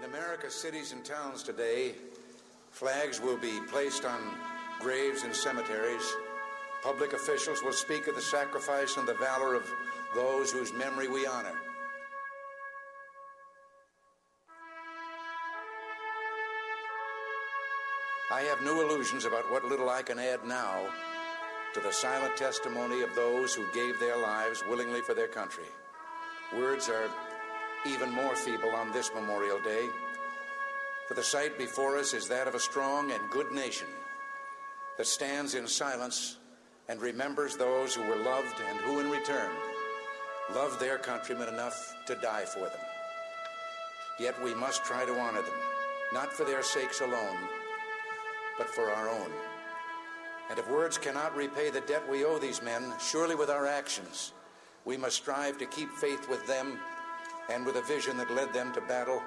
In America's cities and towns today, flags will be placed on graves and cemeteries. Public officials will speak of the sacrifice and the valor of those whose memory we honor. I have no illusions about what little I can add now to the silent testimony of those who gave their lives willingly for their country. Words are even more feeble on this Memorial Day, for the sight before us is that of a strong and good nation that stands in silence and remembers those who were loved and who, in return, loved their countrymen enough to die for them. Yet we must try to honor them, not for their sakes alone but for our own. And if words cannot repay the debt we owe these men, surely with our actions, we must strive to keep faith with them and with a vision that led them to battle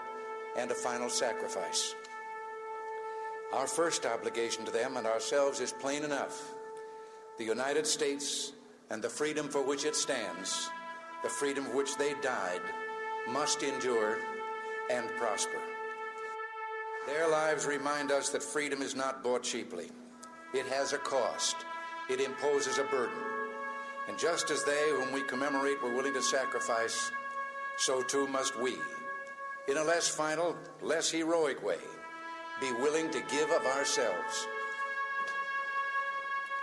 and a final sacrifice. Our first obligation to them and ourselves is plain enough. The United States and the freedom for which it stands, the freedom for which they died, must endure and prosper. Their lives remind us that freedom is not bought cheaply. It has a cost. It imposes a burden. And just as they whom we commemorate were willing to sacrifice, so too must we, in a less final, less heroic way, be willing to give of ourselves.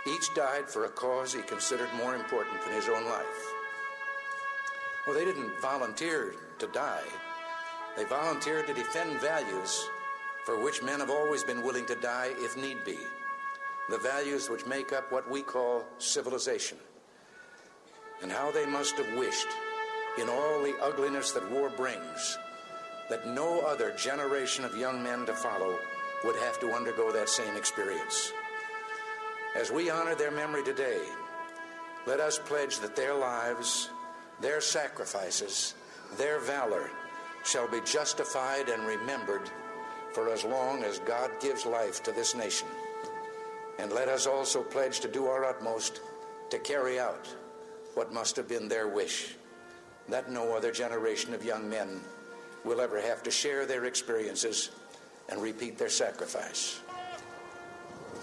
Each died for a cause he considered more important than his own life. Well, they didn't volunteer to die. They volunteered to defend values for which men have always been willing to die if need be, the values which make up what we call civilization, and how they must have wished, in all the ugliness that war brings, that no other generation of young men to follow would have to undergo that same experience. As we honor their memory today, let us pledge that their lives, their sacrifices, their valor shall be justified and remembered for as long as God gives life to this nation. And let us also pledge to do our utmost to carry out what must have been their wish that no other generation of young men will ever have to share their experiences and repeat their sacrifice.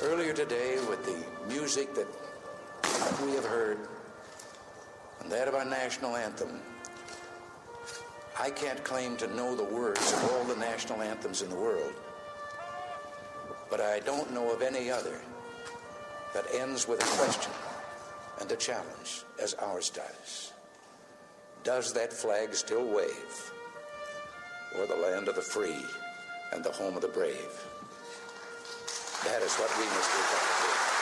Earlier today, with the music that we have heard and that of our national anthem, I can't claim to know the words of all the national anthems in the world, but I don't know of any other that ends with a question and a challenge as ours does. Does that flag still wave o'er the land of the free and the home of the brave? That is what we must do.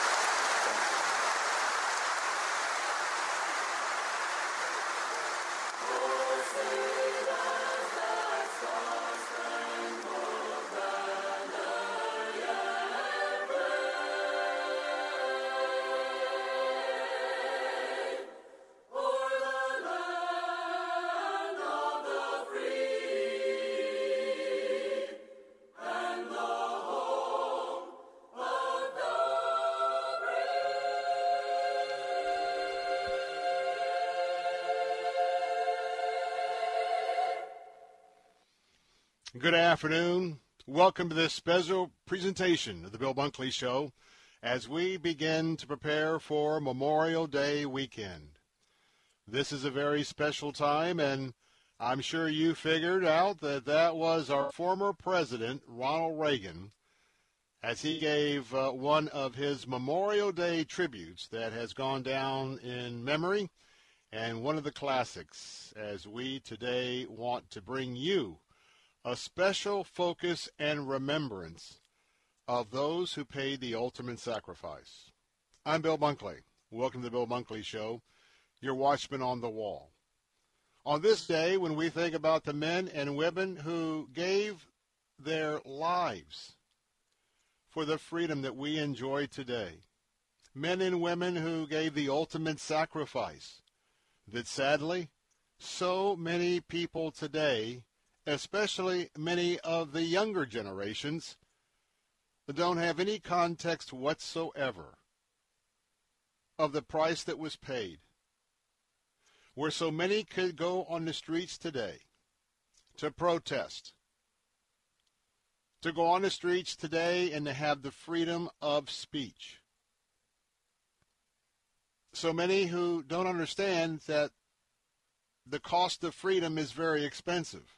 Good afternoon. Welcome to this special presentation of the Bill Bunkley Show as we begin to prepare for Memorial Day weekend. This is a very special time, and I'm sure you figured out that that was our former president, Ronald Reagan, as he gave uh, one of his Memorial Day tributes that has gone down in memory and one of the classics as we today want to bring you a special focus and remembrance of those who paid the ultimate sacrifice. I'm Bill Bunkley. Welcome to the Bill Bunkley Show, your watchman on the wall. On this day, when we think about the men and women who gave their lives for the freedom that we enjoy today, men and women who gave the ultimate sacrifice that sadly, so many people today especially many of the younger generations that don't have any context whatsoever of the price that was paid. Where so many could go on the streets today to protest, to go on the streets today and to have the freedom of speech. So many who don't understand that the cost of freedom is very expensive.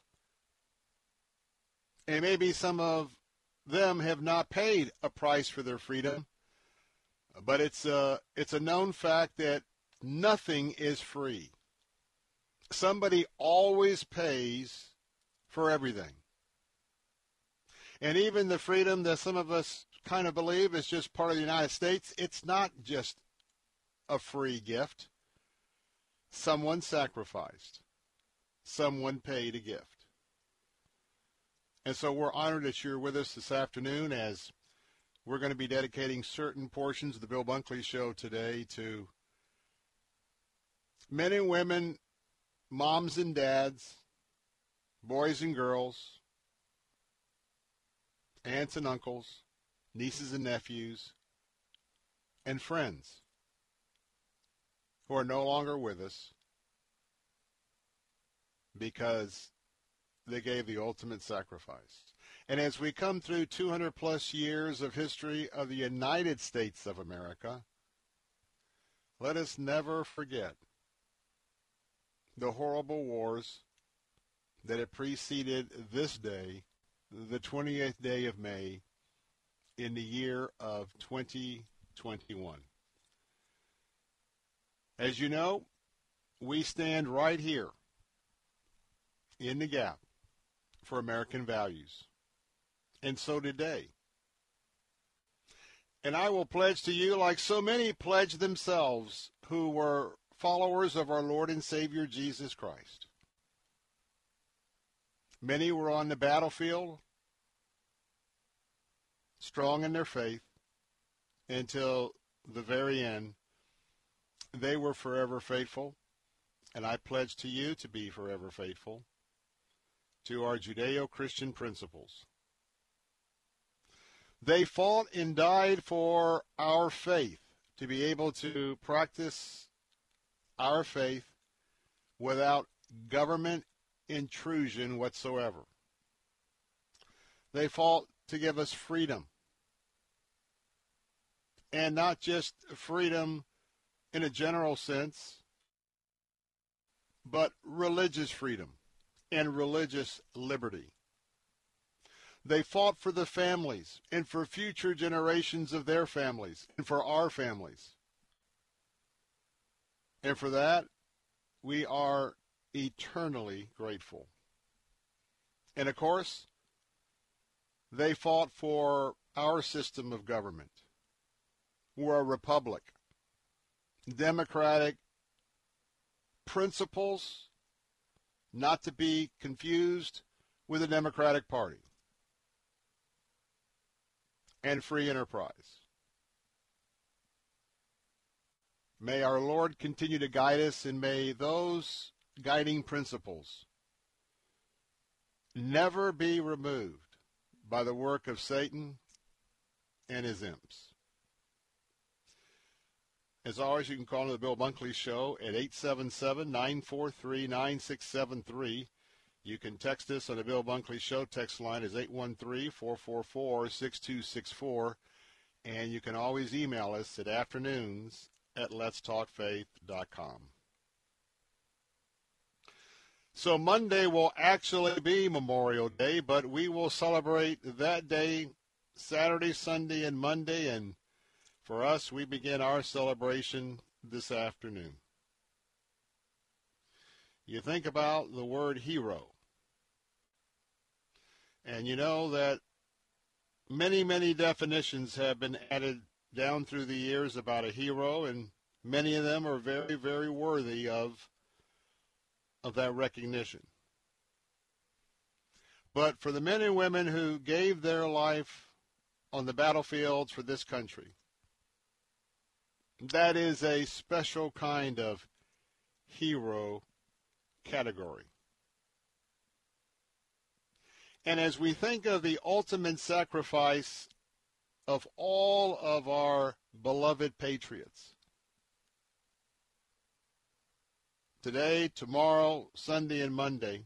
And maybe some of them have not paid a price for their freedom, but it's a, it's a known fact that nothing is free. Somebody always pays for everything. And even the freedom that some of us kind of believe is just part of the United States, it's not just a free gift. Someone sacrificed. Someone paid a gift. And so we're honored that you're with us this afternoon as we're going to be dedicating certain portions of the Bill Bunkley Show today to men and women, moms and dads, boys and girls, aunts and uncles, nieces and nephews, and friends who are no longer with us because they gave the ultimate sacrifice. And as we come through 200 plus years of history of the United States of America, let us never forget the horrible wars that have preceded this day, the 28th day of May, in the year of 2021. As you know, we stand right here in the gap for American values. And so today. And I will pledge to you, like so many pledged themselves who were followers of our Lord and Savior Jesus Christ. Many were on the battlefield, strong in their faith, until the very end, they were forever faithful, and I pledge to you to be forever faithful to our Judeo-Christian principles. They fought and died for our faith, to be able to practice our faith without government intrusion whatsoever. They fought to give us freedom. And not just freedom in a general sense, but religious freedom and religious liberty. They fought for the families and for future generations of their families and for our families. And for that, we are eternally grateful. And of course, they fought for our system of government. We're a republic democratic principles, not to be confused with the Democratic Party, and free enterprise. May our Lord continue to guide us, and may those guiding principles never be removed by the work of Satan and his imps. As always, you can call into the Bill Bunkley Show at 877-943-9673. You can text us on the Bill Bunkley Show. Text line is 813-444-6264. And you can always email us at afternoons at letstalkfaith.com. So Monday will actually be Memorial Day, but we will celebrate that day Saturday, Sunday, and Monday, and for us, we begin our celebration this afternoon. You think about the word hero. And you know that many, many definitions have been added down through the years about a hero, and many of them are very, very worthy of, of that recognition. But for the men and women who gave their life on the battlefields for this country, that is a special kind of hero category. And as we think of the ultimate sacrifice of all of our beloved patriots, today, tomorrow, Sunday, and Monday,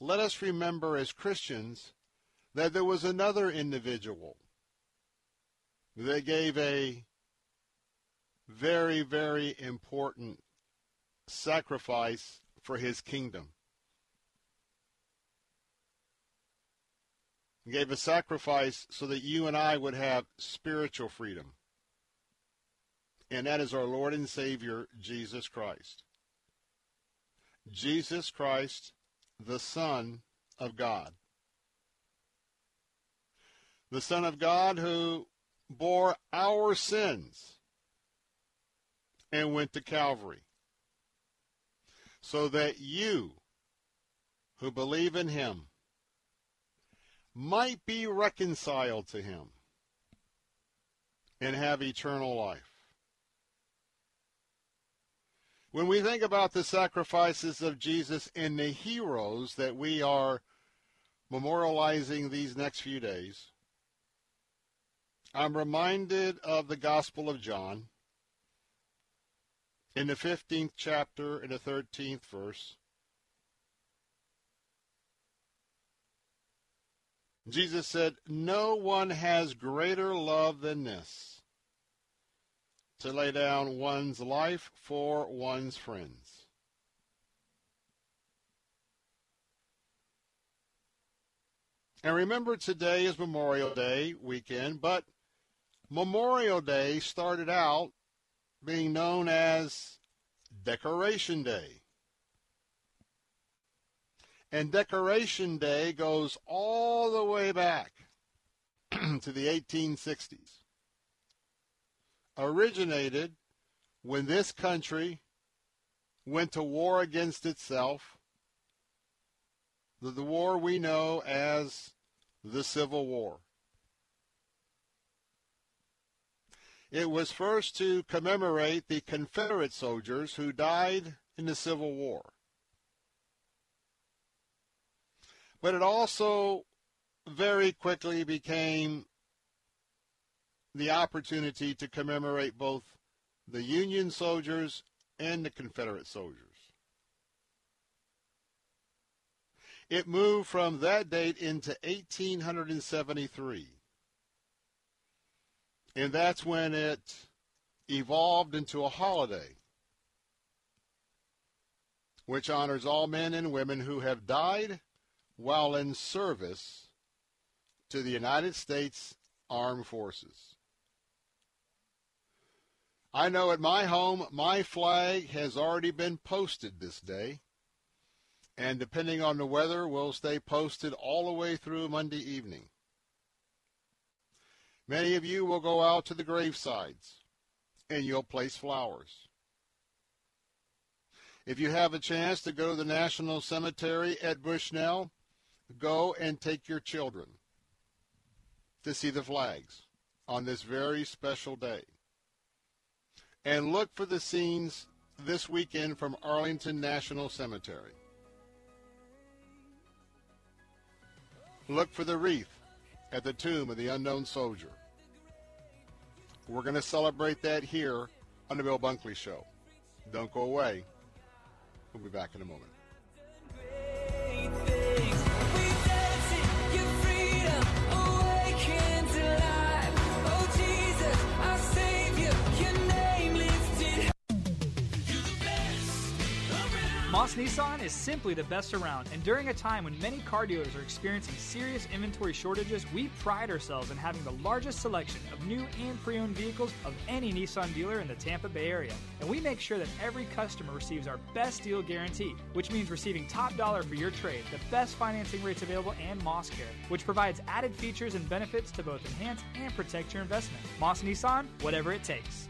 let us remember as Christians that there was another individual that gave a very, very important sacrifice for his kingdom. He gave a sacrifice so that you and I would have spiritual freedom. And that is our Lord and Savior, Jesus Christ. Jesus Christ, the Son of God. The Son of God who bore our sins and went to Calvary so that you who believe in him might be reconciled to him and have eternal life. When we think about the sacrifices of Jesus and the heroes that we are memorializing these next few days, I'm reminded of the Gospel of John in the 15th chapter in the 13th verse. Jesus said, No one has greater love than this, to lay down one's life for one's friends. And remember, today is Memorial Day weekend, but Memorial Day started out being known as Decoration Day. And Decoration Day goes all the way back to the 1860s. Originated when this country went to war against itself, the, the war we know as the Civil War. It was first to commemorate the Confederate soldiers who died in the Civil War. But it also very quickly became the opportunity to commemorate both the Union soldiers and the Confederate soldiers. It moved from that date into 1873. And that's when it evolved into a holiday which honors all men and women who have died while in service to the United States Armed Forces. I know at my home, my flag has already been posted this day, and depending on the weather, will stay posted all the way through Monday evening. Many of you will go out to the gravesides and you'll place flowers. If you have a chance to go to the National Cemetery at Bushnell, go and take your children to see the flags on this very special day. And look for the scenes this weekend from Arlington National Cemetery. Look for the wreath at the tomb of the unknown soldier. We're going to celebrate that here on the Bill Bunkley Show. Don't go away. We'll be back in a moment. Moss Nissan is simply the best around, and during a time when many car dealers are experiencing serious inventory shortages, we pride ourselves in having the largest selection of new and pre owned vehicles of any Nissan dealer in the Tampa Bay area. And we make sure that every customer receives our best deal guarantee, which means receiving top dollar for your trade, the best financing rates available, and Moss Care, which provides added features and benefits to both enhance and protect your investment. Moss Nissan, whatever it takes.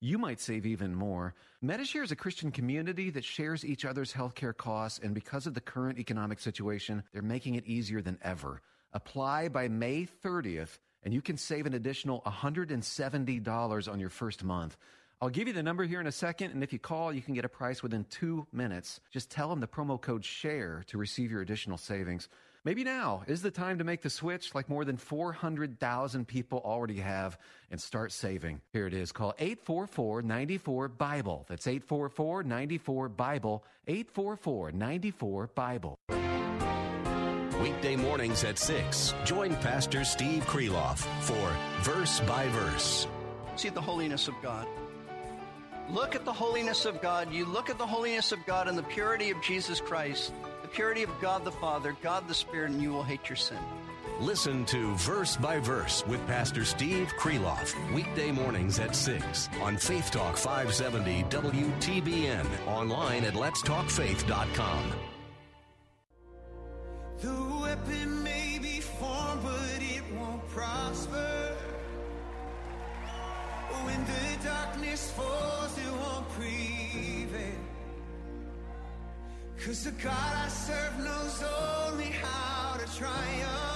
you might save even more. Medi-Share is a Christian community that shares each other's healthcare costs, and because of the current economic situation, they're making it easier than ever. Apply by May 30th and you can save an additional $170 on your first month. I'll give you the number here in a second, and if you call, you can get a price within two minutes. Just tell them the promo code SHARE to receive your additional savings. Maybe now is the time to make the switch like more than 400,000 people already have and start saving. Here it is. Call 844 94 Bible. That's 844 94 Bible. 844 94 Bible. Weekday mornings at 6. Join Pastor Steve Kreloff for Verse by Verse. See the holiness of God. Look at the holiness of God. You look at the holiness of God and the purity of Jesus Christ purity of God the Father, God the Spirit, and you will hate your sin. Listen to Verse by Verse with Pastor Steve Kreloff, weekday mornings at 6 on Faith Talk 570 WTBN, online at letstalkfaith.com. The weapon may be formed, but it won't prosper. When the darkness falls, it won't prevail. Cause the God I serve knows only how to triumph.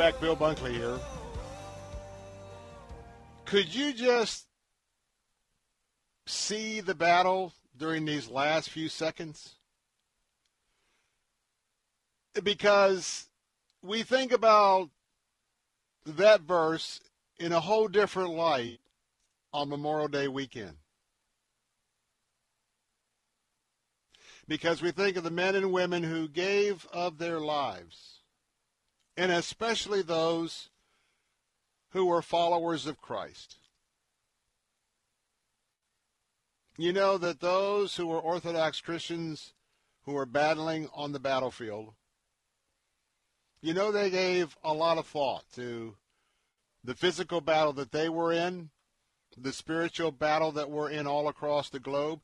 Back, Bill Bunkley here. Could you just see the battle during these last few seconds? Because we think about that verse in a whole different light on Memorial Day weekend. Because we think of the men and women who gave of their lives, and especially those who were followers of Christ. You know that those who were Orthodox Christians who were battling on the battlefield, you know they gave a lot of thought to the physical battle that they were in, the spiritual battle that we're in all across the globe,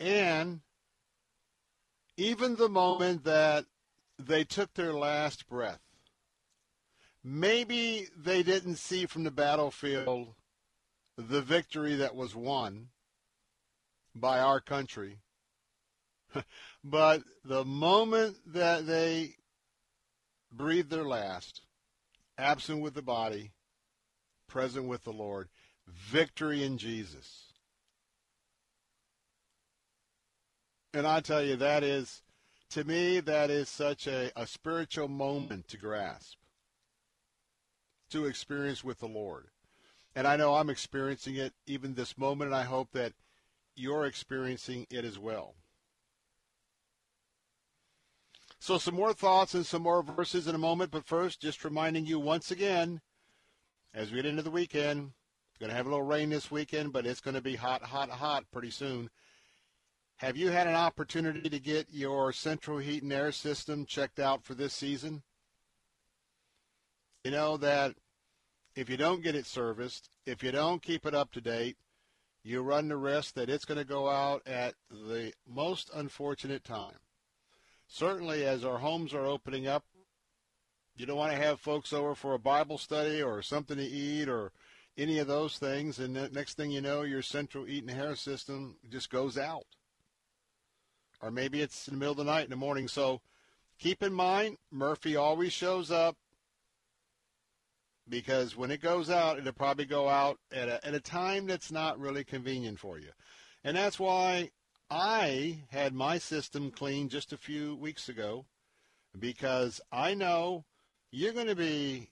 and even the moment that they took their last breath. Maybe they didn't see from the battlefield the victory that was won by our country. but the moment that they breathed their last, absent with the body, present with the Lord, victory in Jesus. And I tell you, that is, to me, that is such a, a spiritual moment to grasp, to experience with the Lord. And I know I'm experiencing it even this moment, and I hope that you're experiencing it as well. So, some more thoughts and some more verses in a moment, but first, just reminding you once again, as we get into the weekend, going to have a little rain this weekend, but it's going to be hot, hot, hot pretty soon. Have you had an opportunity to get your central heat and air system checked out for this season? You know that if you don't get it serviced, if you don't keep it up to date, you run the risk that it's going to go out at the most unfortunate time. Certainly, as our homes are opening up, you don't want to have folks over for a Bible study or something to eat or any of those things, and the next thing you know, your central heat and air system just goes out. Or maybe it's in the middle of the night in the morning. So keep in mind, Murphy always shows up because when it goes out, it'll probably go out at a, at a time that's not really convenient for you. And that's why I had my system cleaned just a few weeks ago because I know you're going to be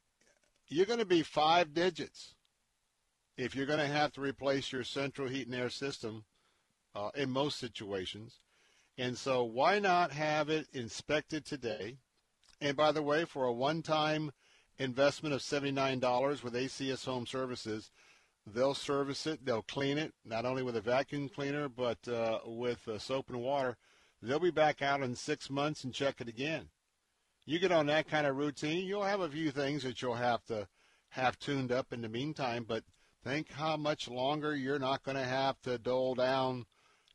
you're going to be five digits if you're going to have to replace your central heat and air system uh, in most situations. And so why not have it inspected today? And by the way, for a one-time investment of $79 with ACS Home Services, they'll service it, they'll clean it, not only with a vacuum cleaner, but uh, with uh, soap and water. They'll be back out in six months and check it again. You get on that kind of routine, you'll have a few things that you'll have to have tuned up in the meantime, but think how much longer you're not going to have to dole down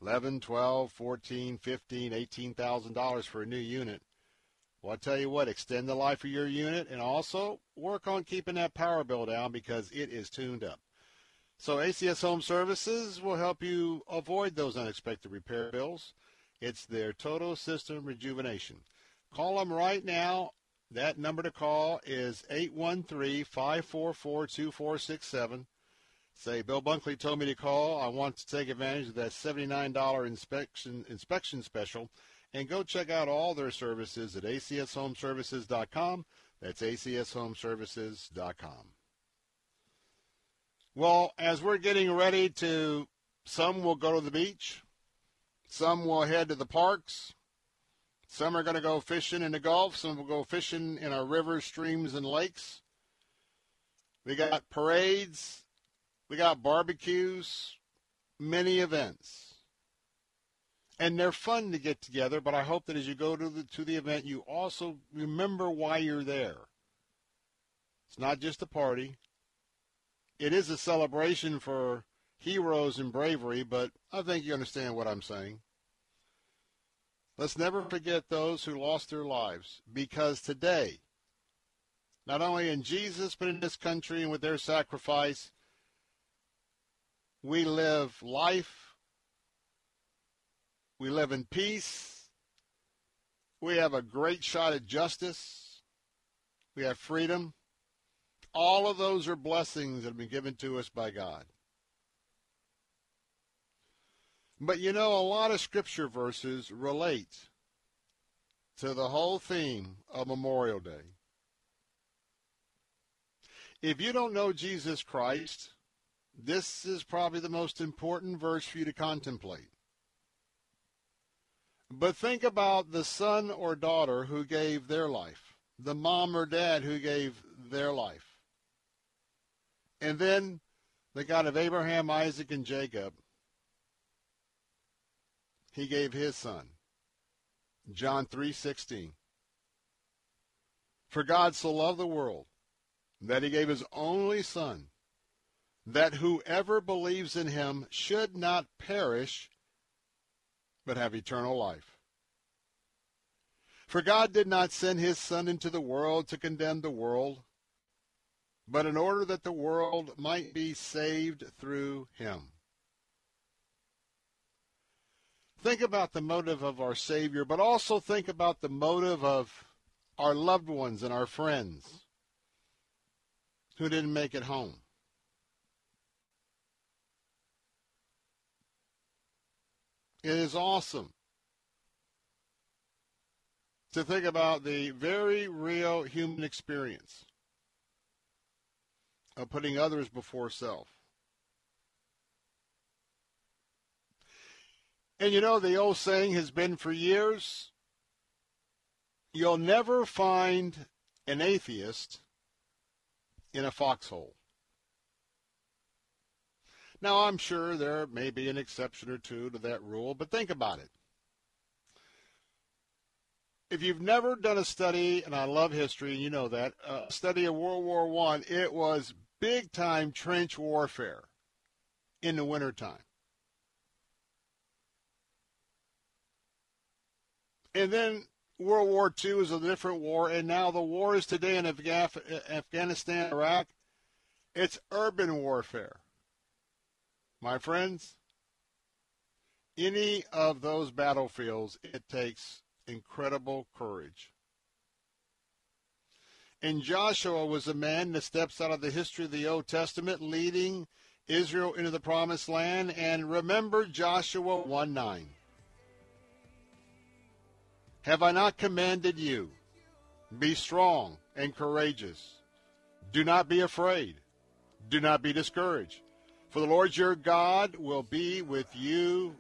11, 12, 14, 15, 18,000 dollars for a new unit. Well, I tell you what, extend the life of your unit and also work on keeping that power bill down because it is tuned up. So ACS Home Services will help you avoid those unexpected repair bills. It's their total system rejuvenation. Call them right now. That number to call is 813-544-2467. Say, Bill Bunkley told me to call. I want to take advantage of that $79 inspection inspection special and go check out all their services at acshomeservices.com. That's acshomeservices.com. Well, as we're getting ready to, some will go to the beach, some will head to the parks, some are going to go fishing in the Gulf, some will go fishing in our rivers, streams, and lakes. We got parades, we got barbecues, many events and they're fun to get together. But I hope that as you go to the to the event, you also remember why you're there. It's not just a party. It is a celebration for heroes and bravery, but I think you understand what I'm saying. Let's never forget those who lost their lives because today, not only in Jesus, but in this country and with their sacrifice, we live life we live in peace. We have a great shot at justice. We have freedom. All of those are blessings that have been given to us by God. But you know, a lot of scripture verses relate to the whole theme of Memorial Day. If you don't know Jesus Christ, this is probably the most important verse for you to contemplate. But think about the son or daughter who gave their life, the mom or dad who gave their life. And then the God of Abraham, Isaac, and Jacob, he gave his son. John 3:16. For God so loved the world that he gave his only son that whoever believes in him should not perish but have eternal life. For God did not send his Son into the world to condemn the world, but in order that the world might be saved through him. Think about the motive of our Savior, but also think about the motive of our loved ones and our friends who didn't make it home. It is awesome to think about the very real human experience of putting others before self. And you know, the old saying has been for years you'll never find an atheist in a foxhole. Now, I'm sure there may be an exception or two to that rule, but think about it. If you've never done a study, and I love history, and you know that, uh, a study of World War One, it was big time trench warfare in the wintertime. And then World War II is a different war, and now the war is today in Afghanistan, Iraq. It's urban warfare. My friends, any of those battlefields, it takes incredible courage. And Joshua was a man that steps out of the history of the Old Testament, leading Israel into the promised land. And remember Joshua 1 9. Have I not commanded you? Be strong and courageous. Do not be afraid. Do not be discouraged. For the Lord your God will be with you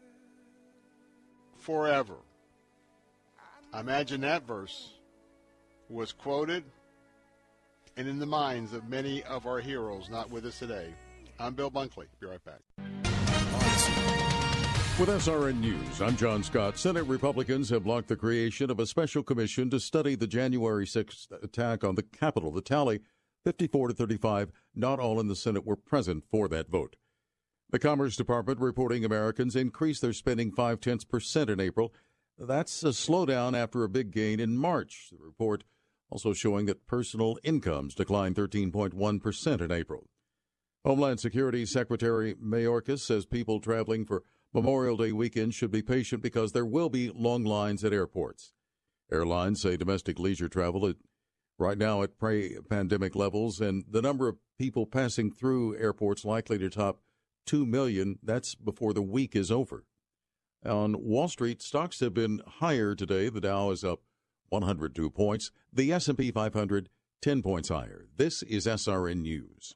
forever. Imagine that verse was quoted and in the minds of many of our heroes not with us today. I'm Bill Bunkley. Be right back. With SRN News, I'm John Scott. Senate Republicans have blocked the creation of a special commission to study the January 6th attack on the Capitol. The tally 54 to 35, not all in the Senate were present for that vote. The Commerce Department reporting Americans increased their spending five tenths percent in April. That's a slowdown after a big gain in March. The report also showing that personal incomes declined 13.1% in April. Homeland Security Secretary Mayorkas says people traveling for Memorial Day weekend should be patient because there will be long lines at airports. Airlines say domestic leisure travel right now at pre pandemic levels, and the number of people passing through airports likely to top 2 million. That's before the week is over. On Wall Street, stocks have been higher today. The Dow is up 102 points. The S&P 500 10 points higher. This is SRN News.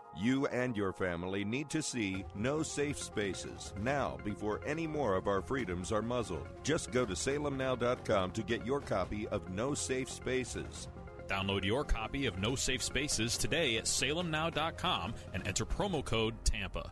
You and your family need to see No Safe Spaces now before any more of our freedoms are muzzled. Just go to salemnow.com to get your copy of No Safe Spaces. Download your copy of No Safe Spaces today at salemnow.com and enter promo code TAMPA.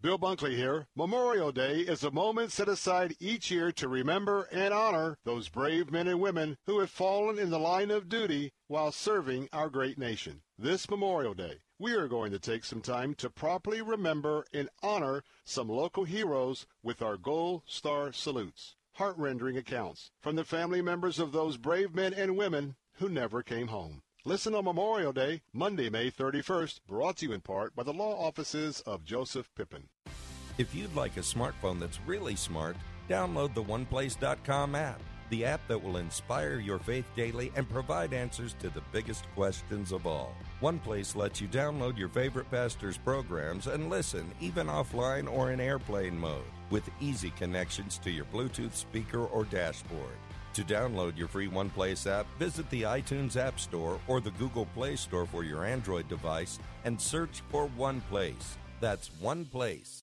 Bill Bunkley here. Memorial Day is a moment set aside each year to remember and honor those brave men and women who have fallen in the line of duty while serving our great nation. This Memorial Day, we are going to take some time to properly remember and honor some local heroes with our Gold Star salutes. Heart-rending accounts from the family members of those brave men and women who never came home. Listen on Memorial Day, Monday, May 31st, brought to you in part by the law offices of Joseph Pippin. If you'd like a smartphone that's really smart, download the OnePlace.com app, the app that will inspire your faith daily and provide answers to the biggest questions of all. OnePlace lets you download your favorite pastor's programs and listen, even offline or in airplane mode, with easy connections to your Bluetooth speaker or dashboard. To download your free OnePlace app, visit the iTunes App Store or the Google Play Store for your Android device and search for OnePlace. That's OnePlace.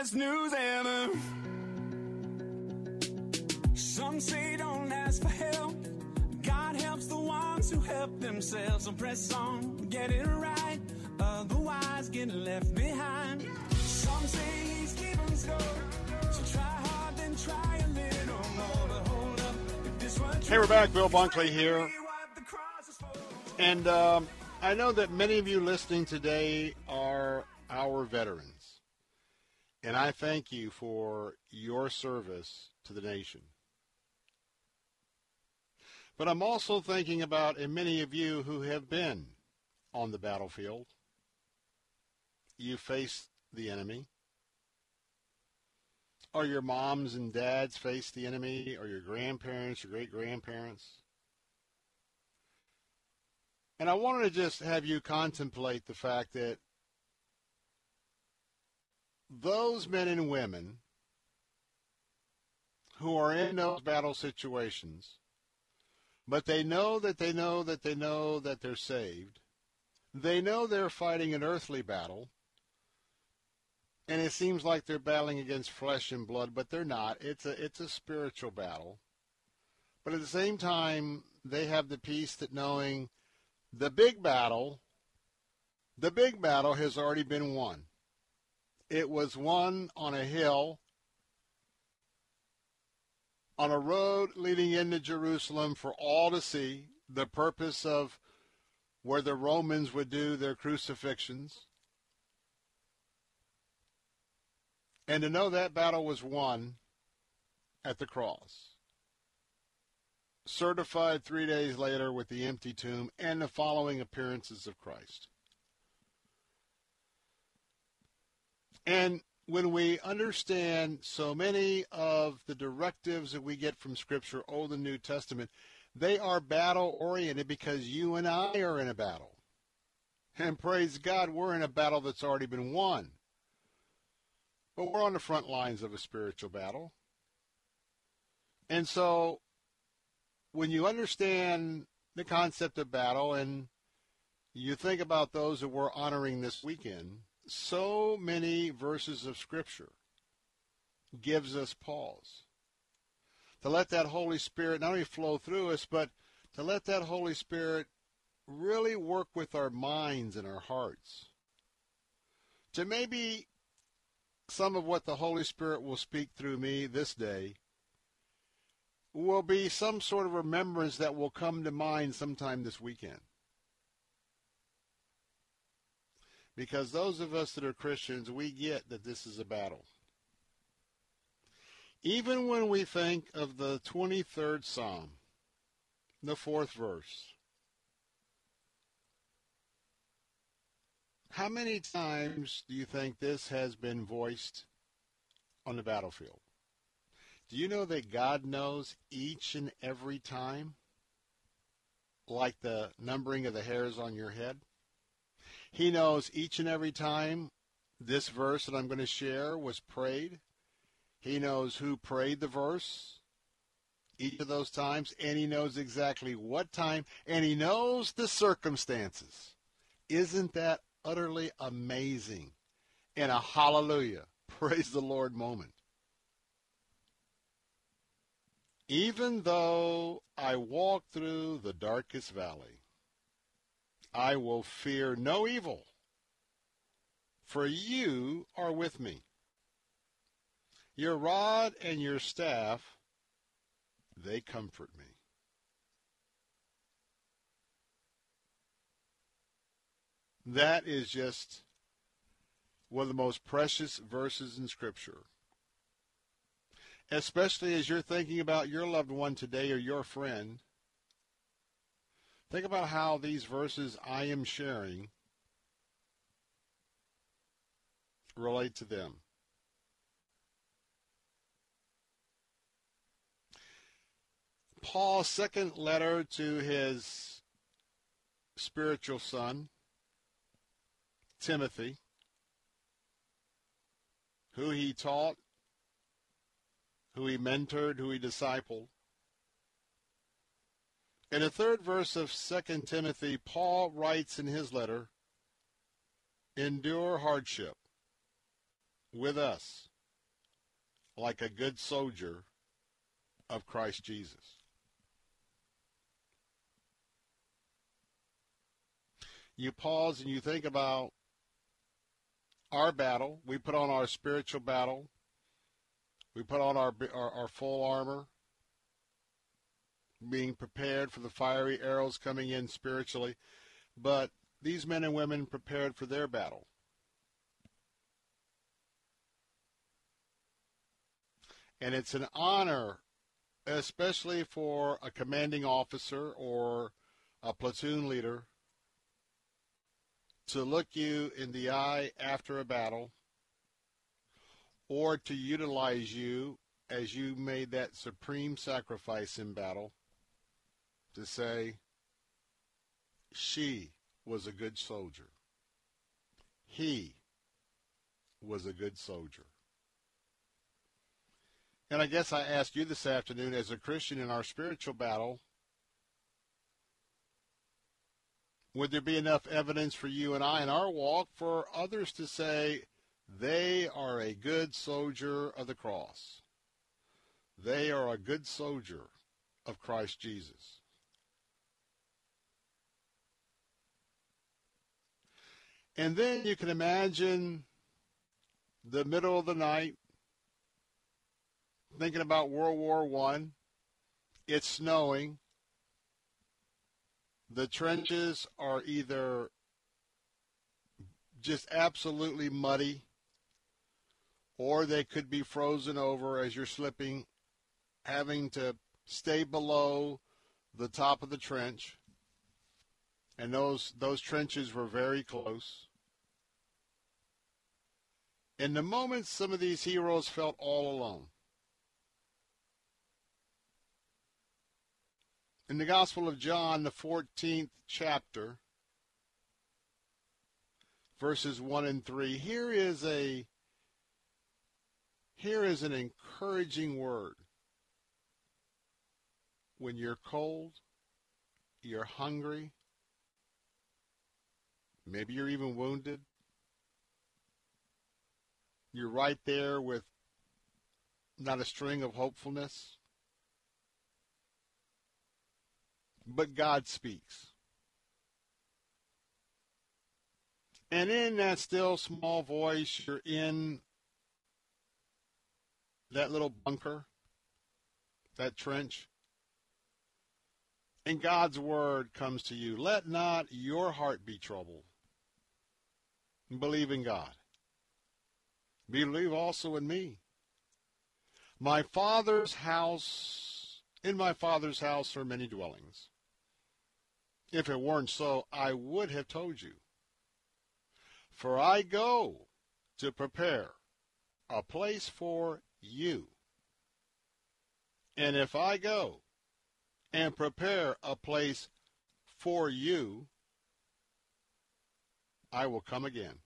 best news ever. Some say don't ask for help. God helps the ones who help themselves. So press on, get it right. Otherwise, get left behind. Some say he's keeping score. So try hard, then try a little more. But hold up, if this were Hey, we're back. Bill Bunkley here. And um, I know that many of you listening today are our veterans. And I thank you for your service to the nation. But I'm also thinking about and many of you who have been on the battlefield, you face the enemy? Or your moms and dads face the enemy, or your grandparents, your great grandparents? And I wanted to just have you contemplate the fact that those men and women who are in those battle situations, but they know that they know that they know that they're saved, they know they're fighting an earthly battle, and it seems like they're battling against flesh and blood, but they're not. It's a it's a spiritual battle. But at the same time, they have the peace that knowing the big battle, the big battle has already been won. It was won on a hill, on a road leading into Jerusalem for all to see, the purpose of where the Romans would do their crucifixions. And to know that battle was won at the cross. Certified three days later with the empty tomb and the following appearances of Christ. And when we understand so many of the directives that we get from Scripture, Old and New Testament, they are battle oriented because you and I are in a battle. And praise God, we're in a battle that's already been won. But we're on the front lines of a spiritual battle. And so when you understand the concept of battle and you think about those that we're honoring this weekend, so many verses of Scripture gives us pause. To let that Holy Spirit not only flow through us, but to let that Holy Spirit really work with our minds and our hearts. To maybe some of what the Holy Spirit will speak through me this day will be some sort of remembrance that will come to mind sometime this weekend. Because those of us that are Christians, we get that this is a battle. Even when we think of the 23rd Psalm, the fourth verse, how many times do you think this has been voiced on the battlefield? Do you know that God knows each and every time? Like the numbering of the hairs on your head? He knows each and every time this verse that I'm going to share was prayed. He knows who prayed the verse each of those times, and he knows exactly what time, and he knows the circumstances. Isn't that utterly amazing? And a hallelujah, praise the Lord moment. Even though I walk through the darkest valley, I will fear no evil, for you are with me. Your rod and your staff, they comfort me. That is just one of the most precious verses in Scripture. Especially as you're thinking about your loved one today or your friend Think about how these verses I am sharing relate to them. Paul's second letter to his spiritual son, Timothy, who he taught, who he mentored, who he discipled. In the third verse of 2 Timothy, Paul writes in his letter, Endure hardship with us like a good soldier of Christ Jesus. You pause and you think about our battle. We put on our spiritual battle. We put on our, our, our full armor being prepared for the fiery arrows coming in spiritually, but these men and women prepared for their battle. And it's an honor, especially for a commanding officer or a platoon leader, to look you in the eye after a battle or to utilize you as you made that supreme sacrifice in battle to say, she was a good soldier. He was a good soldier. And I guess I ask you this afternoon, as a Christian in our spiritual battle, would there be enough evidence for you and I in our walk for others to say they are a good soldier of the cross? They are a good soldier of Christ Jesus. And then you can imagine the middle of the night, thinking about World War One. It's snowing. The trenches are either just absolutely muddy, or they could be frozen over as you're slipping, having to stay below the top of the trench. And those those trenches were very close. In the moment some of these heroes felt all alone. In the Gospel of John, the 14th chapter, verses 1 and 3, here is a here is an encouraging word. When you're cold, you're hungry, maybe you're even wounded, you're right there with not a string of hopefulness. But God speaks. And in that still small voice, you're in that little bunker, that trench. And God's word comes to you. Let not your heart be troubled. Believe in God. Believe also in me. My father's house, in my father's house are many dwellings. If it weren't so, I would have told you. For I go to prepare a place for you. And if I go and prepare a place for you, I will come again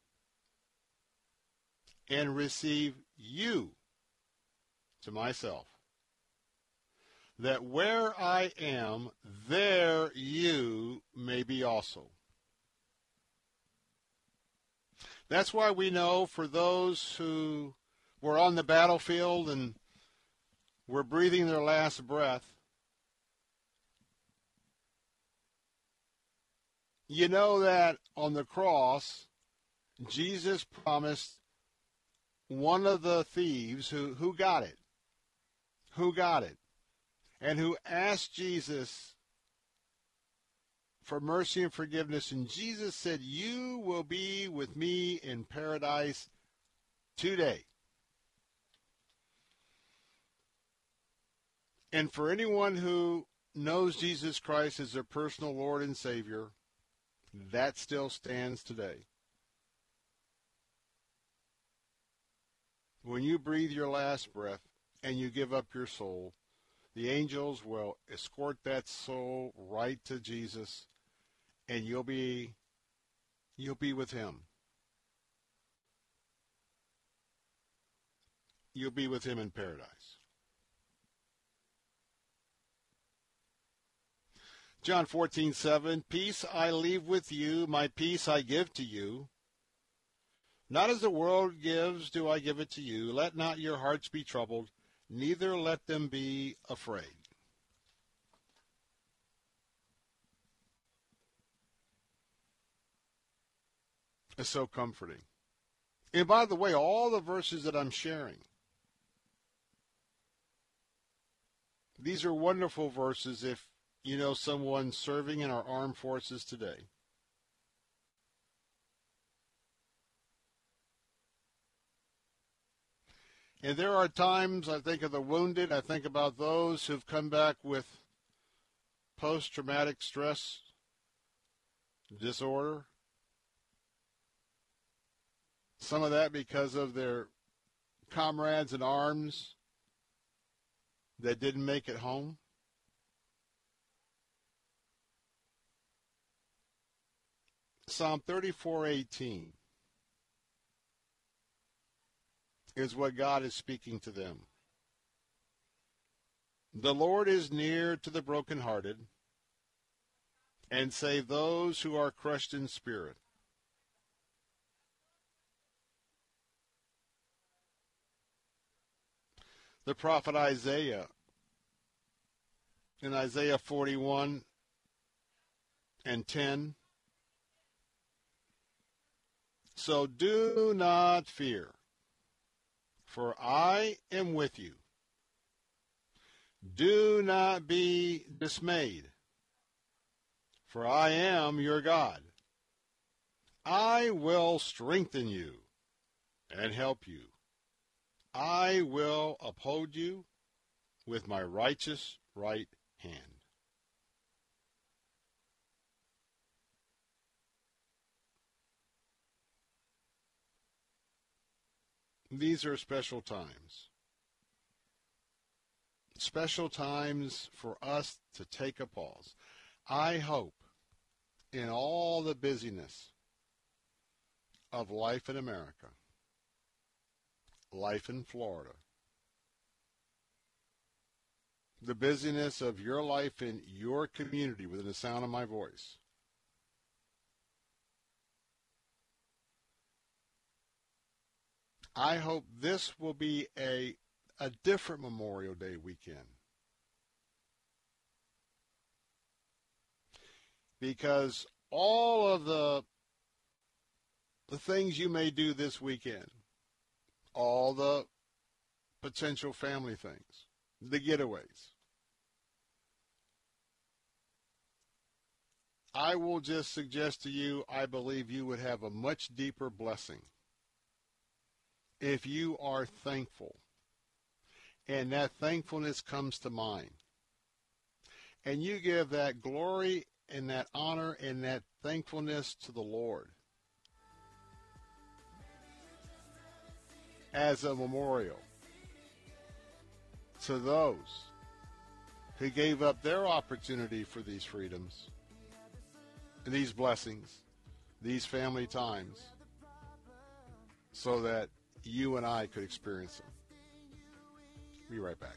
and receive you to myself, that where I am, there you may be also. That's why we know for those who were on the battlefield and were breathing their last breath, you know that on the cross, Jesus promised one of the thieves who, who got it, who got it, and who asked Jesus for mercy and forgiveness. And Jesus said, You will be with me in paradise today. And for anyone who knows Jesus Christ as their personal Lord and Savior, that still stands today. When you breathe your last breath and you give up your soul, the angels will escort that soul right to Jesus and you'll be you'll be with him. You'll be with him in paradise. John 14:7 Peace I leave with you, my peace I give to you. Not as the world gives do I give it to you. Let not your hearts be troubled, neither let them be afraid. It's so comforting. And by the way, all the verses that I'm sharing, these are wonderful verses if you know someone serving in our armed forces today. And there are times I think of the wounded, I think about those who've come back with post traumatic stress disorder. Some of that because of their comrades in arms that didn't make it home. Psalm 34:18 is what God is speaking to them. The Lord is near to the brokenhearted and save those who are crushed in spirit. The prophet Isaiah in Isaiah 41 and 10 so do not fear, for I am with you. Do not be dismayed, for I am your God. I will strengthen you and help you. I will uphold you with my righteous right hand. These are special times. Special times for us to take a pause. I hope in all the busyness of life in America, life in Florida, the busyness of your life in your community within the sound of my voice, I hope this will be a a different Memorial Day weekend. Because all of the the things you may do this weekend, all the potential family things, the getaways. I will just suggest to you, I believe you would have a much deeper blessing if you are thankful. And that thankfulness comes to mind. And you give that glory and that honor and that thankfulness to the Lord as a memorial to those who gave up their opportunity for these freedoms, these blessings, these family times, so that you and I could experience them. Be right back.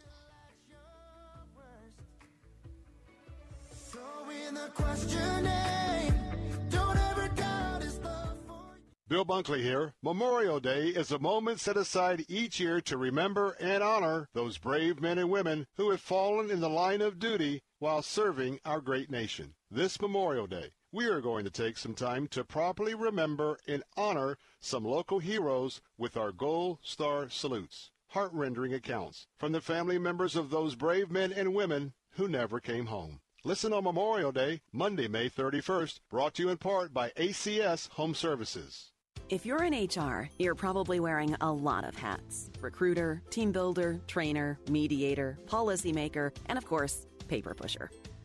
Bill Bunkley here. Memorial Day is a moment set aside each year to remember and honor those brave men and women who have fallen in the line of duty while serving our great nation. This Memorial Day, we are going to take some time to properly remember and honor some local heroes with our Gold Star salutes. Heart-rending accounts from the family members of those brave men and women who never came home. Listen on Memorial Day, Monday, May 31st, brought to you in part by ACS Home Services. If you're in HR, you're probably wearing a lot of hats recruiter, team builder, trainer, mediator, policymaker, and of course, paper pusher.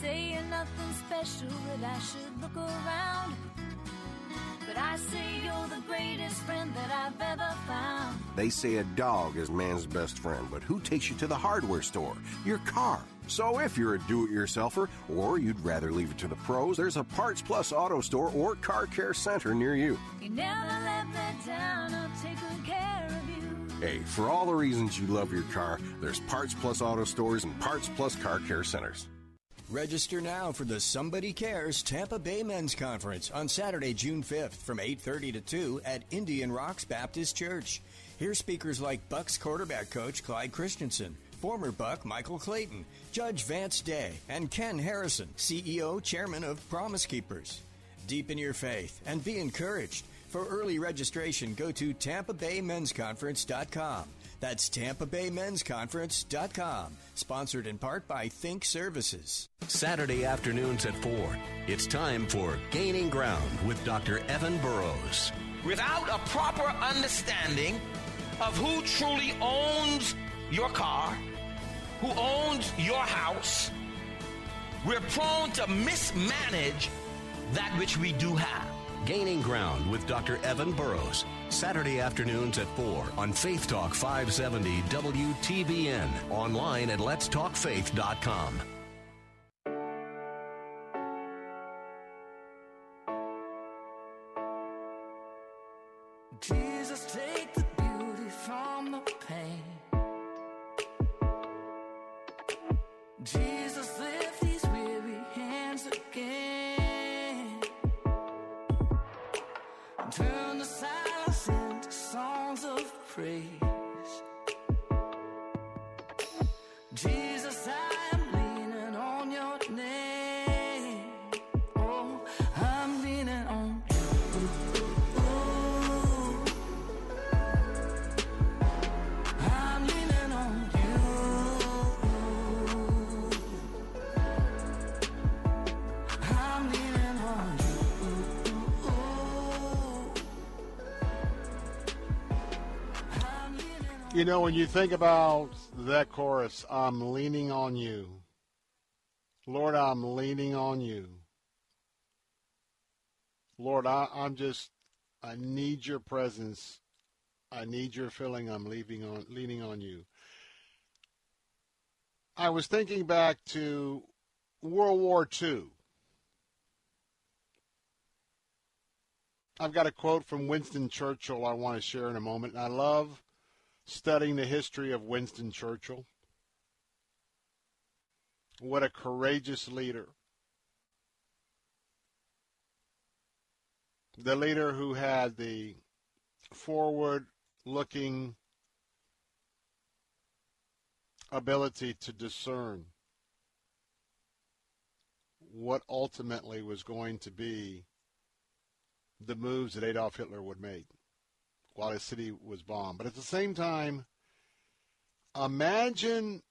They say you're nothing special, that I should look around. But I say you're the greatest friend that I've ever found. They say a dog is man's best friend, but who takes you to the hardware store? Your car. So if you're a do-it-yourselfer or you'd rather leave it to the pros, there's a Parts Plus Auto Store or Car Care Center near you. You never let me down, I'll take good care of you. Hey, for all the reasons you love your car, there's Parts Plus Auto Stores and Parts Plus Car Care Centers. Register now for the Somebody Cares Tampa Bay Men's Conference on Saturday, June 5th from 8:30 to 2 at Indian Rocks Baptist Church. Hear speakers like Bucks quarterback coach Clyde Christensen, former Buck Michael Clayton, Judge Vance Day, and Ken Harrison, CEO chairman of Promise Keepers. Deepen your faith and be encouraged. For early registration, go to TampaBayMen'sConference.com. That's TampaBayMen'sConference.com. Sponsored in part by Think Services. Saturday afternoons at 4. It's time for Gaining Ground with Dr. Evan Burrows. Without a proper understanding of who truly owns your car, who owns your house, we're prone to mismanage that which we do have. Gaining Ground with Dr. Evan Burrows. Saturday afternoons at 4 on Faith Talk 570 WTBN. Online at letstalkfaith.com. Jesus, know, when you think about that chorus, I'm leaning on you. Lord, I'm leaning on you. Lord, I, I'm just, I need your presence. I need your filling. I'm leaving on, leaning on you. I was thinking back to World War II. I've got a quote from Winston Churchill I want to share in a moment. And I love studying the history of Winston Churchill. What a courageous leader. The leader who had the forward looking ability to discern what ultimately was going to be the moves that Adolf Hitler would make while his city was bombed. But at the same time, imagine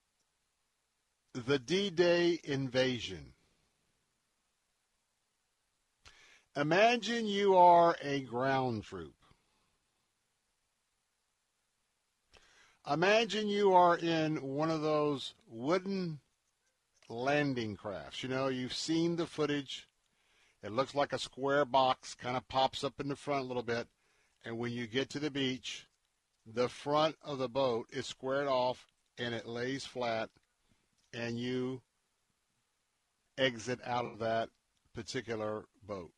the D-Day invasion. Imagine you are a ground troop. Imagine you are in one of those wooden landing crafts. You know, you've seen the footage. It looks like a square box, kind of pops up in the front a little bit. And when you get to the beach, the front of the boat is squared off and it lays flat, and you exit out of that particular boat.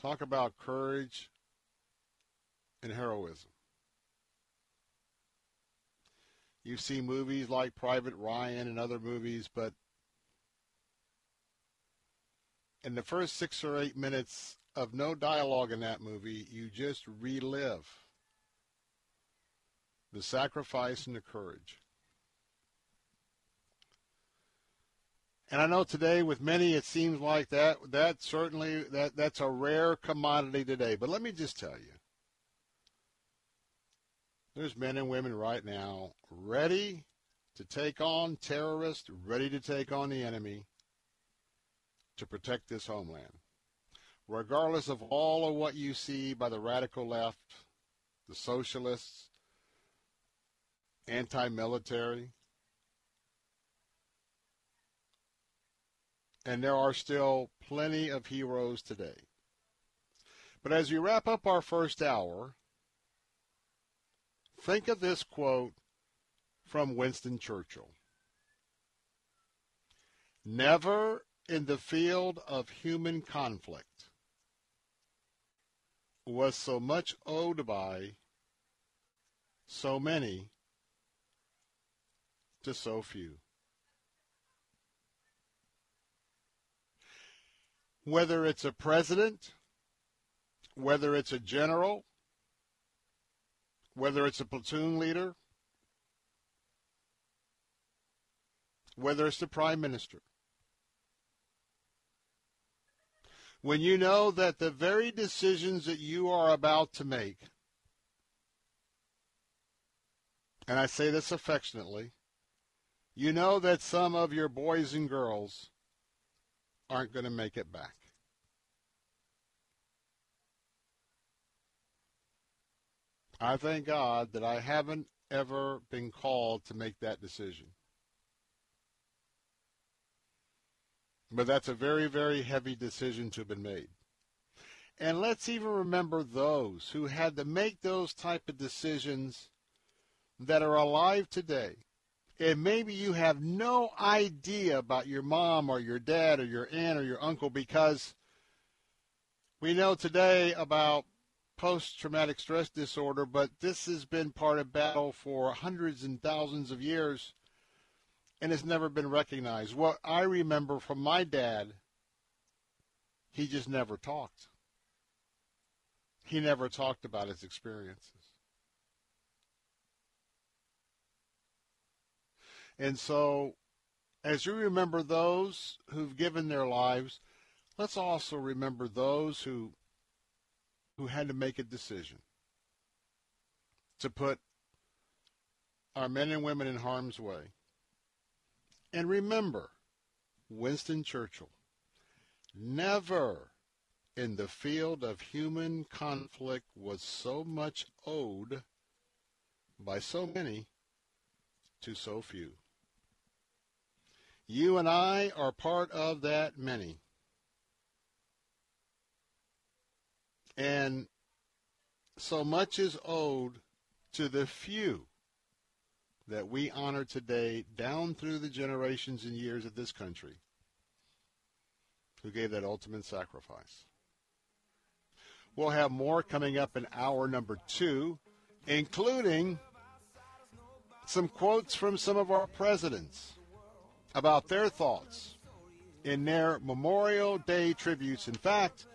Talk about courage and heroism. You see movies like Private Ryan and other movies, but in the first six or eight minutes of no dialogue in that movie, you just relive the sacrifice and the courage. And I know today with many it seems like that that certainly that that's a rare commodity today. But let me just tell you. There's men and women right now ready to take on terrorists, ready to take on the enemy to protect this homeland. Regardless of all of what you see by the radical left, the socialists, anti-military, and there are still plenty of heroes today. But as we wrap up our first hour, think of this quote from Winston Churchill. Never in the field of human conflict was so much owed by so many to so few. Whether it's a president, whether it's a general, whether it's a platoon leader, whether it's the prime minister. When you know that the very decisions that you are about to make, and I say this affectionately, you know that some of your boys and girls aren't going to make it back. I thank God that I haven't ever been called to make that decision. But that's a very, very heavy decision to have been made. And let's even remember those who had to make those type of decisions that are alive today. And maybe you have no idea about your mom or your dad or your aunt or your uncle because we know today about post-traumatic stress disorder, but this has been part of battle for hundreds and thousands of years and has never been recognized. What I remember from my dad, he just never talked. He never talked about his experiences. And so, as you remember those who've given their lives, let's also remember those who who had to make a decision to put our men and women in harm's way. And remember, Winston Churchill, never in the field of human conflict was so much owed by so many to so few. You and I are part of that many. And so much is owed to the few that we honor today down through the generations and years of this country who gave that ultimate sacrifice. We'll have more coming up in hour number two, including some quotes from some of our presidents about their thoughts in their Memorial Day tributes. In fact,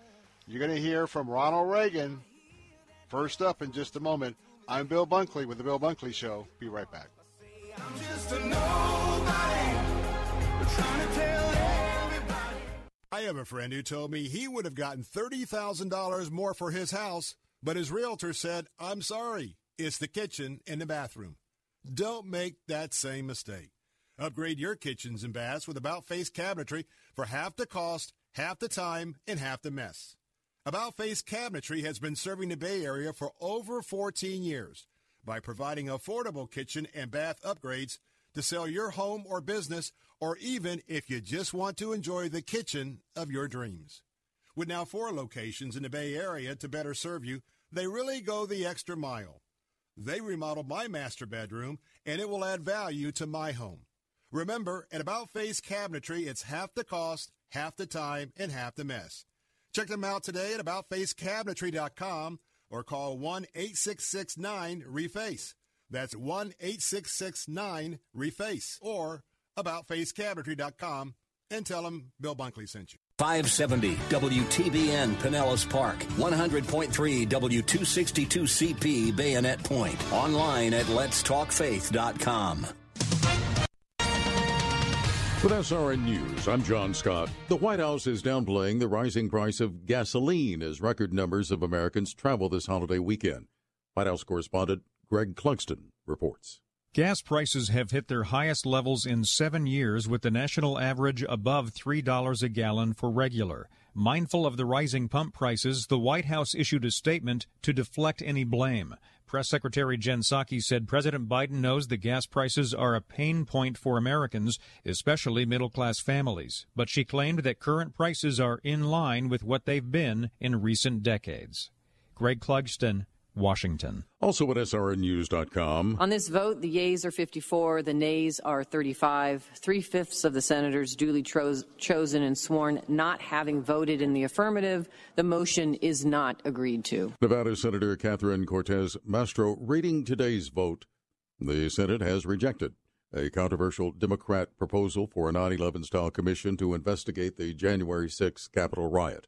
you're going to hear from Ronald Reagan first up in just a moment. I'm Bill Bunkley with The Bill Bunkley Show. Be right back. I have a friend who told me he would have gotten $30,000 more for his house, but his realtor said, I'm sorry, it's the kitchen and the bathroom. Don't make that same mistake. Upgrade your kitchens and baths with About Face Cabinetry for half the cost, half the time, and half the mess. About Face Cabinetry has been serving the Bay Area for over 14 years by providing affordable kitchen and bath upgrades to sell your home or business, or even if you just want to enjoy the kitchen of your dreams. With now four locations in the Bay Area to better serve you, they really go the extra mile. They remodeled my master bedroom, and it will add value to my home. Remember, at About Face Cabinetry, it's half the cost, half the time, and half the mess. Check them out today at AboutFaceCabinetry.com or call 1 866 reface That's 1 866 reface or AboutFaceCabinetry.com and tell them Bill Bunkley sent you. 570 WTBN Pinellas Park, 100.3 W262CP Bayonet Point. Online at letstalkfaith.com. With SRN News, I'm John Scott. The White House is downplaying the rising price of gasoline as record numbers of Americans travel this holiday weekend. White House correspondent Greg Clugston reports. Gas prices have hit their highest levels in seven years, with the national average above $3 a gallon for regular. Mindful of the rising pump prices, the White House issued a statement to deflect any blame. Press Secretary Jen Psaki said President Biden knows the gas prices are a pain point for Americans, especially middle class families. But she claimed that current prices are in line with what they've been in recent decades. Greg Clugston, Washington. Also at SRNnews.com. On this vote, the yeas are 54, the nays are 35. Three fifths of the senators duly tro- chosen and sworn not having voted in the affirmative. The motion is not agreed to. Nevada Senator Catherine Cortez Masto reading today's vote. The Senate has rejected a controversial Democrat proposal for a 9 11 style commission to investigate the January 6 Capitol riot.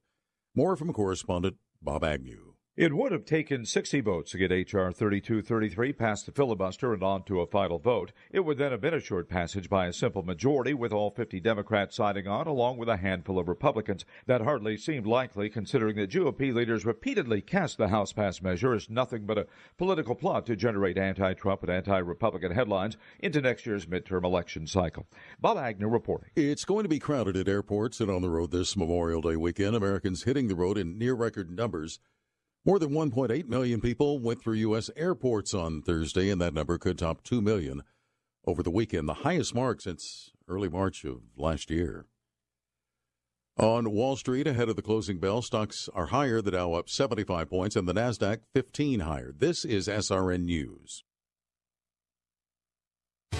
More from correspondent Bob Agnew. It would have taken 60 votes to get H.R. 3233 past the filibuster and on to a final vote. It would then have been assured passage by a simple majority, with all 50 Democrats signing on, along with a handful of Republicans. That hardly seemed likely, considering that GOP leaders repeatedly cast the House passed measure as nothing but a political plot to generate anti Trump and anti Republican headlines into next year's midterm election cycle. Bob Agnew reporting. It's going to be crowded at airports and on the road this Memorial Day weekend. Americans hitting the road in near record numbers. More than 1.8 million people went through U.S. airports on Thursday, and that number could top 2 million over the weekend, the highest mark since early March of last year. On Wall Street, ahead of the closing bell, stocks are higher, the Dow up 75 points, and the NASDAQ 15 higher. This is SRN News.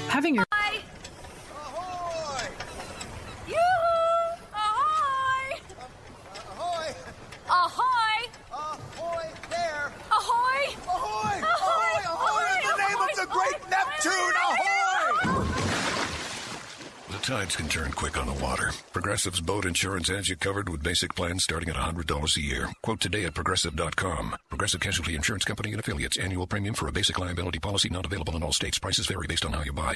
Having your. Ahoy! Yoo-hoo! Ahoy! Ahoy! Ahoy! Ahoy there! Ahoy! Ahoy! Ahoy! Ahoy! In the name of the great Neptune! Ahoy! The tides can turn quick on the water. Progressive's boat insurance has you covered with basic plans starting at $100 a year. Quote today at progressive.com. Progressive Casualty Insurance Company and affiliates. Annual premium for a basic liability policy not available in all states. Prices vary based on how you buy.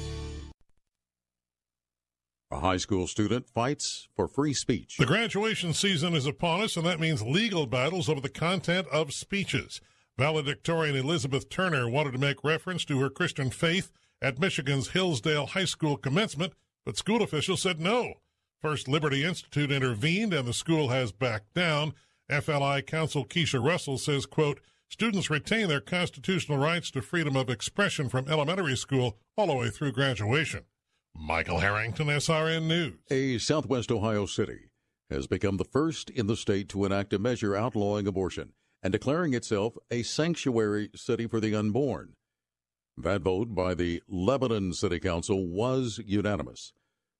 A high school student fights for free speech. The graduation season is upon us, and that means legal battles over the content of speeches. Valedictorian Elizabeth Turner wanted to make reference to her Christian faith at Michigan's Hillsdale High School commencement, but school officials said no. First Liberty Institute intervened, and the school has backed down. FLI counsel Keisha Russell says, quote, students retain their constitutional rights to freedom of expression from elementary school all the way through graduation. Michael Harrington, SRN News. A southwest Ohio city has become the first in the state to enact a measure outlawing abortion and declaring itself a sanctuary city for the unborn. That vote by the Lebanon City Council was unanimous.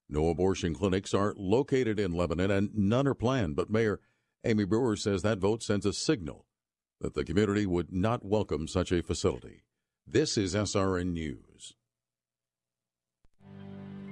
No abortion clinics are located in Lebanon and none are planned, but Mayor Amy Brewer says that vote sends a signal that the community would not welcome such a facility. This is SRN News.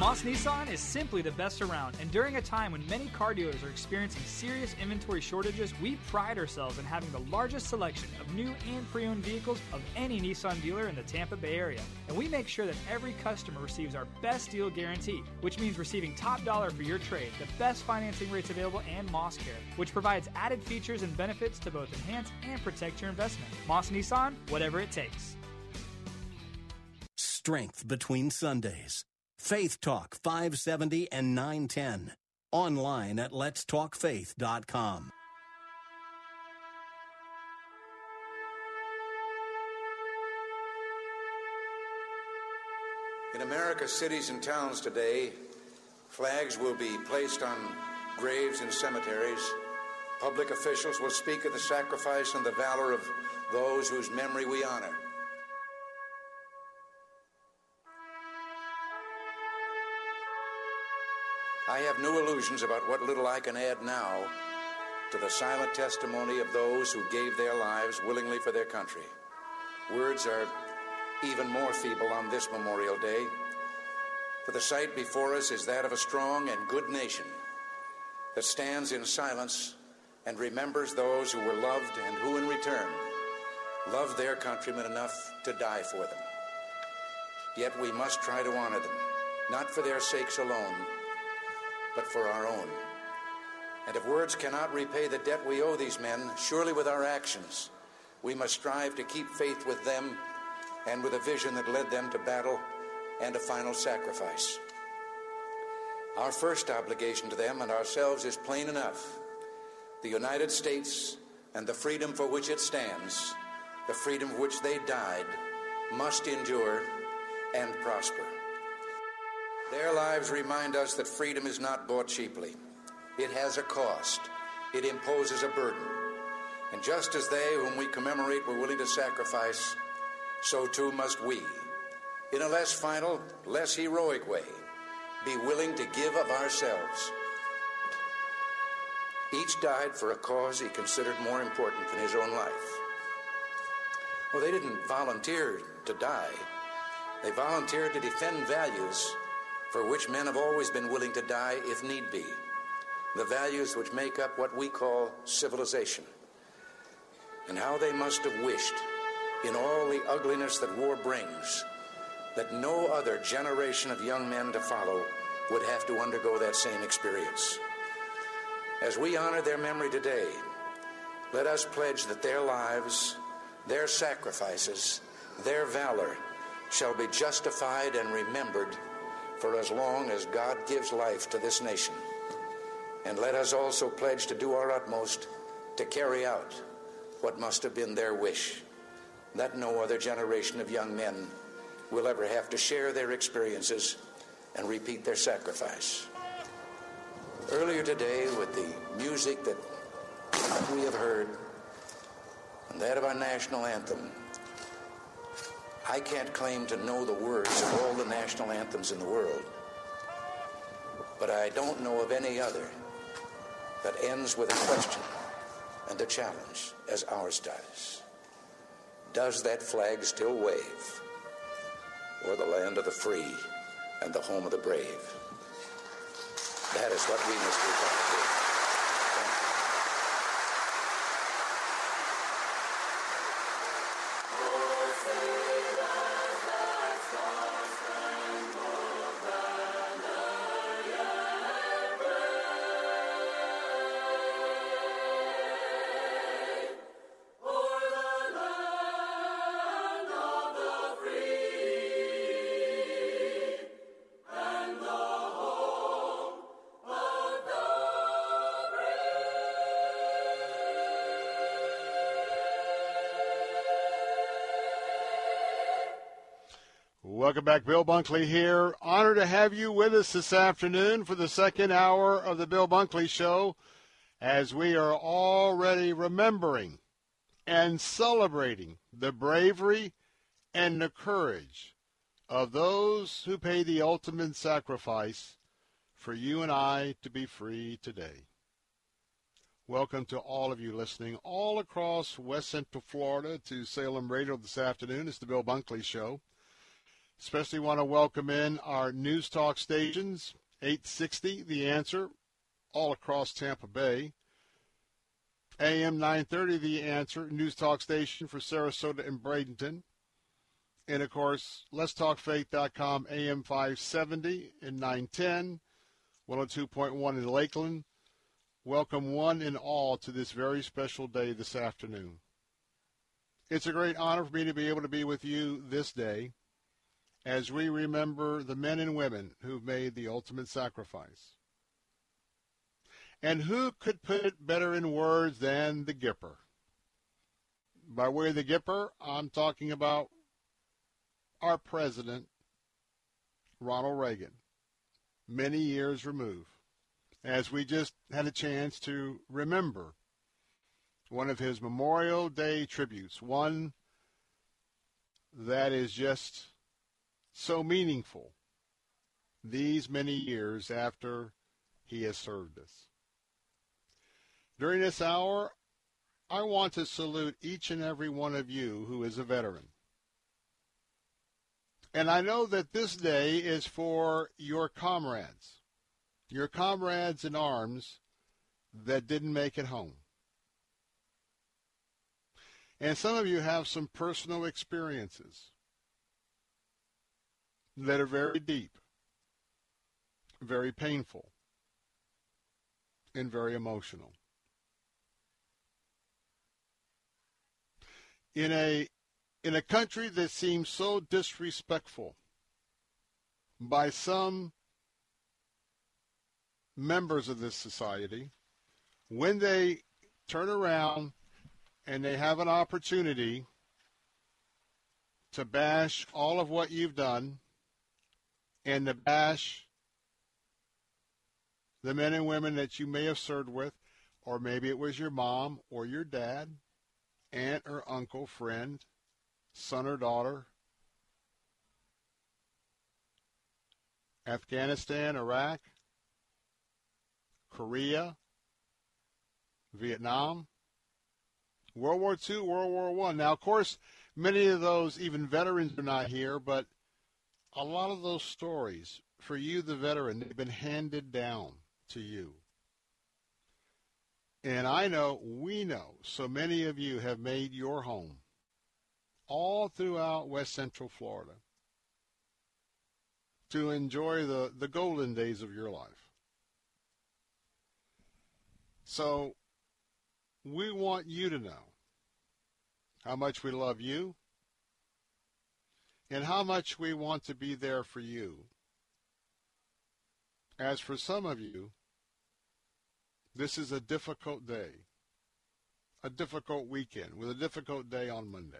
Moss Nissan is simply the best around, and during a time when many car dealers are experiencing serious inventory shortages, we pride ourselves in having the largest selection of new and pre owned vehicles of any Nissan dealer in the Tampa Bay area. And we make sure that every customer receives our best deal guarantee, which means receiving top dollar for your trade, the best financing rates available, and Moss Care, which provides added features and benefits to both enhance and protect your investment. Moss Nissan, whatever it takes. Strength between Sundays. Faith Talk 570 and 910. Online at letstalkfaith.com. In America's cities and towns today, flags will be placed on graves and cemeteries. Public officials will speak of the sacrifice and the valor of those whose memory we honor. I have no illusions about what little I can add now to the silent testimony of those who gave their lives willingly for their country. Words are even more feeble on this Memorial Day, for the sight before us is that of a strong and good nation that stands in silence and remembers those who were loved and who, in return, loved their countrymen enough to die for them. Yet we must try to honor them, not for their sakes alone, but for our own. And if words cannot repay the debt we owe these men, surely with our actions, we must strive to keep faith with them and with a vision that led them to battle and a final sacrifice. Our first obligation to them and ourselves is plain enough. The United States and the freedom for which it stands, the freedom for which they died, must endure and prosper. Their lives remind us that freedom is not bought cheaply. It has a cost. It imposes a burden. And just as they, whom we commemorate, were willing to sacrifice, so too must we, in a less final, less heroic way, be willing to give of ourselves. Each died for a cause he considered more important than his own life. Well, they didn't volunteer to die. They volunteered to defend values for which men have always been willing to die if need be. The values which make up what we call civilization. And how they must have wished, in all the ugliness that war brings, that no other generation of young men to follow would have to undergo that same experience. As we honor their memory today, let us pledge that their lives, their sacrifices, their valor shall be justified and remembered for as long as God gives life to this nation. And let us also pledge to do our utmost to carry out what must have been their wish that no other generation of young men will ever have to share their experiences and repeat their sacrifice. Earlier today, with the music that we have heard and that of our national anthem, I can't claim to know the words of all the national anthems in the world, but I don't know of any other that ends with a question and a challenge as ours does. Does that flag still wave? Or the land of the free and the home of the brave? That is what we must do. Welcome back. Bill Bunkley here. Honor to have you with us this afternoon for the second hour of the Bill Bunkley Show as we are already remembering and celebrating the bravery and the courage of those who pay the ultimate sacrifice for you and I to be free today. Welcome to all of you listening all across West Central Florida to Salem Radio this afternoon. It's the Bill Bunkley Show. Especially want to welcome in our news talk stations, 860, The Answer, all across Tampa Bay. AM 930, The Answer, news talk station for Sarasota and Bradenton. And of course, letstalkfaith.com, AM 570 and 910, 102.1 in Lakeland. Welcome one and all to this very special day this afternoon. It's a great honor for me to be able to be with you this day as we remember the men and women who've made the ultimate sacrifice. And who could put it better in words than the Gipper? By way of the Gipper, I'm talking about our president, Ronald Reagan, many years removed, as we just had a chance to remember one of his Memorial Day tributes, one that is just so meaningful these many years after he has served us. During this hour, I want to salute each and every one of you who is a veteran. And I know that this day is for your comrades, your comrades in arms that didn't make it home. And some of you have some personal experiences that are very deep, very painful, and very emotional. In a in a country that seems so disrespectful by some members of this society, when they turn around and they have an opportunity to bash all of what you've done and to bash the men and women that you may have served with, or maybe it was your mom or your dad, aunt or uncle, friend, son or daughter, Afghanistan, Iraq, Korea, Vietnam, World War II, World War One. Now, of course, many of those, even veterans, are not here, but a lot of those stories, for you, the veteran, they've been handed down to you. And I know, we know, so many of you have made your home all throughout West Central Florida to enjoy the, the golden days of your life. So we want you to know how much we love you and how much we want to be there for you. As for some of you, this is a difficult day, a difficult weekend, with a difficult day on Monday.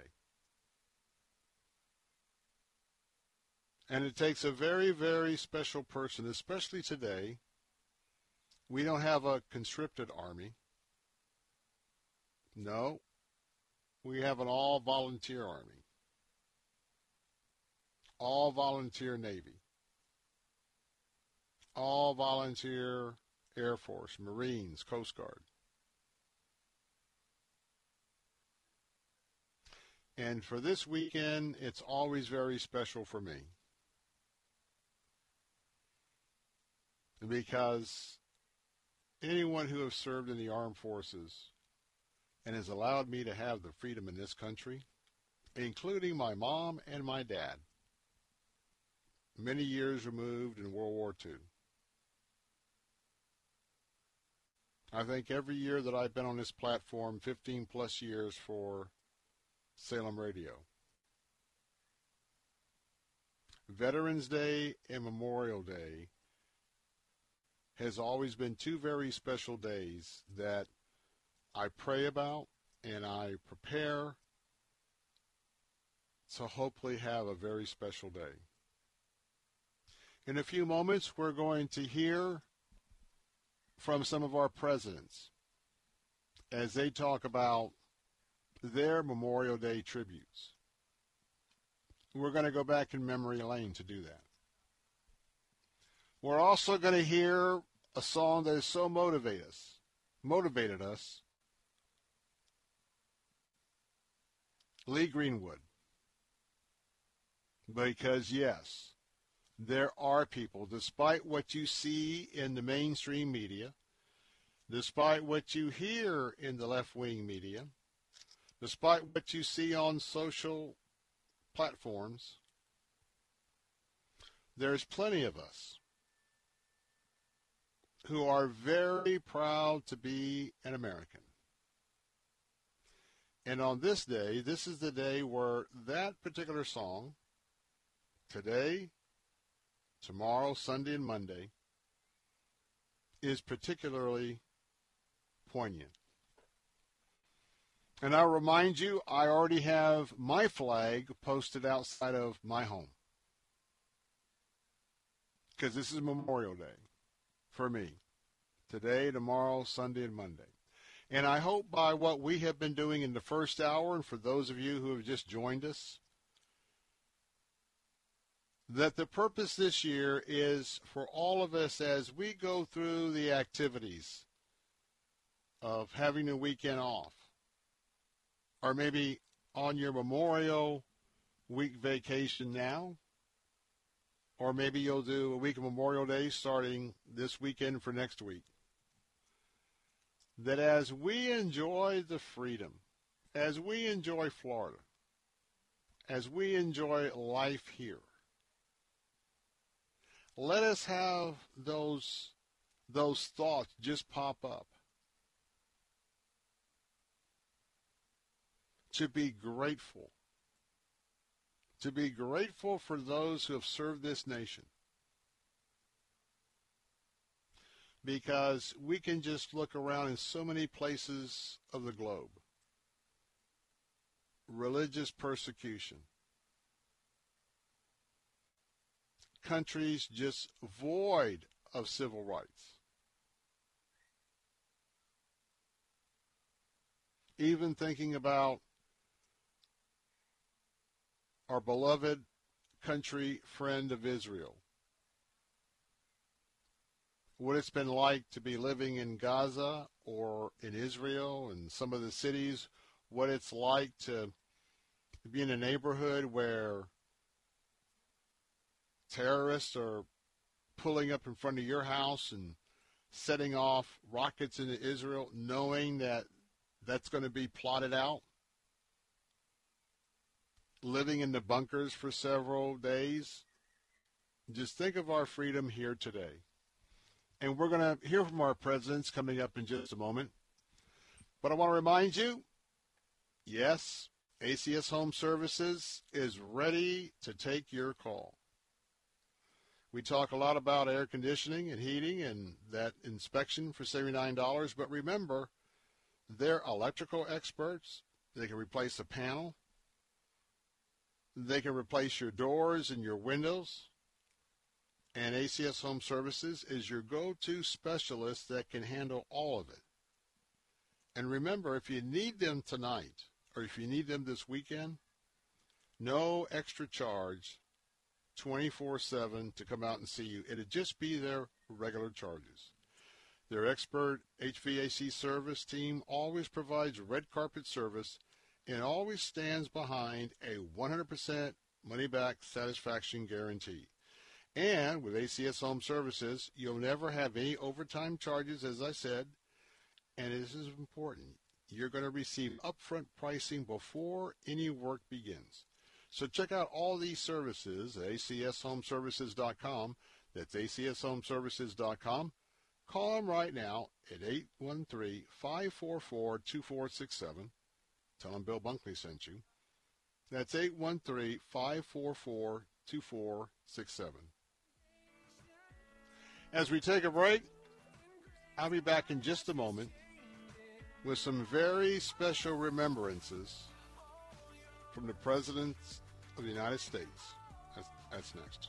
And it takes a very, very special person, especially today. We don't have a conscripted army. No, we have an all volunteer army, all volunteer Navy, all volunteer Air Force, Marines, Coast Guard. And for this weekend, it's always very special for me. Because anyone who has served in the armed forces and has allowed me to have the freedom in this country, including my mom and my dad, many years removed in World War II. I think every year that I've been on this platform, 15 plus years for Salem Radio. Veterans Day and Memorial Day has always been two very special days that I pray about and I prepare to hopefully have a very special day. In a few moments, we're going to hear from some of our presidents as they talk about their Memorial Day tributes. We're going to go back in memory lane to do that. We're also going to hear a song that has so motivated us, motivated us. Lee Greenwood. Because yes, there are people, despite what you see in the mainstream media, despite what you hear in the left wing media, despite what you see on social platforms, there's plenty of us who are very proud to be an American. And on this day, this is the day where that particular song, today, tomorrow, Sunday, and Monday, is particularly poignant. And I'll remind you, I already have my flag posted outside of my home. because this is Memorial Day for me. Today, tomorrow, Sunday, and Monday. And I hope by what we have been doing in the first hour, and for those of you who have just joined us, that the purpose this year is for all of us as we go through the activities of having a weekend off, or maybe on your Memorial Week vacation now, or maybe you'll do a week of Memorial Day starting this weekend for next week. That as we enjoy the freedom, as we enjoy Florida, as we enjoy life here, let us have those those thoughts just pop up. To be grateful. To be grateful for those who have served this nation. Because we can just look around in so many places of the globe. Religious persecution countries just void of civil rights. Even thinking about our beloved country friend of Israel. What it's been like to be living in Gaza or in Israel and some of the cities, what it's like to be in a neighborhood where terrorists are pulling up in front of your house and setting off rockets into Israel, knowing that that's going to be plotted out? Living in the bunkers for several days? Just think of our freedom here today. And we're going to hear from our presidents coming up in just a moment. But I want to remind you yes, ACS Home Services is ready to take your call. We talk a lot about air conditioning and heating and that inspection for $79. But remember, they're electrical experts. They can replace a panel. They can replace your doors and your windows. And ACS Home Services is your go-to specialist that can handle all of it. And remember, if you need them tonight or if you need them this weekend, no extra charge 24 7 to come out and see you. It'd just be their regular charges. Their expert HVAC service team always provides red carpet service and always stands behind a 100% money back satisfaction guarantee. And with ACS Home Services, you'll never have any overtime charges, as I said. And this is important. You're going to receive upfront pricing before any work begins. So check out all these services at acshomeservices.com. That's acshomeservices.com. Call them right now at 813-544-2467. Tell them Bill Bunkley sent you. That's 813-544-2467. As we take a break, I'll be back in just a moment with some very special remembrances from the President of the United States. That's, that's next.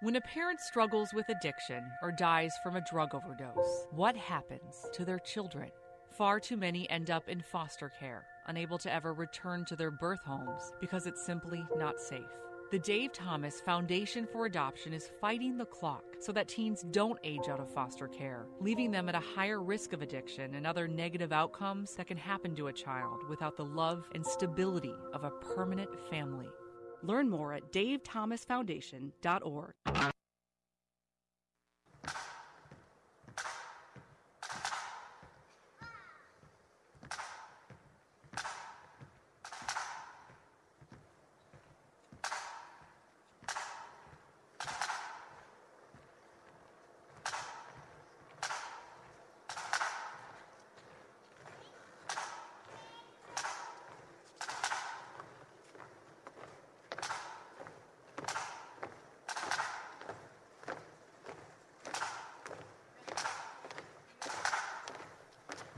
When a parent struggles with addiction or dies from a drug overdose, what happens to their children? Far too many end up in foster care, unable to ever return to their birth homes because it's simply not safe. The Dave Thomas Foundation for Adoption is fighting the clock so that teens don't age out of foster care, leaving them at a higher risk of addiction and other negative outcomes that can happen to a child without the love and stability of a permanent family. Learn more at davethomasfoundation.org.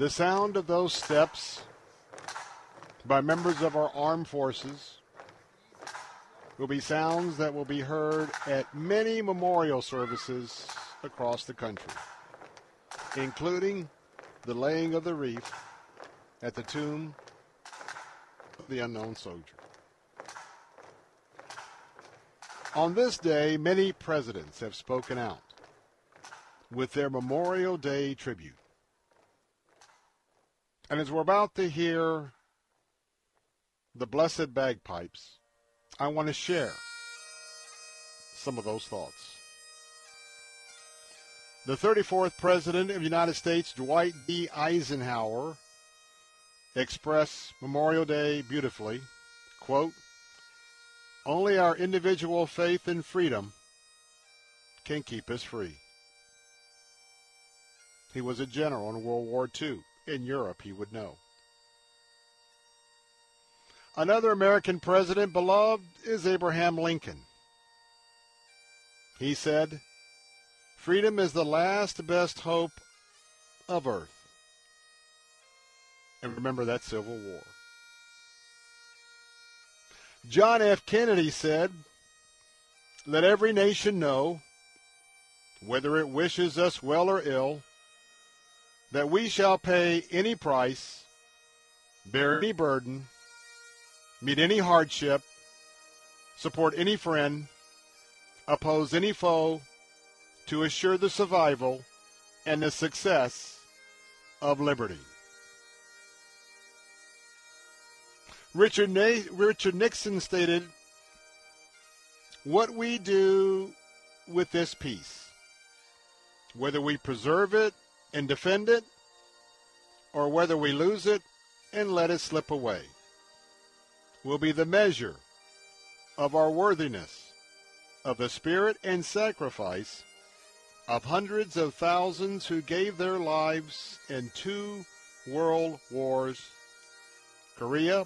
The sound of those steps by members of our armed forces will be sounds that will be heard at many memorial services across the country, including the laying of the wreath at the tomb of the unknown soldier. On this day, many presidents have spoken out with their Memorial Day tribute. And as we're about to hear the blessed bagpipes, I want to share some of those thoughts. The 34th President of the United States, Dwight D. Eisenhower, expressed Memorial Day beautifully. Quote, only our individual faith and freedom can keep us free. He was a general in World War II. In Europe, he would know. Another American president beloved is Abraham Lincoln. He said, Freedom is the last best hope of earth. And remember that Civil War. John F. Kennedy said, Let every nation know, whether it wishes us well or ill, that we shall pay any price, bear any burden, meet any hardship, support any friend, oppose any foe, to assure the survival and the success of liberty. Richard, Na- Richard Nixon stated, What we do with this peace, whether we preserve it and defend it, or whether we lose it and let it slip away, will be the measure of our worthiness of the spirit and sacrifice of hundreds of thousands who gave their lives in two world wars, Korea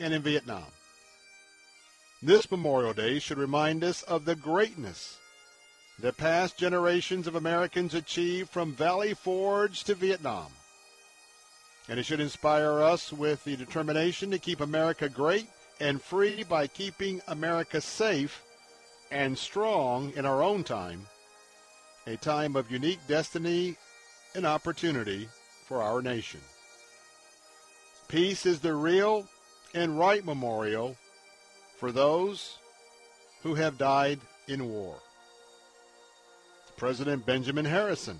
and in Vietnam. This Memorial Day should remind us of the greatness that past generations of Americans achieved from Valley Forge to Vietnam. And it should inspire us with the determination to keep America great and free by keeping America safe and strong in our own time, a time of unique destiny and opportunity for our nation. Peace is the real and right memorial for those who have died in war. President Benjamin Harrison.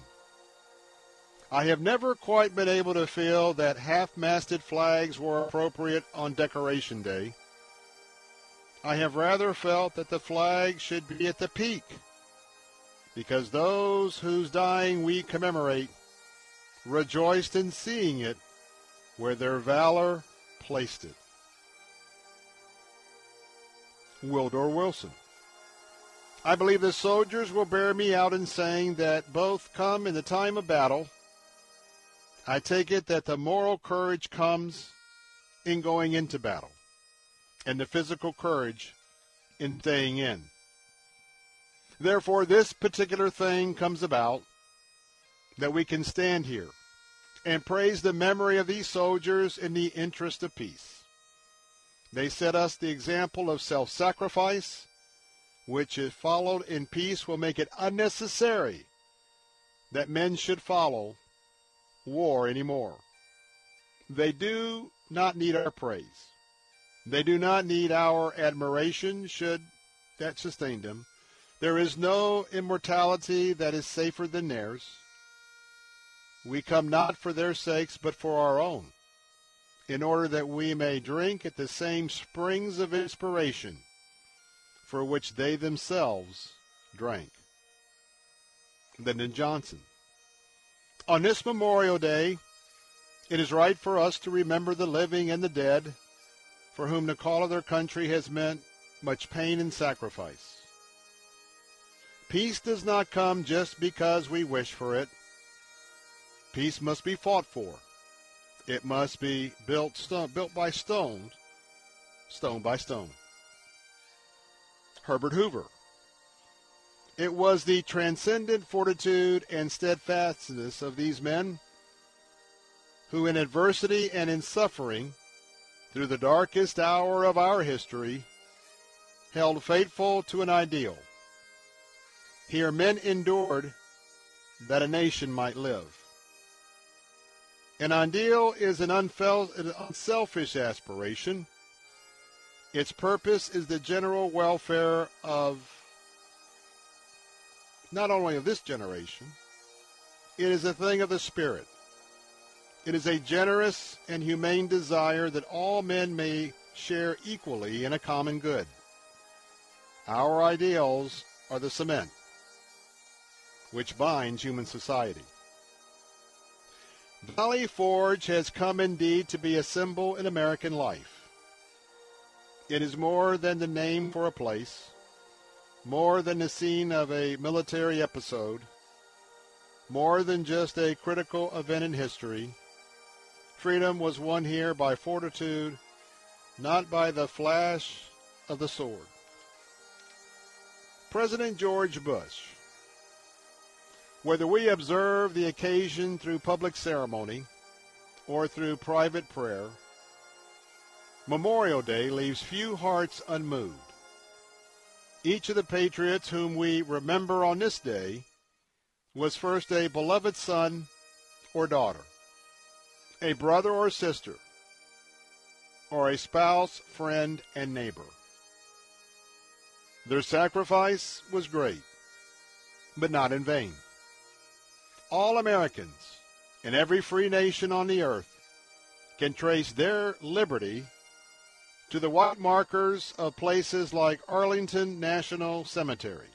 I have never quite been able to feel that half-masted flags were appropriate on Decoration Day. I have rather felt that the flag should be at the peak, because those whose dying we commemorate rejoiced in seeing it where their valor placed it. Woodrow Wilson. I believe the soldiers will bear me out in saying that both come in the time of battle. I take it that the moral courage comes in going into battle, and the physical courage in staying in. Therefore, this particular thing comes about that we can stand here and praise the memory of these soldiers in the interest of peace. They set us the example of self sacrifice, which, is followed in peace, will make it unnecessary that men should follow war anymore. They do not need our praise. They do not need our admiration, should that sustain them. There is no immortality that is safer than theirs. We come not for their sakes, but for our own, in order that we may drink at the same springs of inspiration for which they themselves drank. Lyndon Johnson. On this Memorial Day, it is right for us to remember the living and the dead, for whom the call of their country has meant much pain and sacrifice. Peace does not come just because we wish for it. Peace must be fought for. It must be built stone, built by stones, stone by stone. Herbert Hoover. It was the transcendent fortitude and steadfastness of these men who, in adversity and in suffering, through the darkest hour of our history, held faithful to an ideal. Here men endured that a nation might live. An ideal is an, unselfish aspiration. Its purpose is the general welfare of not only of this generation, it is a thing of the spirit. It is a generous and humane desire that all men may share equally in a common good. Our ideals are the cement which binds human society. Valley Forge has come indeed to be a symbol in American life. It is more than the name for a place, more than the scene of a military episode, more than just a critical event in history. Freedom was won here by fortitude, not by the flash of the sword. President George Bush whether we observe the occasion through public ceremony or through private prayer, Memorial Day leaves few hearts unmoved. Each of the patriots whom we remember on this day was first a beloved son or daughter, a brother or sister, or a spouse, friend, and neighbor. Their sacrifice was great, but not in vain all Americans in every free nation on the earth can trace their liberty to the white markers of places like Arlington National Cemetery.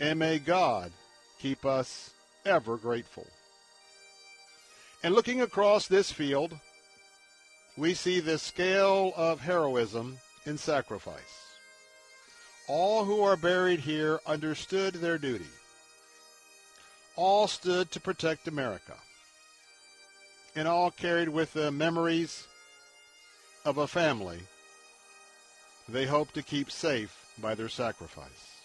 And may God keep us ever grateful. And looking across this field, we see the scale of heroism and sacrifice. All who are buried here understood their duty all stood to protect America. And all carried with them memories of a family they hope to keep safe by their sacrifice.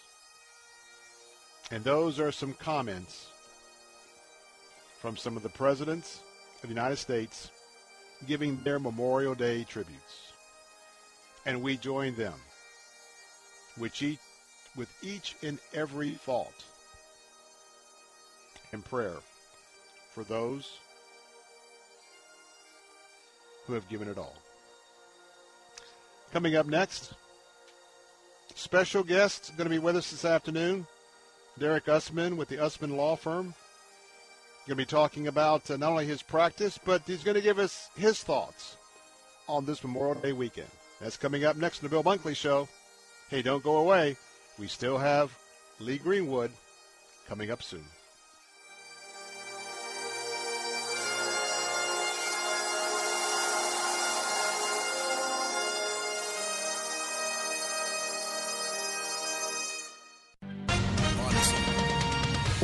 And those are some comments from some of the presidents of the United States giving their Memorial Day tributes. And we join them with each, with each and every thought and prayer for those who have given it all. Coming up next, special guest going to be with us this afternoon, Derek Usman with the Usman Law Firm. Going to be talking about uh, not only his practice, but he's going to give us his thoughts on this Memorial Day weekend. That's coming up next in the Bill Bunkley Show. Hey, don't go away. We still have Lee Greenwood coming up soon.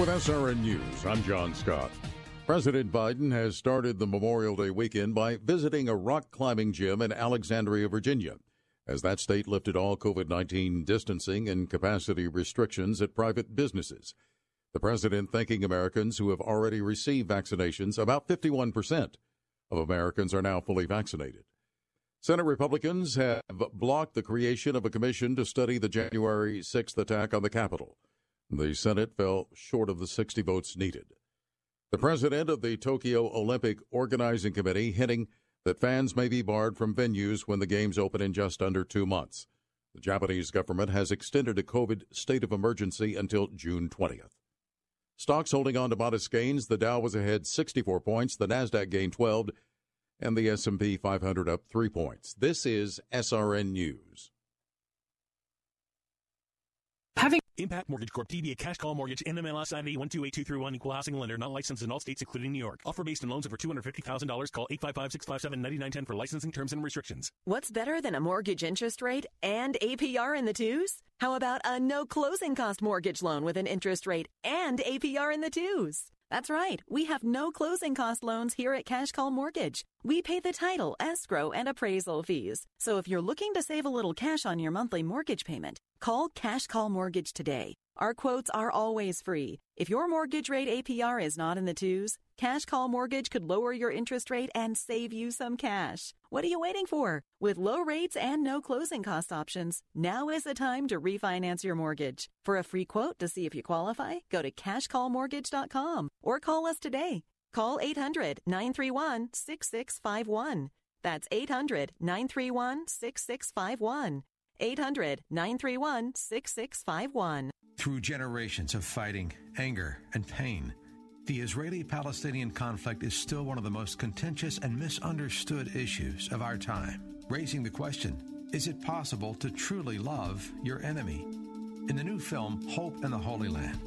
With SRN News, I'm John Scott. President Biden has started the Memorial Day weekend by visiting a rock climbing gym in Alexandria, Virginia, as that state lifted all COVID 19 distancing and capacity restrictions at private businesses. The president thanking Americans who have already received vaccinations. About 51% of Americans are now fully vaccinated. Senate Republicans have blocked the creation of a commission to study the January 6th attack on the Capitol. The Senate fell short of the 60 votes needed. The president of the Tokyo Olympic Organizing Committee hinting that fans may be barred from venues when the games open in just under two months. The Japanese government has extended a COVID state of emergency until June 20th. Stocks holding on to modest gains. The Dow was ahead 64 points, the Nasdaq gained 12, and the S&P 500 up 3 points. This is SRN News. Having Impact Mortgage Corp. DBA Cash Call Mortgage. NMLS ID 128231. Equal housing lender. Not licensed in all states, including New York. Offer based on loans over $250,000. Call 855-657-9910 for licensing terms and restrictions. What's better than a mortgage interest rate and APR in the twos? How about a no closing cost mortgage loan with an interest rate and APR in the twos? That's right. We have no closing cost loans here at Cash Call Mortgage. We pay the title, escrow, and appraisal fees. So if you're looking to save a little cash on your monthly mortgage payment, call Cash Call Mortgage today. Our quotes are always free. If your mortgage rate APR is not in the twos, Cash Call Mortgage could lower your interest rate and save you some cash. What are you waiting for? With low rates and no closing cost options, now is the time to refinance your mortgage. For a free quote to see if you qualify, go to cashcallmortgage.com or call us today. Call 800 931 6651. That's 800 931 6651. 800 931 6651. Through generations of fighting, anger, and pain, the Israeli Palestinian conflict is still one of the most contentious and misunderstood issues of our time, raising the question is it possible to truly love your enemy? In the new film, Hope in the Holy Land,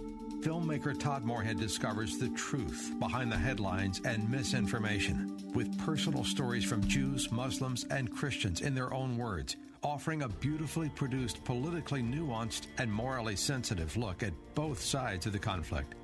filmmaker Todd Moorhead discovers the truth behind the headlines and misinformation with personal stories from Jews, Muslims, and Christians in their own words, offering a beautifully produced, politically nuanced, and morally sensitive look at both sides of the conflict.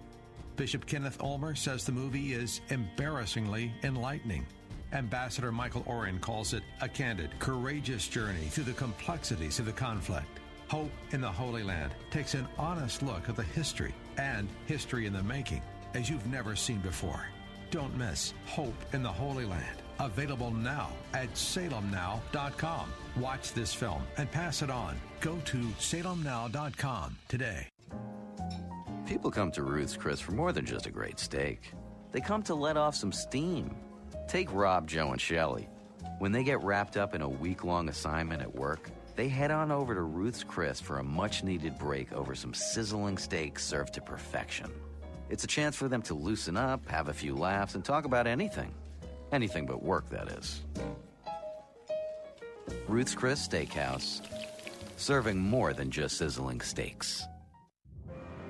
Bishop Kenneth Ulmer says the movie is embarrassingly enlightening. Ambassador Michael Oren calls it a candid, courageous journey through the complexities of the conflict. Hope in the Holy Land takes an honest look at the history and history in the making as you've never seen before. Don't miss Hope in the Holy Land. Available now at salemnow.com. Watch this film and pass it on. Go to salemnow.com today. People come to Ruth's Chris for more than just a great steak. They come to let off some steam. Take Rob, Joe, and Shelley. When they get wrapped up in a week long assignment at work, they head on over to Ruth's Chris for a much needed break over some sizzling steaks served to perfection. It's a chance for them to loosen up, have a few laughs, and talk about anything. Anything but work, that is. Ruth's Chris Steakhouse, serving more than just sizzling steaks.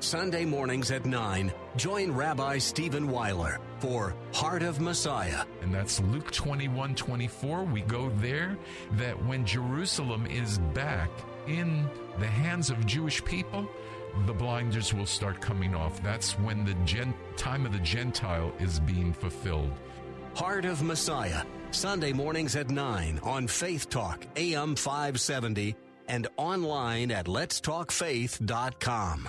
Sunday mornings at 9, join Rabbi Stephen Weiler for Heart of Messiah. And that's Luke 21 24. We go there that when Jerusalem is back in the hands of Jewish people, the blinders will start coming off. That's when the gen- time of the Gentile is being fulfilled. Heart of Messiah, Sunday mornings at 9 on Faith Talk, AM 570, and online at letstalkfaith.com.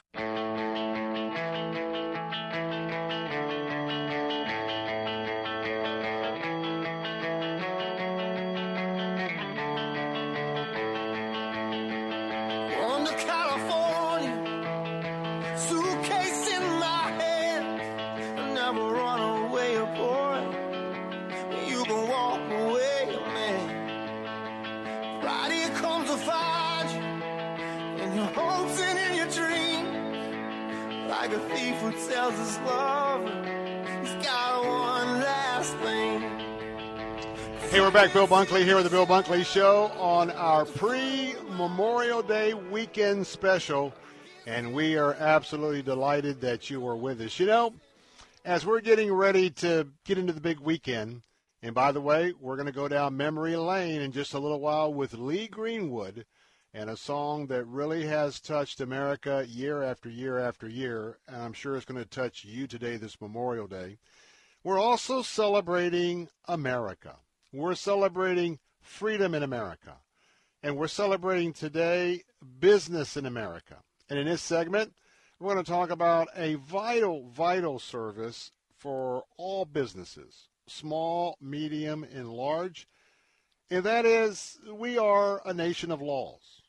we're back. Bill Bunkley here with the Bill Bunkley Show on our pre Memorial Day weekend special. And we are absolutely delighted that you are with us. You know, as we're getting ready to get into the big weekend, and by the way, we're going to go down memory lane in just a little while with Lee Greenwood and a song that really has touched America year after year after year, and I'm sure it's going to touch you today, this Memorial Day. We're also celebrating America. We're celebrating freedom in America. And we're celebrating today business in America. And in this segment, we're going to talk about a vital, vital service for all businesses, small, medium, and large. And that is, we are a nation of laws.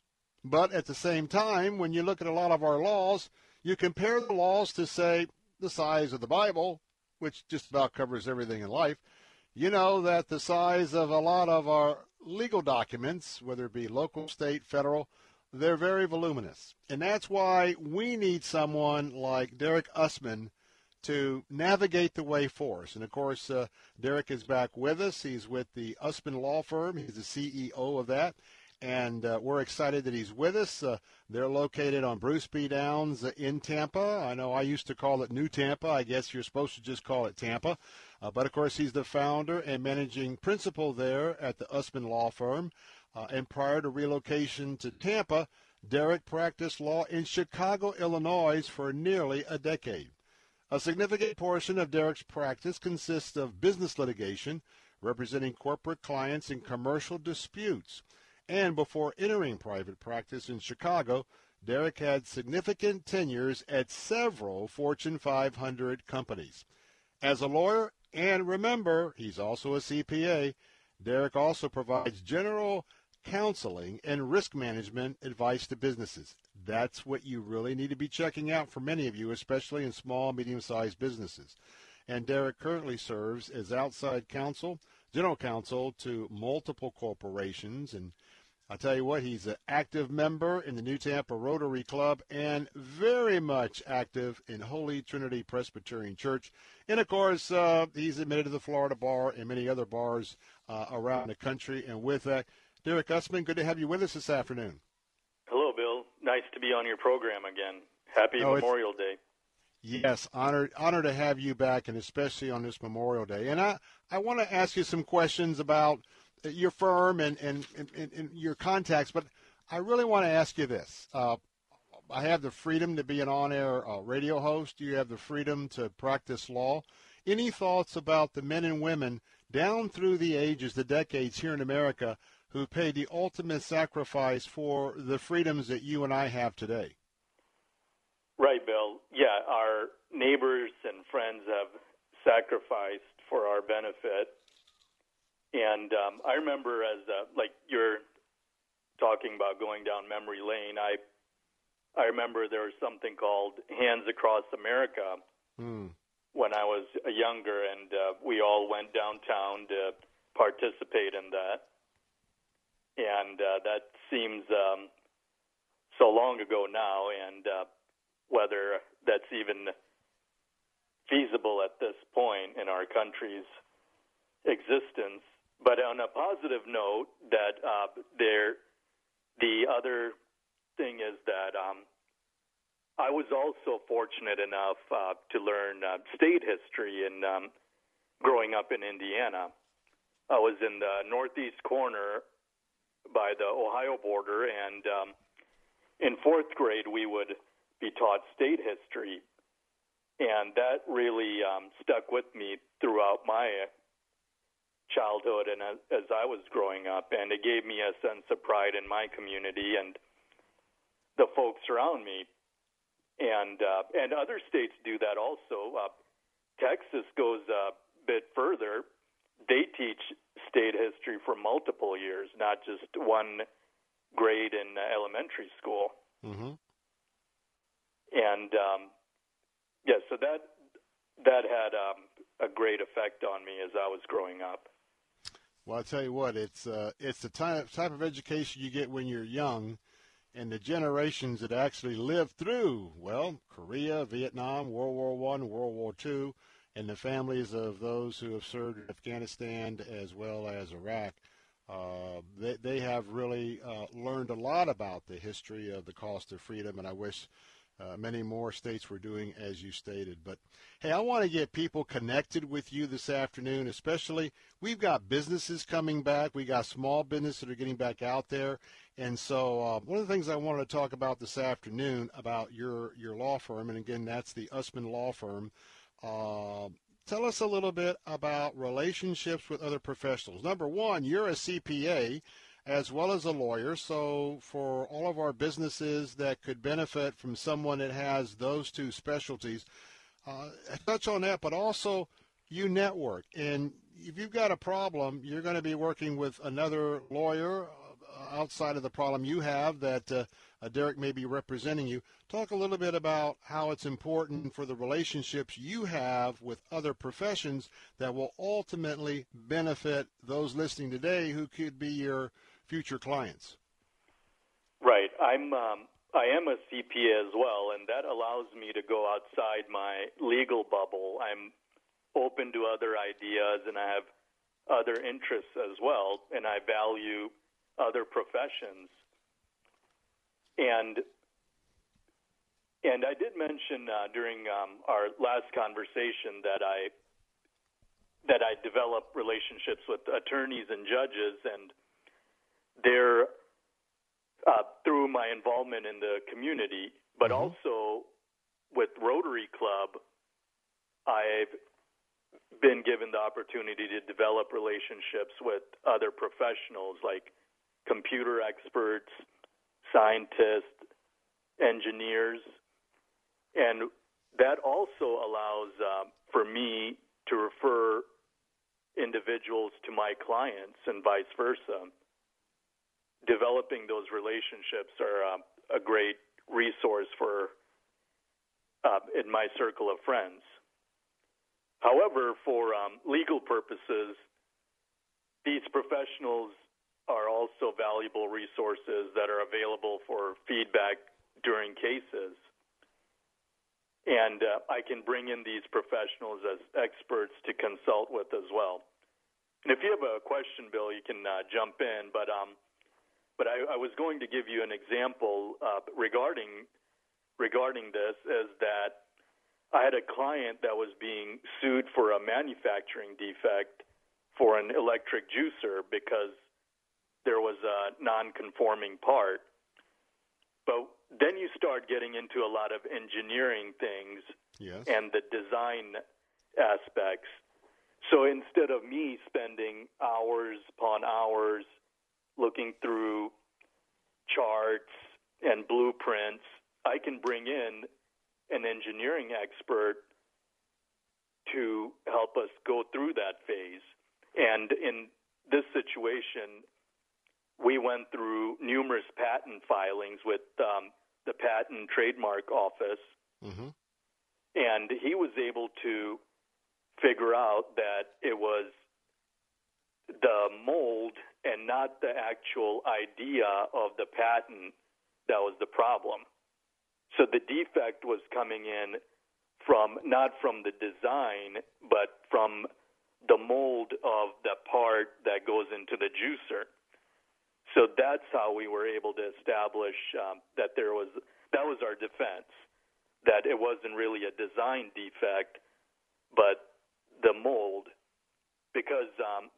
But at the same time, when you look at a lot of our laws, you compare the laws to, say, the size of the Bible, which just about covers everything in life. You know that the size of a lot of our legal documents, whether it be local, state, federal, they're very voluminous. And that's why we need someone like Derek Usman to navigate the way for us. And of course, uh, Derek is back with us. He's with the Usman Law Firm. He's the CEO of that and uh, we're excited that he's with us. Uh, they're located on Bruce B. Downs in Tampa. I know I used to call it New Tampa. I guess you're supposed to just call it Tampa. Uh, but of course, he's the founder and managing principal there at the Usman Law Firm. Uh, and prior to relocation to Tampa, Derek practiced law in Chicago, Illinois for nearly a decade. A significant portion of Derek's practice consists of business litigation, representing corporate clients in commercial disputes. And before entering private practice in Chicago, Derek had significant tenures at several Fortune 500 companies. As a lawyer, and remember, he's also a CPA, Derek also provides general counseling and risk management advice to businesses. That's what you really need to be checking out for many of you, especially in small, medium sized businesses. And Derek currently serves as outside counsel, general counsel to multiple corporations and I'll tell you what, he's an active member in the New Tampa Rotary Club and very much active in Holy Trinity Presbyterian Church. And of course, uh, he's admitted to the Florida Bar and many other bars uh, around the country. And with that, Derek Usman, good to have you with us this afternoon. Hello, Bill. Nice to be on your program again. Happy oh, Memorial Day. Yes, honored honor to have you back, and especially on this Memorial Day. And I, I want to ask you some questions about – your firm and, and, and, and, your contacts, but I really want to ask you this. Uh, I have the freedom to be an on-air uh, radio host. You have the freedom to practice law. Any thoughts about the men and women down through the ages, the decades here in America, who paid the ultimate sacrifice for the freedoms that you and I have today? Right, Bill. Yeah, our neighbors and friends have sacrificed for our benefit and um, I remember as uh, like you're talking about going down memory lane, I I remember there was something called Hands Across America mm. when I was younger, and uh, we all went downtown to participate in that. And uh, that seems um, so long ago now, and uh, whether that's even feasible at this point in our country's existence but on a positive note, that uh, there, the other thing is that um, I was also fortunate enough uh, to learn uh, state history in um, growing up in Indiana. I was in the northeast corner by the Ohio border, and um, in fourth grade we would be taught state history, and that really um, stuck with me throughout my childhood and as, as I was growing up, and it gave me a sense of pride in my community and the folks around me. And uh, and other states do that also. Uh, Texas goes a bit further. They teach state history for multiple years, not just one grade in elementary school. Mm-hmm. And um, yeah, so that that had um, a great effect on me as I was growing up. Well, I tell you what, it's uh, it's the type type of education you get when you're young, and the generations that actually lived through well Korea, Vietnam, World War One, World War Two, and the families of those who have served in Afghanistan as well as Iraq. Uh, they, they have really uh, learned a lot about the history of the cost of freedom, and I wish uh, many more states were doing as you stated. But hey, I want to get people connected with you this afternoon, especially we've got businesses coming back. We got small businesses that are getting back out there. And so uh, one of the things I wanted to talk about this afternoon about your, your law firm, and again, that's the Usman Law Firm. Uh, tell us a little bit about relationships with other professionals. Number one, you're a CPA as well as a lawyer. So, for all of our businesses that could benefit from someone that has those two specialties, uh, touch on that, but also you network. And if you've got a problem, you're going to be working with another lawyer uh, outside of the problem you have that uh, uh, Derek may be representing you. Talk a little bit about how it's important for the relationships you have with other professions that will ultimately benefit those listening today who could be your future clients? Right. I'm. Um, I am a CPA as well, and that allows me to go outside my legal bubble. I'm open to other ideas, and I have other interests as well, and I value other professions. And and I did mention uh, during um, our last conversation that I that I develop relationships with attorneys and judges, and there uh, through my involvement in the community, but mm-hmm. also with Rotary Club, I've been given the opportunity to develop relationships with other professionals like computer experts, scientists, engineers, and that also allows uh, for me to refer individuals to my clients and vice versa developing those relationships are uh, a great resource for uh, in my circle of friends. However, for um, legal purposes, these professionals are also valuable resources that are available for feedback during cases. And uh, I can bring in these professionals as experts to consult with as well. And if you have a question, Bill, you can uh, jump in. But um, but I, I was going to give you an example uh, regarding regarding this is that I had a client that was being sued for a manufacturing defect for an electric juicer because there was a non-conforming part. But then you start getting into a lot of engineering things yes. and the design aspects. So instead of me spending hours upon hours looking through charts and blueprints, I can bring in an engineering expert to help us go through that phase. And in this situation, we went through numerous patent filings with um, the Patent Trademark Office, mm-hmm. and he was able to figure out that it was the mold and not the actual idea of the patent that was the problem. So the defect was coming in from not from the design, but from the mold of the part that goes into the juicer. So that's how we were able to establish um, that there was that was our defense that it wasn't really a design defect, but the mold, because um,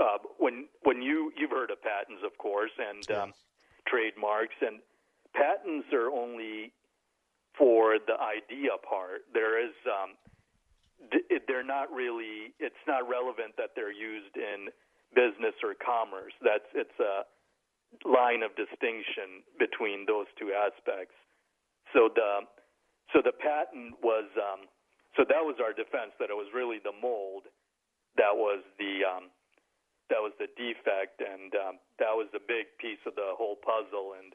uh, when when you you've heard of patents, of course, and yes. um, trademarks, and patents are only for the idea part. There is um, they're not really. It's not relevant that they're used in business or commerce. That's it's a line of distinction between those two aspects. So the so the patent was um, so that was our defense that it was really the mold that was the um, that was the defect, and um, that was a big piece of the whole puzzle, and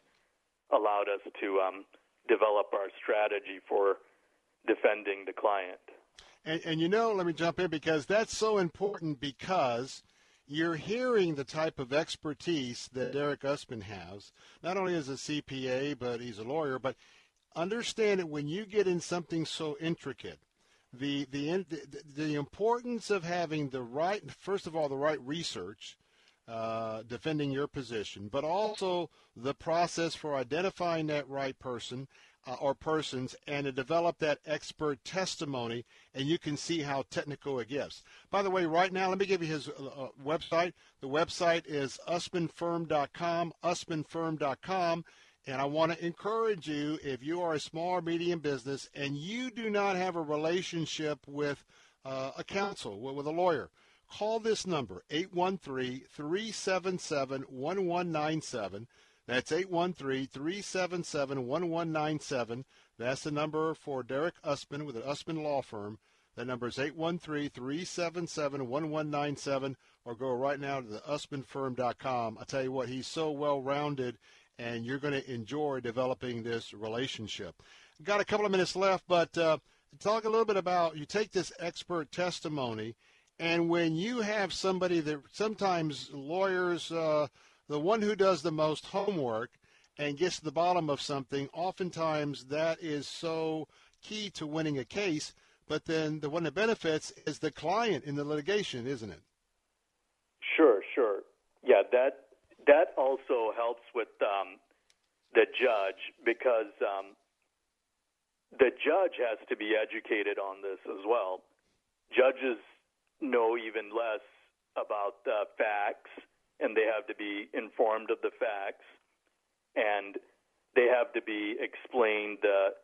allowed us to um, develop our strategy for defending the client. And, and you know, let me jump in because that's so important because you're hearing the type of expertise that Derek Usman has, not only as a CPA, but he's a lawyer. But understand that when you get in something so intricate, the, the, the importance of having the right, first of all, the right research, uh, defending your position, but also the process for identifying that right person, uh, or persons and to develop that expert testimony, and you can see how technical it gets. By the way, right now, let me give you his uh, uh website. The website is usmanfirm.com, usmanfirm.com. And I want to encourage you, if you are a small or medium business and you do not have a relationship with uh, a counsel, with a lawyer, call this number, 813-377-1197. That's 813-377-1197. That's the number for Derek Usman with an Usman Law Firm. That number is 813-377-1197 or go right now to the usmanfirm.com. I tell you what, he's so well-rounded and you're going to enjoy developing this relationship. Got a couple of minutes left, but uh, talk a little bit about you take this expert testimony, and when you have somebody that sometimes lawyers, uh, the one who does the most homework and gets to the bottom of something, oftentimes that is so key to winning a case. But then the one that benefits is the client in the litigation, isn't it? Sure, sure. Yeah, that that also helps with um, the judge because um, the judge has to be educated on this as well. Judges know even less about the facts, and they have to be informed of the facts, and they have to be explained the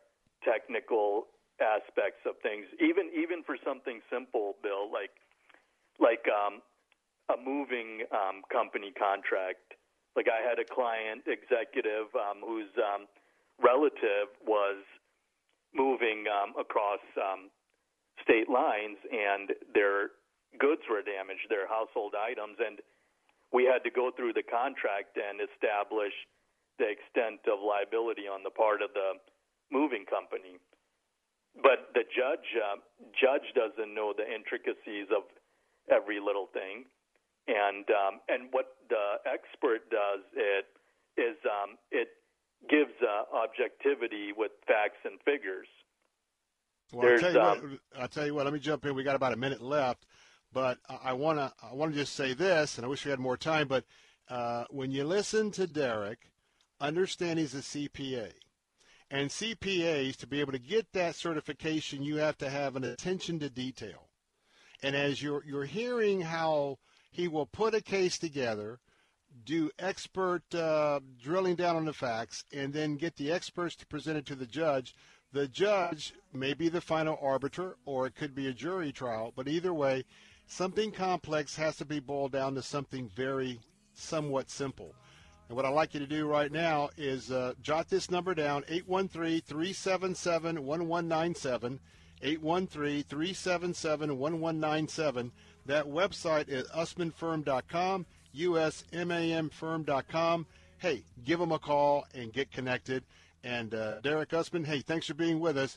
technical aspects of things. Even even for something simple, Bill, like like um, a moving um, company contract. Like I had a client executive um, whose um, relative was moving um, across um, state lines, and their goods were damaged, their household items, and we had to go through the contract and establish the extent of liability on the part of the moving company. But the judge uh, judge doesn't know the intricacies of every little thing and um, and what the expert does it is um, it gives uh, objectivity with facts and figures. Well, I'll tell, you um, what, I'll tell you what. Let me jump in. We got about a minute left, but I want to I want to just say this, and I wish we had more time. But uh, when you listen to Derek, understand he's a CPA, and CPAs to be able to get that certification, you have to have an attention to detail. And as you're you're hearing how he will put a case together, do expert uh, drilling down on the facts, and then get the experts to present it to the judge. The judge may be the final arbiter, or it could be a jury trial, but either way, something complex has to be boiled down to something very somewhat simple. And what I'd like you to do right now is uh, jot this number down 813 377 1197. 813 377 1197 that website is usmanfirm.com, usmamfirm.com. Hey, give them a call and get connected. And uh, Derek Usman, hey, thanks for being with us.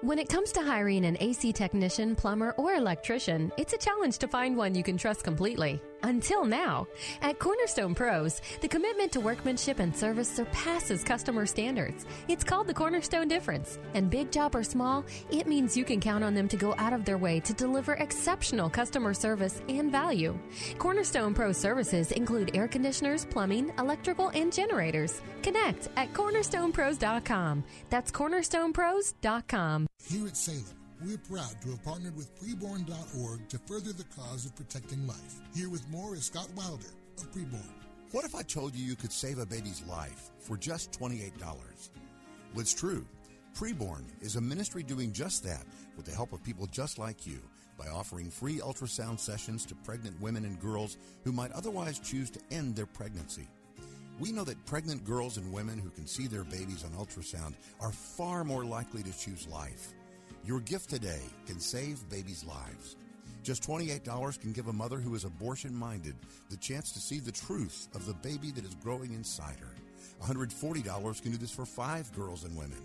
When it comes to hiring an AC technician, plumber, or electrician, it's a challenge to find one you can trust completely. Until now, at Cornerstone Pros, the commitment to workmanship and service surpasses customer standards. It's called the Cornerstone Difference. And big job or small, it means you can count on them to go out of their way to deliver exceptional customer service and value. Cornerstone Pro services include air conditioners, plumbing, electrical, and generators. Connect at cornerstonepros.com. That's cornerstonepros.com. Here at Salem, we're proud to have partnered with preborn.org to further the cause of protecting life. Here with more is Scott Wilder of Preborn. What if I told you you could save a baby's life for just $28? Well, it's true. Preborn is a ministry doing just that with the help of people just like you by offering free ultrasound sessions to pregnant women and girls who might otherwise choose to end their pregnancy. We know that pregnant girls and women who can see their babies on ultrasound are far more likely to choose life. Your gift today can save babies' lives. Just $28 can give a mother who is abortion minded the chance to see the truth of the baby that is growing inside her. $140 can do this for five girls and women.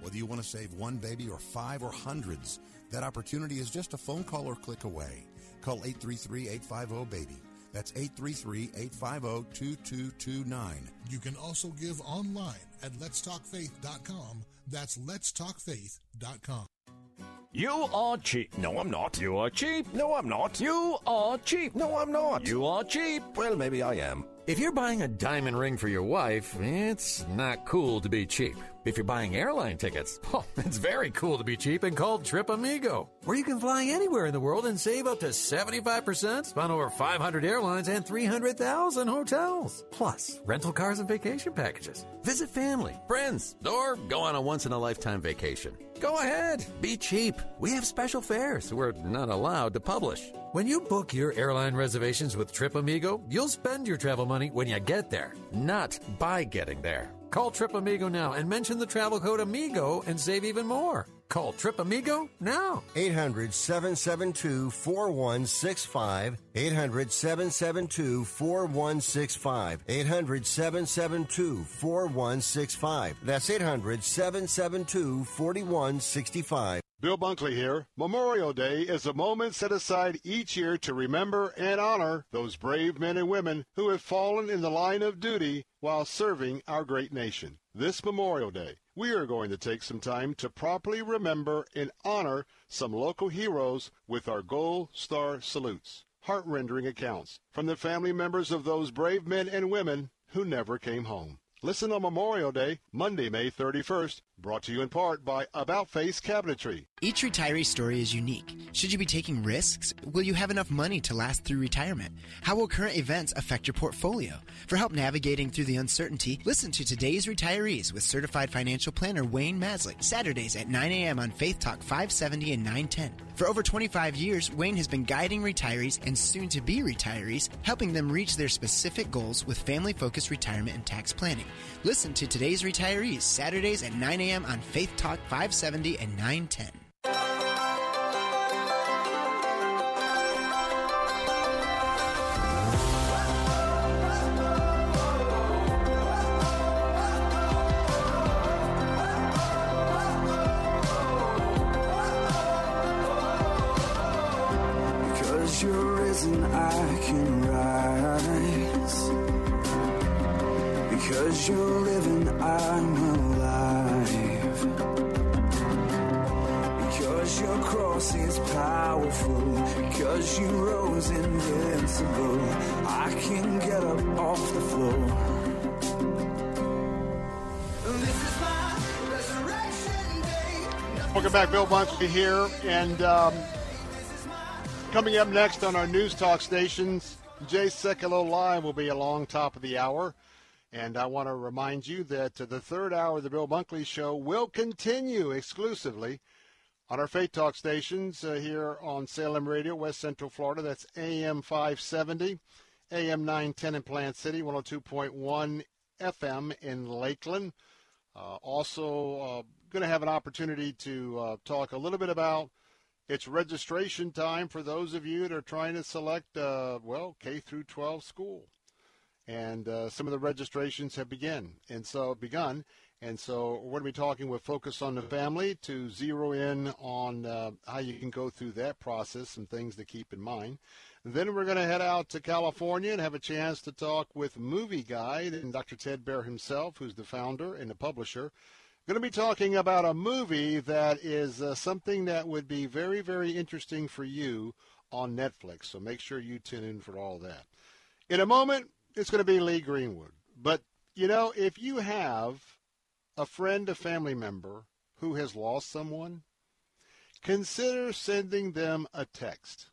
Whether you want to save one baby or five or hundreds, that opportunity is just a phone call or click away. Call 833-850-BABY. That's 833-850-2229. You can also give online at letstalkfaith.com. That's letstalkfaith.com. You are cheap. No, I'm not. You are cheap. No, I'm not. You are cheap. No, I'm not. You are cheap. Well, maybe I am. If you're buying a diamond ring for your wife, it's not cool to be cheap. If you're buying airline tickets, oh, it's very cool to be cheap and called Trip Amigo, where you can fly anywhere in the world and save up to 75% on over 500 airlines and 300,000 hotels. Plus, rental cars and vacation packages. Visit family, friends, or go on a once in a lifetime vacation. Go ahead, be cheap. We have special fares we're not allowed to publish. When you book your airline reservations with Trip Amigo, you'll spend your travel money when you get there, not by getting there. Call Trip Amigo now and mention the travel code AMIGO and save even more. Call Trip Amigo now. 800 772 4165. 800 772 4165. 800 772 4165. That's 800 772 4165. Bill Bunkley here. Memorial Day is a moment set aside each year to remember and honor those brave men and women who have fallen in the line of duty while serving our great nation. This Memorial Day, we are going to take some time to properly remember and honor some local heroes with our Gold Star salutes. Heart-rending accounts from the family members of those brave men and women who never came home. Listen on Memorial Day, Monday, May 31st, brought to you in part by About Face Cabinetry. Each retiree story is unique. Should you be taking risks? Will you have enough money to last through retirement? How will current events affect your portfolio? For help navigating through the uncertainty, listen to today's retirees with certified financial planner Wayne Maslick, Saturdays at 9 a.m. on Faith Talk 570 and 910. For over 25 years, Wayne has been guiding retirees and soon to be retirees, helping them reach their specific goals with family focused retirement and tax planning. Listen to today's retirees Saturdays at 9 a.m. on Faith Talk 570 and 910. Because you're risen, I can rise. Because you're living, I'm alive. Your cross is powerful. Because you rose invincible. I can get up off the floor. Welcome back, Bill Bunkley here, and um, coming up next on our news talk stations, Jay Sekulow Live will be along top of the hour. And I want to remind you that the third hour of the Bill Bunkley Show will continue exclusively on our Faith Talk stations uh, here on Salem Radio, West Central Florida. That's AM 570, AM 910 in Plant City, 102.1 FM in Lakeland. Uh, also, uh, going to have an opportunity to uh, talk a little bit about it's registration time for those of you that are trying to select, uh, well, K through 12 school and uh, some of the registrations have begun and so begun and so we're going to be talking with focus on the family to zero in on uh, how you can go through that process some things to keep in mind. Then we're going to head out to california and have a chance to talk with Movieguide and dr Ted Baehr himself who's the founder and the publisher. We're going to be talking about a movie that is uh, something that would be very very interesting for you on netflix. So make sure you tune in for all that. In a moment it's going to be Lee Greenwood. But, you know, if you have a friend, a family member who has lost someone, consider sending them a text,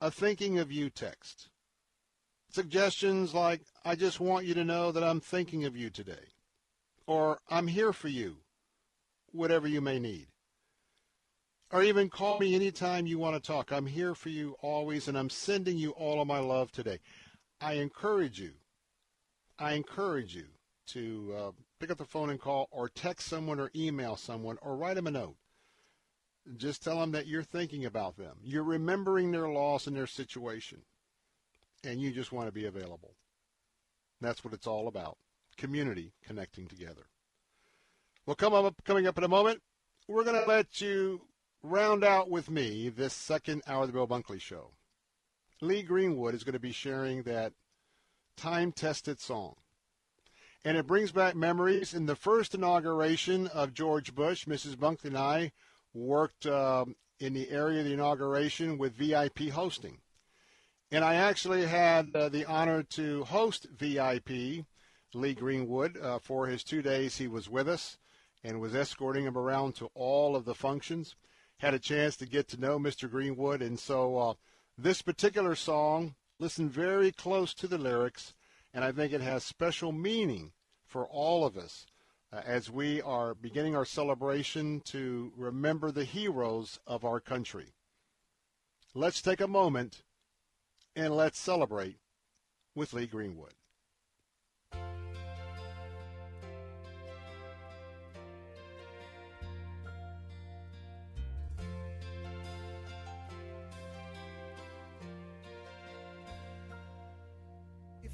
a thinking of you text. Suggestions like, I just want you to know that I'm thinking of you today, or I'm here for you, whatever you may need. Or even call me anytime you want to talk. I'm here for you always, and I'm sending you all of my love today. I encourage you, I encourage you to uh, pick up the phone and call or text someone or email someone or write them a note. Just tell them that you're thinking about them. You're remembering their loss and their situation, and you just want to be available. That's what it's all about. Community connecting together. Well, come up, coming up in a moment, we're going to let you round out with me this second hour of the Bill Bunkley Show. Lee Greenwood is going to be sharing that time-tested song. And it brings back memories. In the first inauguration of George Bush, Mrs. Bunkley and I worked um, in the area of the inauguration with VIP hosting. And I actually had uh, the honor to host VIP Lee Greenwood uh, for his two days he was with us and was escorting him around to all of the functions. Had a chance to get to know Mr. Greenwood. And so uh, this particular song, listen very close to the lyrics, and I think it has special meaning for all of us uh, as we are beginning our celebration to remember the heroes of our country. Let's take a moment and let's celebrate with Lee Greenwood.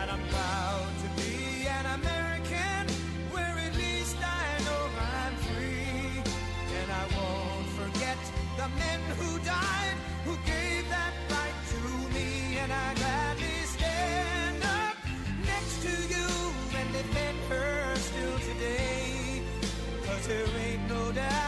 And I'm proud to be an American, where at least I know I'm free. And I won't forget the men who died, who gave that right to me. And I gladly stand up next to you and defend her still today. Cause there ain't no doubt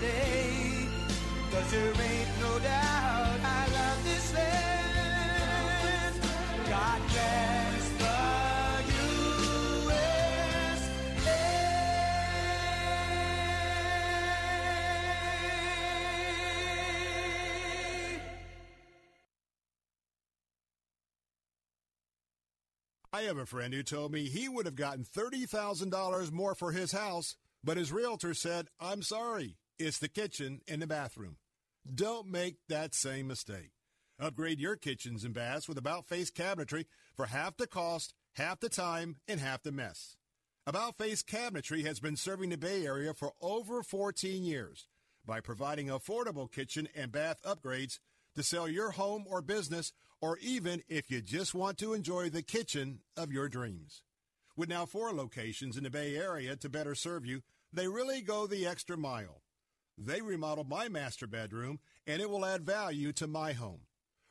Cause there ain't no doubt I love this land. God bless the. I have a friend who told me he would have gotten $30,000 more for his house, but his realtor said, I'm sorry, it's the kitchen and the bathroom. Don't make that same mistake. Upgrade your kitchens and baths with About Face Cabinetry for half the cost, half the time, and half the mess. About Face Cabinetry has been serving the Bay Area for over 14 years by providing affordable kitchen and bath upgrades to sell your home or business, or even if you just want to enjoy the kitchen of your dreams. With now four locations in the Bay Area to better serve you, they really go the extra mile. They remodeled my master bedroom, and it will add value to my home.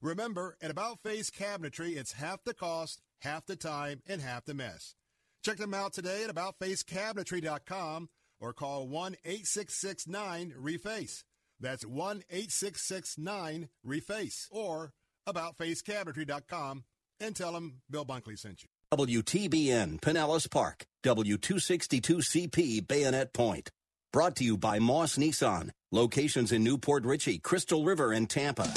Remember, at About Face Cabinetry, it's half the cost, half the time, and half the mess. Check them out today at AboutFaceCabinetry.com or call 1-866-9-REFACE. That's 1 866 REFACE or AboutFaceCabinetry.com and tell them Bill Bunkley sent you. WTBN Pinellas Park, W262CP Bayonet Point. Brought to you by Moss Nissan. Locations in New Port Richey, Crystal River, and Tampa.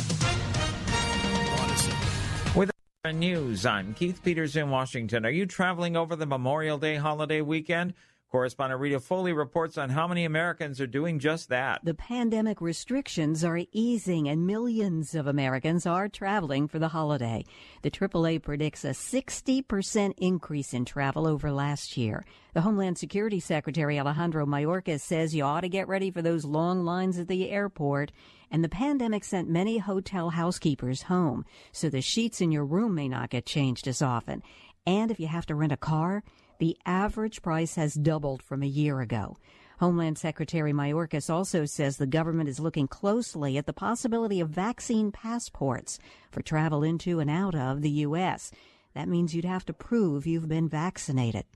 With news, I'm Keith Peters in Washington. Are you traveling over the Memorial Day holiday weekend? Correspondent Rita Foley reports on how many Americans are doing just that. The pandemic restrictions are easing and millions of Americans are traveling for the holiday. The AAA predicts a 60% increase in travel over last year. The Homeland Security Secretary Alejandro Mayorkas says you ought to get ready for those long lines at the airport. And the pandemic sent many hotel housekeepers home, so the sheets in your room may not get changed as often. And if you have to rent a car, the average price has doubled from a year ago. Homeland Secretary Mayorkas also says the government is looking closely at the possibility of vaccine passports for travel into and out of the U.S. That means you'd have to prove you've been vaccinated.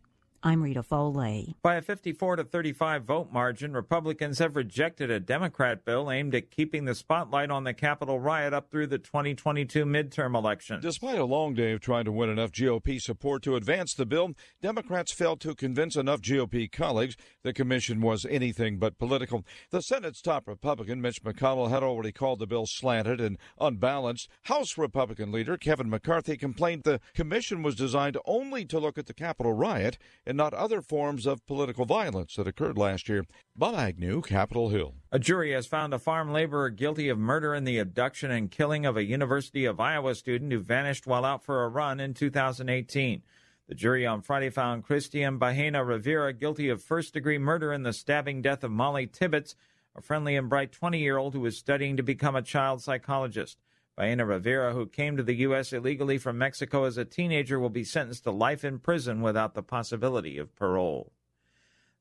I'm Rita Foley. By a 54 to 35 vote margin, Republicans have rejected a Democrat bill aimed at keeping the spotlight on the Capitol riot up through the 2022 midterm election. Despite a long day of trying to win enough GOP support to advance the bill, Democrats failed to convince enough GOP colleagues the commission was anything but political. The Senate's top Republican, Mitch McConnell, had already called the bill slanted and unbalanced. House Republican leader Kevin McCarthy complained the commission was designed only to look at the Capitol riot and not other forms of political violence that occurred last year. Bob Agnew, Capitol Hill. A jury has found a farm laborer guilty of murder in the abduction and killing of a University of Iowa student who vanished while out for a run in 2018. The jury on Friday found Christian Bahena Rivera guilty of first degree murder in the stabbing death of Molly Tibbetts, a friendly and bright 20 year old who was studying to become a child psychologist. Bahena Rivera, who came to the U.S. illegally from Mexico as a teenager, will be sentenced to life in prison without the possibility of parole.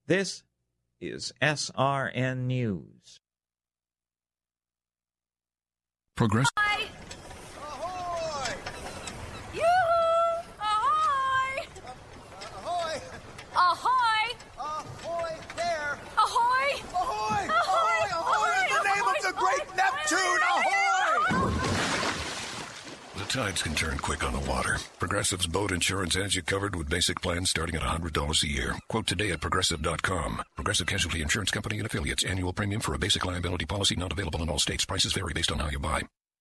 This is SRN News. Progress. Ahoy! Yoo-hoo! Ahoy! Ahoy! Ahoy! Ahoy there! Ahoy! Ahoy! Ahoy! Ahoy! In the name of the great Neptune, ahoy! The tides can turn quick on the water. Progressive's boat insurance has you covered with basic plans starting at $100 a year. Quote today at progressive.com. Progressive Casualty Insurance Company and affiliates. Annual premium for a basic liability policy not available in all states. Prices vary based on how you buy.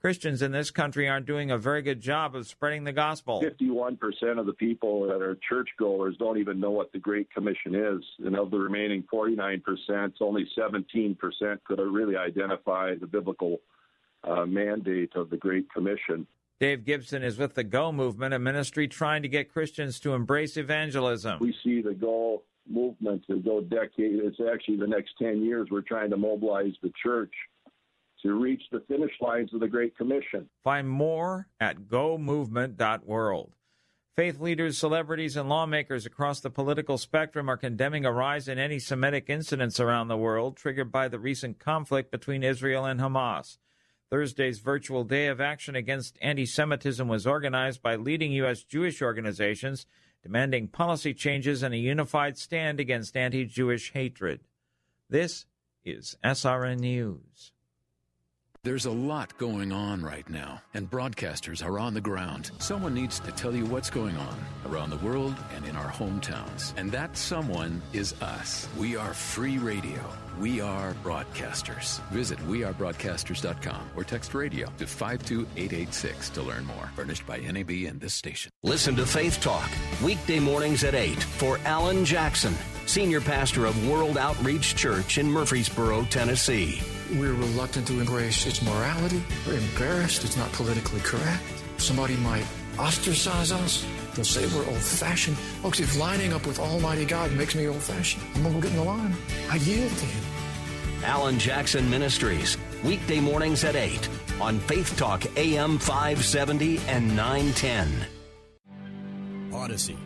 Christians in this country aren't doing a very good job of spreading the gospel. 51% of the people that are churchgoers don't even know what the Great Commission is. And of the remaining 49%, only 17% could really identify the biblical uh, mandate of the Great Commission. Dave Gibson is with the Go movement, a ministry trying to get Christians to embrace evangelism. We see the Go movement, the Go decade, it's actually the next 10 years we're trying to mobilize the church to reach the finish lines of the Great Commission. Find more at gomovement.world. Faith leaders, celebrities, and lawmakers across the political spectrum are condemning a rise in anti Semitic incidents around the world triggered by the recent conflict between Israel and Hamas. Thursday's virtual day of action against anti Semitism was organized by leading U.S. Jewish organizations demanding policy changes and a unified stand against anti Jewish hatred. This is SRN News. There's a lot going on right now, and broadcasters are on the ground. Someone needs to tell you what's going on around the world and in our hometowns. And that someone is us. We are free radio. We are broadcasters. Visit wearebroadcasters.com or text radio to 52886 to learn more. Furnished by NAB and this station. Listen to Faith Talk, weekday mornings at 8 for Alan Jackson, Senior Pastor of World Outreach Church in Murfreesboro, Tennessee. We're reluctant to embrace its morality. We're embarrassed. It's not politically correct. Somebody might ostracize us. They'll say we're old fashioned. Folks, if lining up with Almighty God makes me old fashioned, I'm going to get in the line. I yield to Him. Alan Jackson Ministries, weekday mornings at 8 on Faith Talk AM 570 and 910. Odyssey.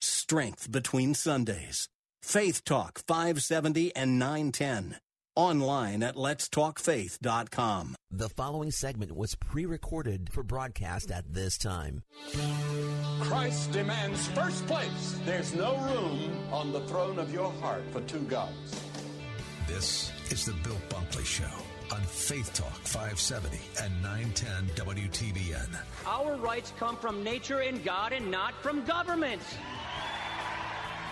Strength between Sundays. Faith Talk 570 and 910. Online at letstalkfaith.com. The following segment was pre recorded for broadcast at this time. Christ demands first place. There's no room on the throne of your heart for two gods. This is the Bill Bunkley Show on Faith Talk 570 and 910 WTBN. Our rights come from nature and God and not from government.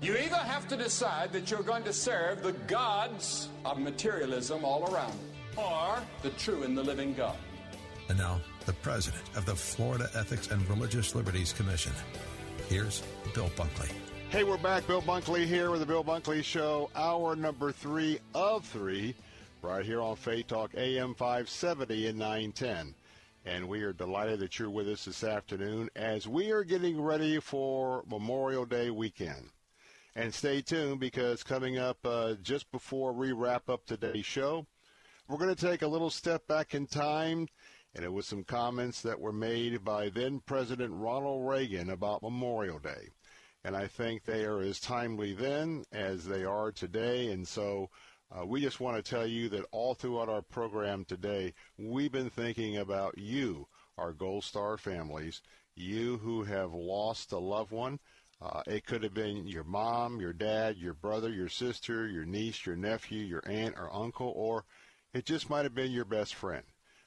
You either have to decide that you're going to serve the gods of materialism all around, or the true and the living God. And now, the president of the Florida Ethics and Religious Liberties Commission. Here's Bill Bunkley. Hey, we're back. Bill Bunkley here with the Bill Bunkley Show, hour number three of three, right here on Faith Talk AM 570 and 910. And we are delighted that you're with us this afternoon as we are getting ready for Memorial Day weekend. And stay tuned because coming up uh, just before we wrap up today's show, we're going to take a little step back in time. And it was some comments that were made by then President Ronald Reagan about Memorial Day. And I think they are as timely then as they are today. And so uh, we just want to tell you that all throughout our program today, we've been thinking about you, our Gold Star families, you who have lost a loved one. Uh, it could have been your mom, your dad, your brother, your sister, your niece, your nephew, your aunt or uncle, or it just might have been your best friend.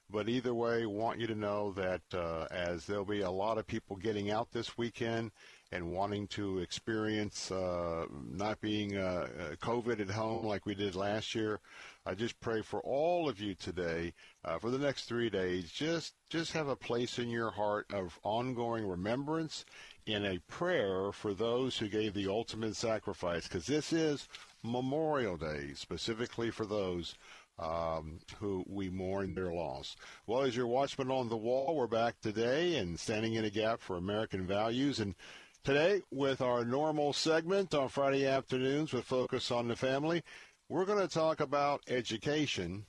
But either way, want you to know that uh, as there'll be a lot of people getting out this weekend and wanting to experience uh, not being uh, uh COVID at home like we did last year, I just pray for all of you today uh, for the next three days. Just just have a place in your heart of ongoing remembrance in a prayer for those who gave the ultimate sacrifice, because this is Memorial Day, specifically for those um, who we mourn their loss. Well, as your watchman on the wall, we're back today and standing in a gap for American values. And today, with our normal segment on Friday afternoons with Focus on the Family, we're going to talk about education.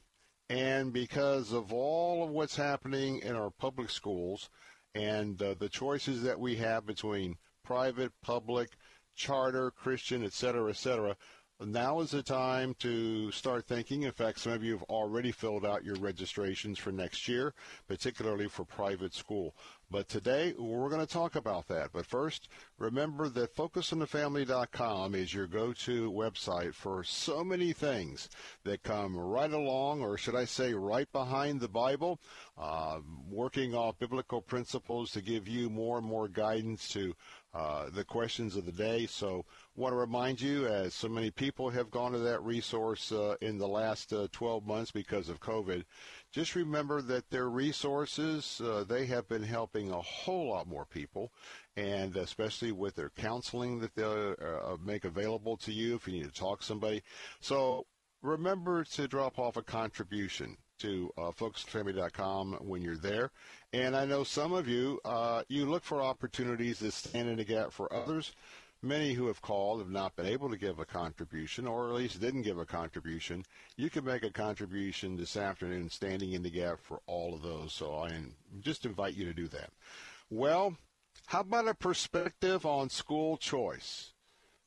And because of all of what's happening in our public schools, and uh, the choices that we have between private, public, charter, Christian, et cetera, et cetera, now is the time to start thinking. In fact, some of you have already filled out your registrations for next year, particularly for private school. But today, we're going to talk about that. But first, remember that FocusOnTheFamily.com is your go-to website for so many things that come right along, or should I say right behind the Bible, uh, working off biblical principles to give you more and more guidance to uh, the questions of the day. So want to remind you, as so many people have gone to that resource uh, in the last uh, 12 months because of COVID, just remember that their resources, uh, they have been helping a whole lot more people, and especially with their counseling that they uh, make available to you if you need to talk to somebody. So remember to drop off a contribution to uh, when you're there. And I know some of you, uh, you look for opportunities to stand in the gap for others. Many who have called have not been able to give a contribution, or at least didn't give a contribution. You can make a contribution this afternoon, standing in the gap for all of those. So I just invite you to do that. Well, how about a perspective on school choice?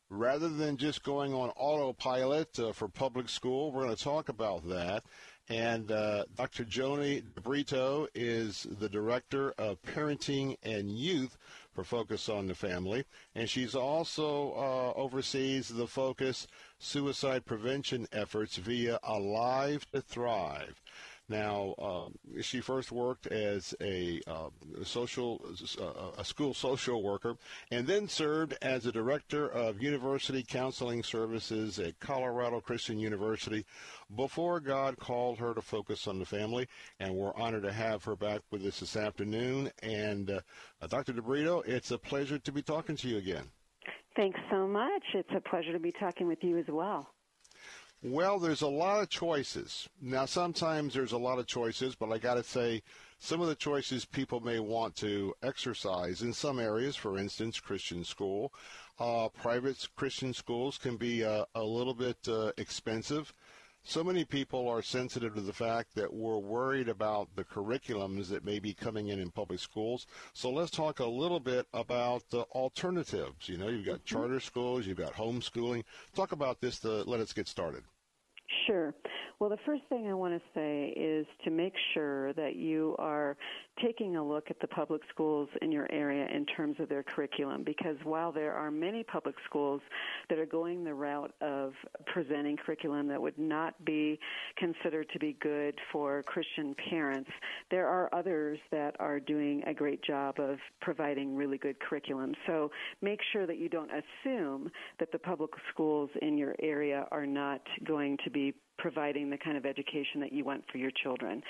Rather than just going on autopilot uh, for public school, we're going to talk about that. And uh, Dr. Joannie DeBrito is the Director of Parenting and Youth for Focus on the Family. And she's also uh, oversees the Focus suicide prevention efforts via Alive to Thrive. Now, uh, she first worked as a uh, social, uh, a school social worker, and then served as a director of university counseling services at Colorado Christian University before God called her to focus on the family. And we're honored to have her back with us this afternoon. And uh, Dr. DeBrito, it's a pleasure to be talking to you again. Thanks so much. It's a pleasure to be talking with you as well. Well, there's a lot of choices. Now, sometimes there's a lot of choices, but I got to say, some of the choices people may want to exercise in some areas, for instance, Christian school. Uh, private Christian schools can be uh, a little bit uh, expensive. So many people are sensitive to the fact that we're worried about the curriculums that may be coming in in public schools. So let's talk a little bit about the alternatives. You know, you've got mm-hmm. charter schools, you've got homeschooling. Talk about this to let us get started. Sure. Well, the first thing I want to say is to make sure that you are taking a look at the public schools in your area in terms of their curriculum because while there are many public schools that are going the route of presenting curriculum that would not be considered to be good for Christian parents, there are others that are doing a great job of providing really good curriculum. So make sure that you don't assume that the public schools in your area are not going to be providing the kind of education that you want for your children.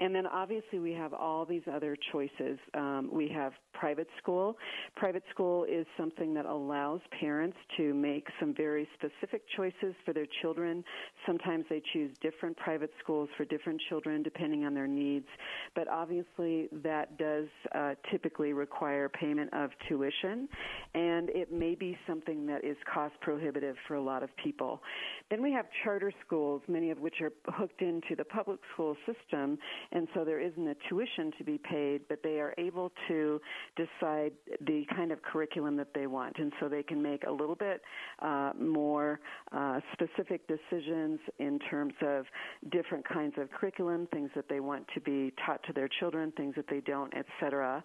And then obviously we have all these other choices. Um, we have private school. Private school is something that allows parents to make some very specific choices for their children. Sometimes they choose different private schools for different children depending on their needs. But obviously that does uh, typically require payment of tuition and it may be something that is cost prohibitive for a lot of people. Then we have charter schools many of which are hooked into the public school system, and so there isn't a tuition to be paid, but they are able to decide the kind of curriculum that they want, and so they can make a little bit uh, more uh, specific decisions in terms of different kinds of curriculum, things that they want to be taught to their children, things that they don't, etc.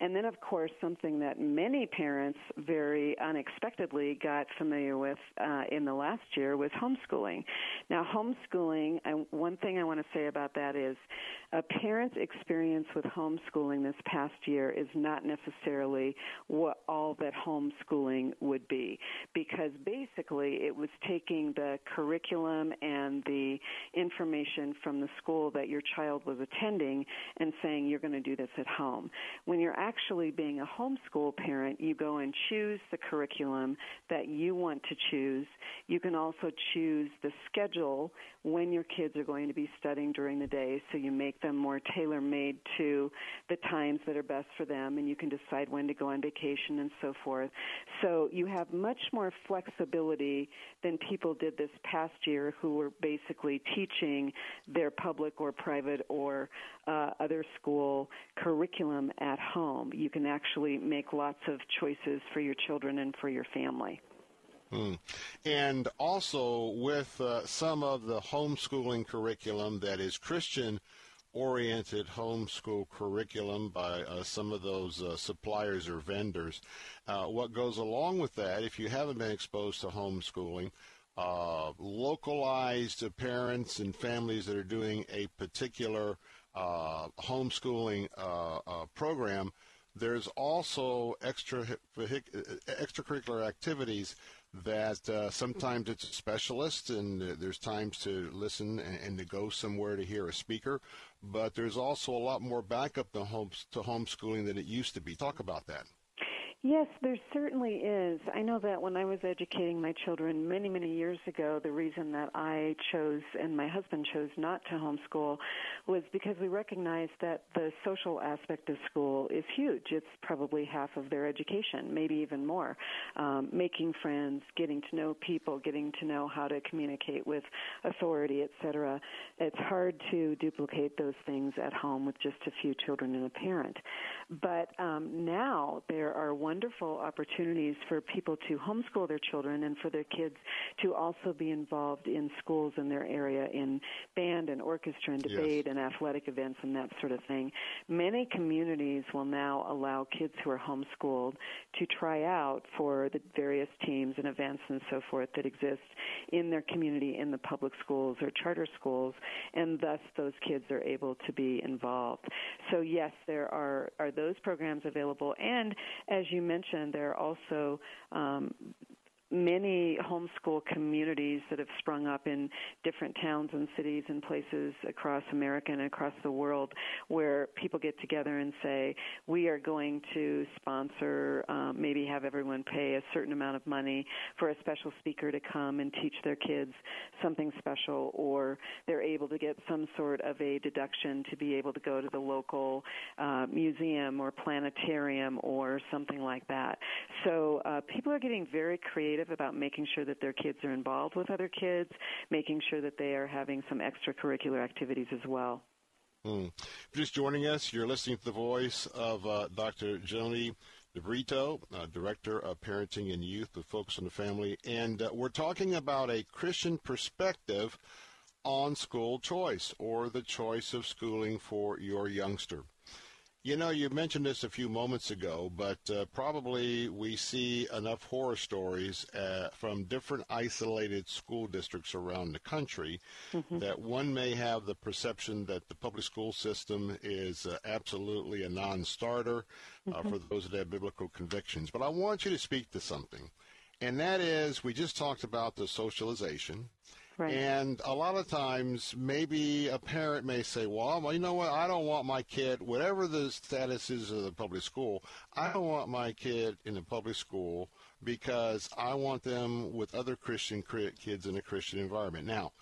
And then, of course, something that many parents very unexpectedly got familiar with uh, in the last year was homeschooling. Now, homeschooling, and one thing I want to say about that is a parent's experience with homeschooling this past year is not necessarily what all that homeschooling would be because basically it was taking the curriculum and the information from the school that your child was attending and saying you're going to do this at home. When you're actually being a homeschool parent, you go and choose the curriculum that you want to choose. You can also choose the schedule when your kids are going to be studying during the day so you make them more tailor made to the times that are best for them and you can decide when to go on vacation and so forth. So you have much more flexibility than people did this past year who were basically teaching their public or private or uh, other school curriculum at home. You can actually make lots of choices for your children and for your family. Hmm. And also with uh, some of the homeschooling curriculum that is Christian oriented homeschool curriculum by uh, some of those uh, suppliers or vendors. Uh, what goes along with that, if you haven't been exposed to homeschooling, uh, localized parents and families that are doing a particular uh, homeschooling program, there's also extra extracurricular activities that uh, sometimes it's a specialist and uh, there's times to listen and, and, to go somewhere to hear a speaker, but there's also a lot more backup to, home, to homeschooling than it used to be. Talk about that. Yes, there certainly is. I know that when I was educating my children many, many years ago, the reason that I chose and my husband chose not to homeschool was because we recognized that the social aspect of school is huge. It's probably half of their education, maybe even more. Um, making friends, getting to know people, getting to know how to communicate with authority, etc. It's hard to duplicate those things at home with just a few children and a parent. But um, now there are one wonderful opportunities for people to homeschool their children and for their kids to also be involved in schools in their area in band and orchestra and debate yes. and athletic events and that sort of thing. Many communities will now allow kids who are homeschooled to try out for the various teams and events and so forth that exist in their community in the public schools or charter schools, and thus those kids are able to be involved. So yes, there are are those programs available, and as you mentioned, there are also um, many homeschool communities that have sprung up in different towns and cities and places across America and across the world where people get together and say, we are going to sponsor, um, maybe have everyone pay a certain amount of money for a special speaker to come and teach their kids something special, or they're able to get some sort of a deduction to be able to go to the local uh, museum or planetarium or something like that. So uh, people are getting very creative about making sure that their kids are involved with other kids, making sure that they are having some extracurricular activities as well. Hmm. Just joining us, you're listening to the voice of uh, Dr. Joannie DeBrito, uh, Director of Parenting and Youth with Focus on the Family, and uh, we're talking about a Christian perspective on school choice or the choice of schooling for your youngster. You know, you mentioned this a few moments ago, but uh, probably we see enough horror stories uh, from different isolated school districts around the country mm-hmm. that one may have the perception that the public school system is uh, absolutely a non starter uh, mm-hmm. for those that have biblical convictions. But I want you to speak to something, and that is we just talked about the socialization. Right. And a lot of times, maybe a parent may say, well, you know what? I don't want my kid, whatever the status is of the public school, I don't want my kid in the public school because I want them with other Christian kids in a Christian environment. Now,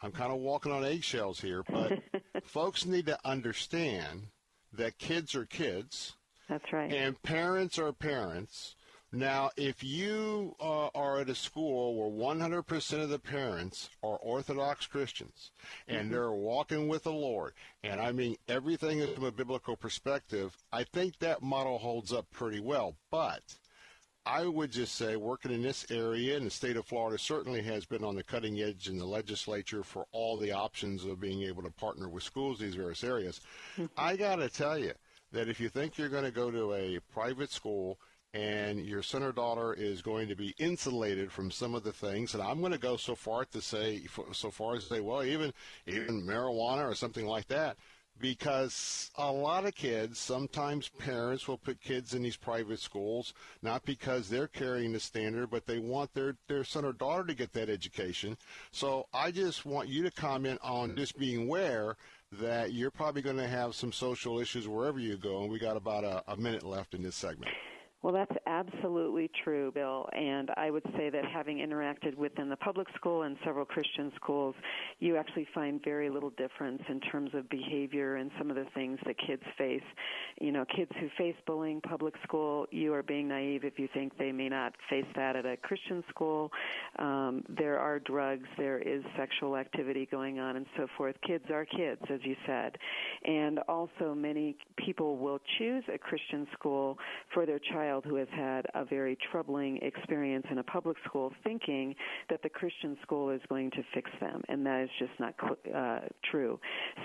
I'm kind of walking on eggshells here, but folks need to understand that kids are kids. That's right. And parents are parents. Now, if you uh, are at a school where 100% of the parents are Orthodox Christians and mm-hmm. they're walking with the Lord, and I mean everything is from a biblical perspective, I think that model holds up pretty well. But I would just say working in this area in the state of Florida certainly has been on the cutting edge in the legislature for all the options of being able to partner with schools in these various areas. Mm-hmm. I got to tell you that if you think you're going to go to a private school and your son or daughter is going to be insulated from some of the things. And I'm going to go so far to say, so far as to say, well, even even marijuana or something like that, because a lot of kids, sometimes parents will put kids in these private schools not because they're carrying the standard, but they want their their son or daughter to get that education. So I just want you to comment on just being aware that you're probably going to have some social issues wherever you go, and we got about a, a minute left in this segment. Well, that's absolutely true, Bill. And I would say that having interacted within the public school and several Christian schools, you actually find very little difference in terms of behavior and some of the things that kids face. You know, kids who face bullying public school, you are being naive if you think they may not face that at a Christian school. Um, there are drugs, there is sexual activity going on, and so forth. Kids are kids, as you said. And also, many people will choose a Christian school for their child child who has had a very troubling experience in a public school thinking that the Christian school is going to fix them, and that is just not uh, true.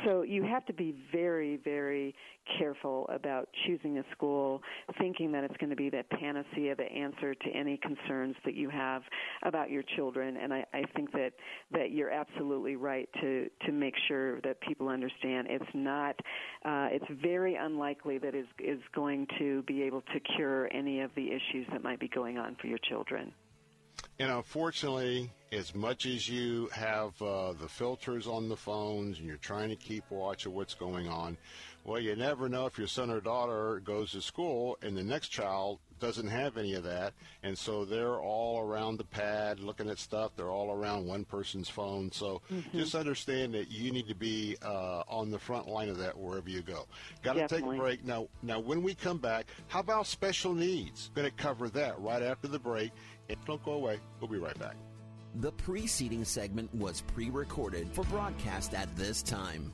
So you have to be very, very careful about choosing a school thinking that it's going to be that panacea, the answer to any concerns that you have about your children. And I, I think that, that you're absolutely right to, to make sure that people understand it's not, uh, it's very unlikely that is is going to be able to cure any of the issues that might be going on for your children. And unfortunately, as much as you have uh, the filters on the phones and you're trying to keep watch of what's going on, well, you never know if your son or daughter goes to school and the next child doesn't have any of that, and so they're all around the pad looking at stuff. They're all around one person's phone. So mm-hmm. just understand that you need to be uh, on the front line of that wherever you go. Got to take a break now. Now, when we come back, how about special needs? Going to cover that right after the break. And don't go away. We'll be right back. The preceding segment was pre-recorded for broadcast at this time.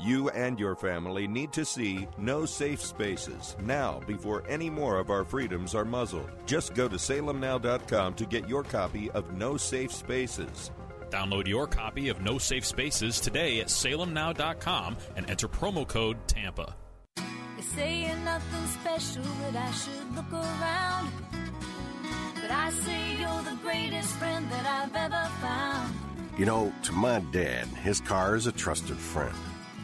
You and your family need to see No Safe Spaces now before any more of our freedoms are muzzled. Just go to salemnow.com to get your copy of No Safe Spaces. Download your copy of No Safe Spaces today at salemnow.com and enter promo code TAMPA. They say you're nothing special, that I should look around. But I say you're the greatest friend that I've ever found. You know, to my dad, his car is a trusted friend.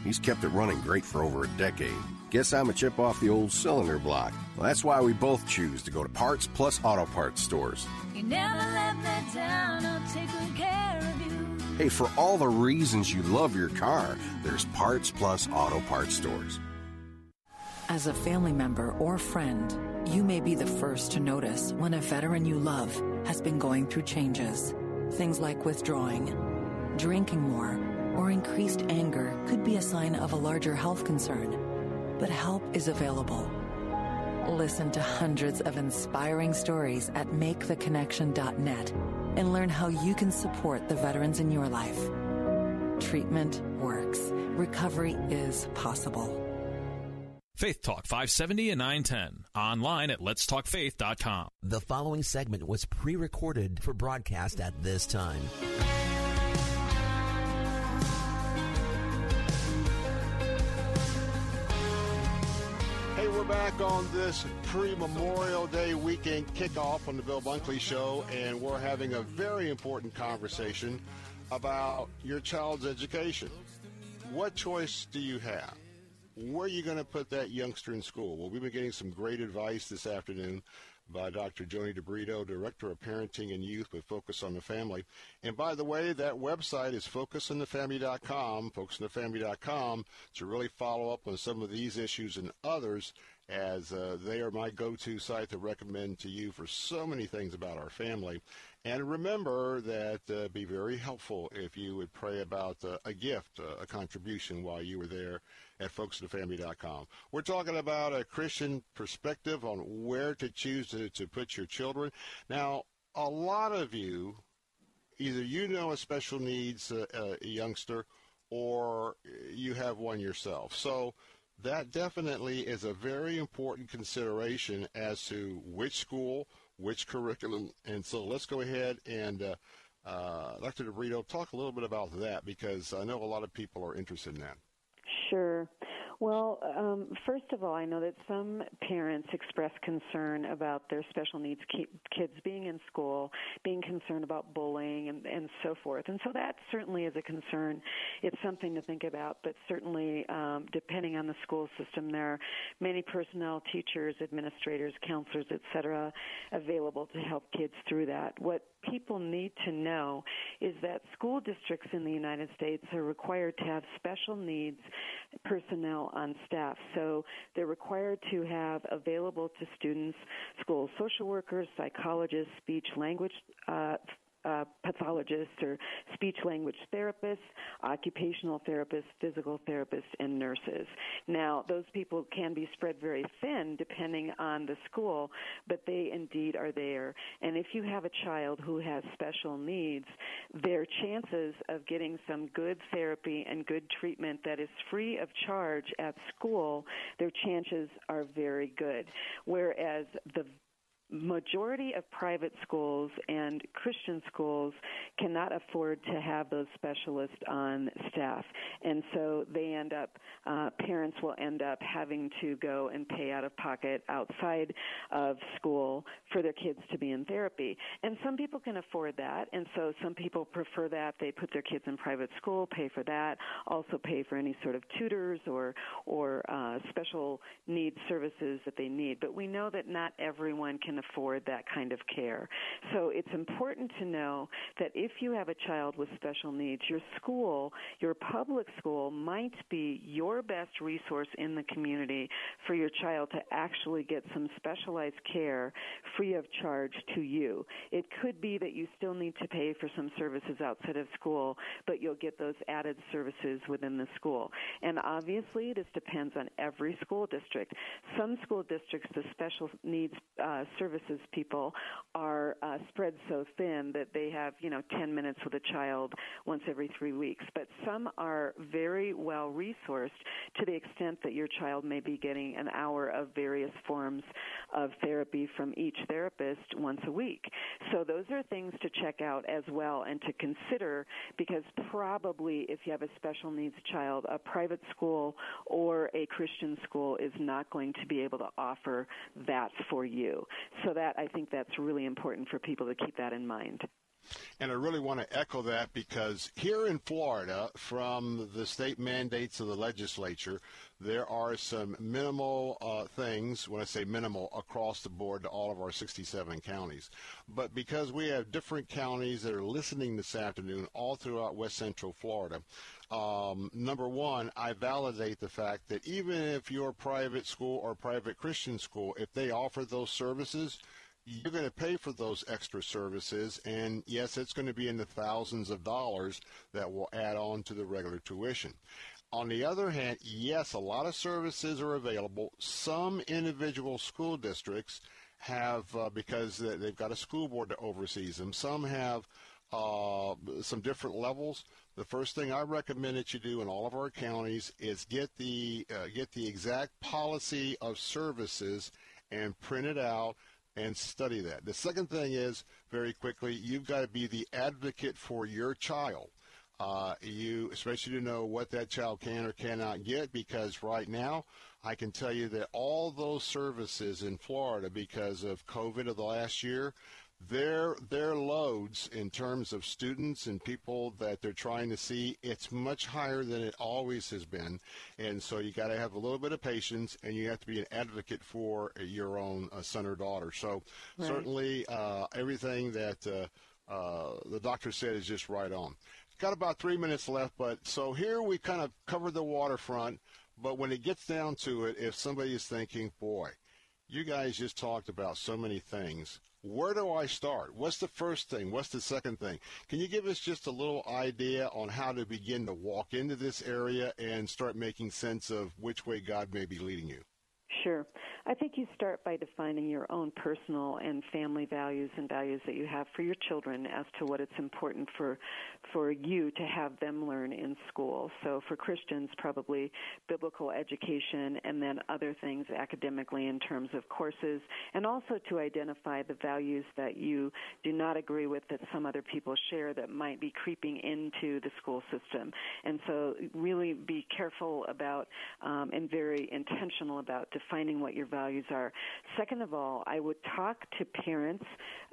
He's kept it running great for over a decade. Guess I'm a chip off the old cylinder block. Well, that's why we both choose to go to Parts Plus Auto Parts stores. You never let me down, I'll take good care of you. Hey, for all the reasons you love your car, there's Parts Plus Auto Parts stores. As a family member or friend, you may be the first to notice when a veteran you love has been going through changes. Things like withdrawing, drinking more, or increased anger could be a sign of a larger health concern. But help is available. Listen to hundreds of inspiring stories at maketheconnection.net and learn how you can support the veterans in your life. Treatment works. Recovery is possible. Faith Talk 570 and 910. Online at letstalkfaith.com. The following segment was pre recorded for broadcast at this time. We're back on this pre-Memorial Day weekend kickoff on the Bill Bunkley Show, and we're having a very important conversation about your child's education. What choice do you have? Where are you going to put that youngster in school? Well, we've been getting some great advice this afternoon by Dr. Joannie DeBrito, Director of Parenting and Youth with Focus on the Family. And by the way, that website is focusonthefamily.com, focusonthefamily.com, to really follow up on some of these issues and others as uh, they are my go-to site to recommend to you for so many things about our family. And remember that uh, be very helpful if you would pray about uh, a gift, uh, a contribution while you were there at focusonthefamily.com. We're talking about a Christian perspective on where to choose to, to put your children. Now, a lot of you, either you know a special needs uh, uh, youngster or you have one yourself. So that definitely is a very important consideration as to which school, which curriculum. And so let's go ahead and uh, uh, Dr. DeBrito, talk a little bit about that because I know a lot of people are interested in that. Sure. Well, um, first of all, I know that some parents express concern about their special needs ki- kids being in school, being concerned about bullying and, and so forth. And so that certainly is a concern. It's something to think about, but certainly, um, depending on the school system, there are many personnel, teachers, administrators, counselors, etc., available to help kids through that. What people need to know is that school districts in the United States are required to have special needs personnel on staff. So they're required to have available to students school social workers, psychologists, speech language uh, uh, pathologists or speech language therapists, occupational therapists, physical therapists, and nurses. Now, those people can be spread very thin depending on the school, but they indeed are there. And if you have a child who has special needs, their chances of getting some good therapy and good treatment that is free of charge at school, their chances are very good. Whereas the majority of private schools and Christian schools cannot afford to have those specialists on staff. And so they end up, uh, parents will end up having to go and pay out of pocket outside of school for their kids to be in therapy. And some people can afford that. And so some people prefer that. They put their kids in private school, pay for that, also pay for any sort of tutors or, or uh, special needs services that they need. But we know that not everyone can afford that kind of care. So it's important to know that if you have a child with special needs, your school, your public school might be your best resource in the community for your child to actually get some specialized care free of charge to you. It could be that you still need to pay for some services outside of school, but you'll get those added services within the school. And obviously, this depends on every school district. Some school districts, the special needs uh, services people are uh, spread so thin that they have, you know, 10 minutes with a child once every three weeks. But some are very well resourced to the extent that your child may be getting an hour of various forms of therapy from each therapist once a week. So those are things to check out as well and to consider because probably if you have a special needs child, a private school or a Christian school is not going to be able to offer that for you. So that I think that's really important for people to keep that in mind. And I really want to echo that because here in Florida, from the state mandates of the legislature, there are some minimal uh, things, when I say minimal, across the board to all of our 67 counties. But because we have different counties that are listening this afternoon all throughout West Central Florida, um, number one, I validate the fact that even if your private school or private Christian school, if they offer those services, you're going to pay for those extra services, and yes, it's going to be in the thousands of dollars that will add on to the regular tuition. On the other hand, yes, a lot of services are available. Some individual school districts have, uh, because they've got a school board that oversees them, some have uh, some different levels. The first thing I recommend that you do in all of our counties is get the uh, get the exact policy of services and print it out and study that. The second thing is, very quickly, you've got to be the advocate for your child. Uh, you especially to know what that child can or cannot get because right now I can tell you that all those services in Florida because of COVID of the last year their their loads in terms of students and people that they're trying to see it's much higher than it always has been. And so you got to have a little bit of patience and you have to be an advocate for your own uh, son or daughter. So right. certainly uh, everything that uh, uh, the doctor said is just right on. Got about three minutes left but so here we kind of covered the waterfront but when it gets down to it if somebody is thinking boy you guys just talked about so many things where do I start? What's the first thing? What's the second thing? Can you give us just a little idea on how to begin to walk into this area and start making sense of which way God may be leading you? Sure. I think you start by defining your own personal and family values and values that you have for your children as to what it's important for for you to have them learn in school. So for Christians, probably biblical education and then other things academically in terms of courses, and also to identify the values that you do not agree with that some other people share that might be creeping into the school system. And so really be careful about um, and very intentional about defining what your values are. Second of all, I would talk to parents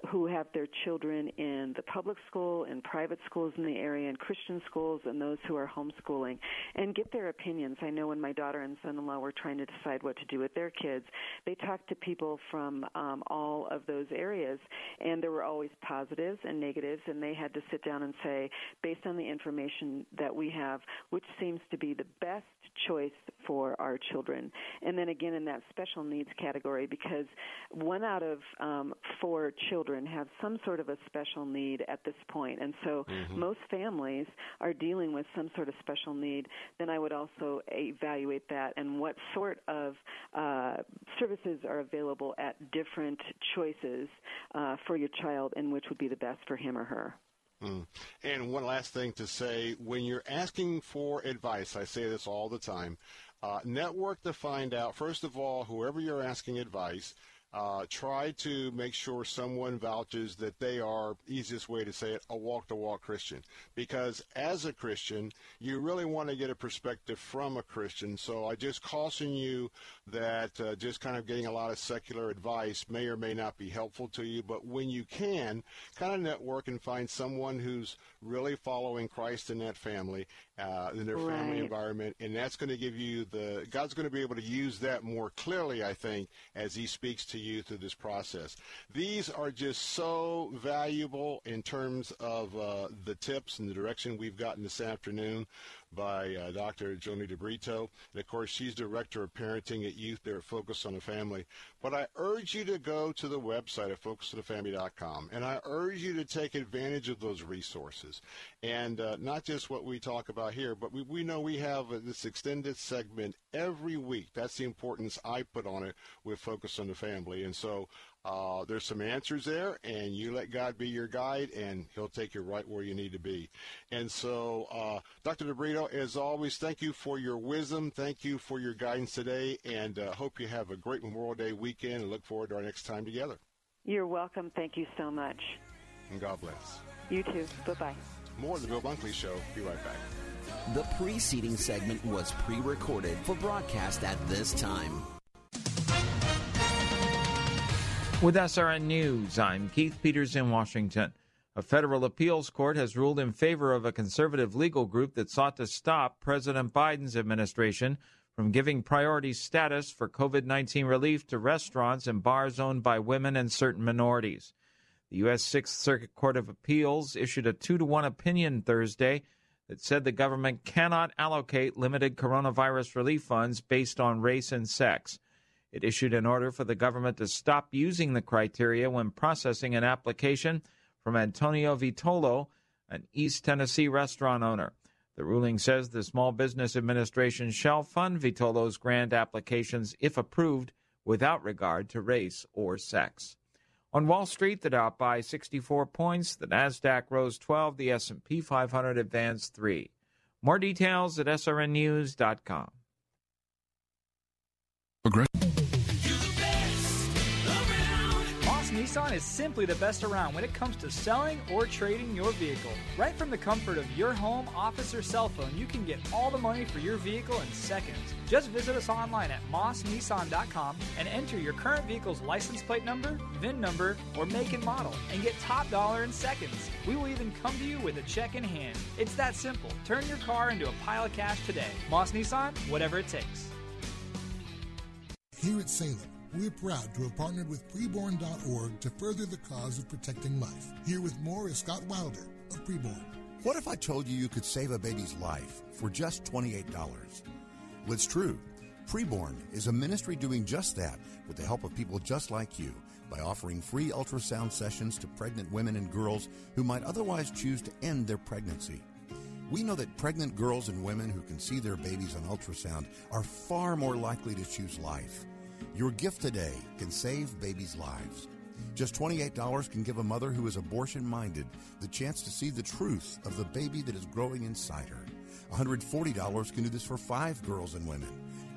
who have their children in the public school and private schools in the area and Christian schools and those who are homeschooling and get their opinions. I know when my daughter and son-in-law were trying to decide what to do with their kids, they talked to people from um, all of those areas and there were always positives and negatives and they had to sit down and say, based on the information that we have, which seems to be the best choice for our children. And then again in that special needs category because one out of um, four children have some sort of a special need at this point. And so mm-hmm. most families are dealing with some sort of special need. Then I would also evaluate that and what sort of uh, services are available at different choices uh, for your child and which would be the best for him or her. Mm. And one last thing to say when you're asking for advice, I say this all the time uh, network to find out, first of all, whoever you're asking advice, uh, try to make sure someone vouches that they are, easiest way to say it, a walk to walk Christian. Because as a Christian, you really want to get a perspective from a Christian. So I just caution you that uh, just kind of getting a lot of secular advice may or may not be helpful to you. But when you can, kind of network and find someone who's really following Christ in that family, uh, in their right. family environment, and that's going to give you the God's going to be able to use that more clearly, I think, as He speaks to you through this process. These are just so valuable in terms of uh, the tips and the direction we've gotten this afternoon by uh, Dr. Joannie DeBrito. And of course, she's Director of Parenting at Youth there at Focus on the Family. But I urge you to go to the website at focusonthefamily.com and I urge you to take advantage of those resources. And uh, not just what we talk about here, but we, we know we have this extended segment every week. That's the importance I put on it with Focus on the Family. And so uh, there's some answers there, and you let God be your guide, and He'll take you right where you need to be. And so, uh, Dr. DeBrito, as always, thank you for your wisdom. Thank you for your guidance today, and uh, hope you have a great Memorial Day weekend and look forward to our next time together. You're welcome. Thank you so much. And God bless. You too. Bye bye. More of the Bill Bunkley Show. Be right back. The preceding segment was pre recorded for broadcast at this time. With SRN News, I'm Keith Peters in Washington. A federal appeals court has ruled in favor of a conservative legal group that sought to stop President Biden's administration from giving priority status for COVID 19 relief to restaurants and bars owned by women and certain minorities. The U.S. Sixth Circuit Court of Appeals issued a two to one opinion Thursday that said the government cannot allocate limited coronavirus relief funds based on race and sex. It issued an order for the government to stop using the criteria when processing an application from Antonio Vitolo, an East Tennessee restaurant owner. The ruling says the Small Business Administration shall fund Vitolo's grant applications if approved without regard to race or sex. On Wall Street, the Dow by 64 points, the Nasdaq rose 12, the S&P 500 advanced 3. More details at srnnews.com. Nissan is simply the best around when it comes to selling or trading your vehicle. Right from the comfort of your home, office, or cell phone, you can get all the money for your vehicle in seconds. Just visit us online at mossnissan.com and enter your current vehicle's license plate number, VIN number, or make and model, and get top dollar in seconds. We will even come to you with a check in hand. It's that simple. Turn your car into a pile of cash today. Moss Nissan, whatever it takes. Here at Salem, we're proud to have partnered with preborn.org to further the cause of protecting life. Here with more is Scott Wilder of Preborn. What if I told you you could save a baby's life for just $28? Well, it's true. Preborn is a ministry doing just that with the help of people just like you by offering free ultrasound sessions to pregnant women and girls who might otherwise choose to end their pregnancy. We know that pregnant girls and women who can see their babies on ultrasound are far more likely to choose life. Your gift today can save babies' lives. Just $28 can give a mother who is abortion minded the chance to see the truth of the baby that is growing inside her. $140 can do this for five girls and women.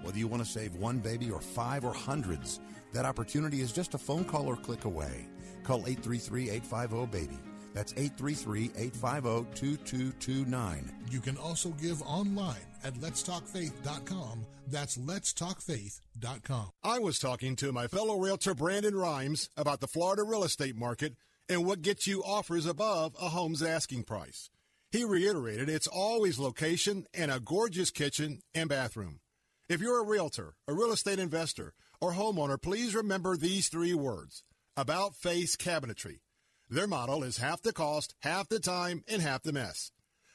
Whether you want to save one baby or five or hundreds, that opportunity is just a phone call or click away. Call 833 850 BABY. That's 833 850 2229. You can also give online at letstalkfaith.com. That's letstalkfaith.com. I was talking to my fellow realtor Brandon Rhymes about the Florida real estate market and what gets you offers above a home's asking price. He reiterated it's always location and a gorgeous kitchen and bathroom. If you're a realtor, a real estate investor, or homeowner, please remember these three words about face cabinetry. Their model is half the cost, half the time, and half the mess.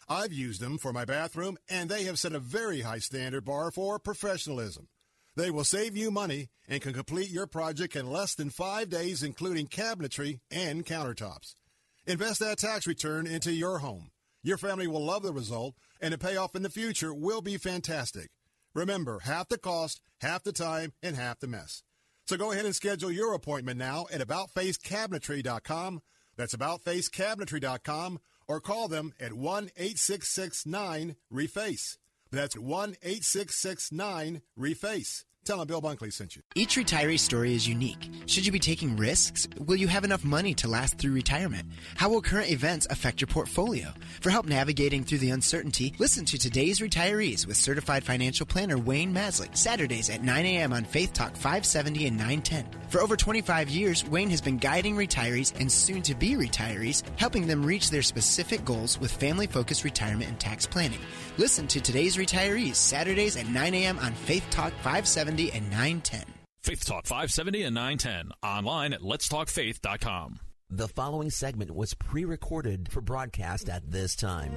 I've used them for my bathroom, and they have set a very high standard bar for professionalism. They will save you money and can complete your project in less than five days, including cabinetry and countertops. Invest that tax return into your home. Your family will love the result, and the payoff in the future will be fantastic. Remember, half the cost, half the time, and half the mess. So go ahead and schedule your appointment now at AboutFaceCabinetry.com. That's AboutFaceCabinetry.com or call them at 1 866 9 REFACE. That's 1 866 9 REFACE. Tell them Bill Bunkley sent you. Each retiree story is unique. Should you be taking risks? Will you have enough money to last through retirement? How will current events affect your portfolio? For help navigating through the uncertainty, listen to today's retirees with certified financial planner Wayne Maslick, Saturdays at 9 a.m. on Faith Talk 570 and 910. For over 25 years, Wayne has been guiding retirees and soon to be retirees, helping them reach their specific goals with family focused retirement and tax planning. Listen to today's retirees Saturdays at 9 a.m. on Faith Talk 570 and 910. Faith Talk 570 and 910. Online at letstalkfaith.com. The following segment was pre recorded for broadcast at this time.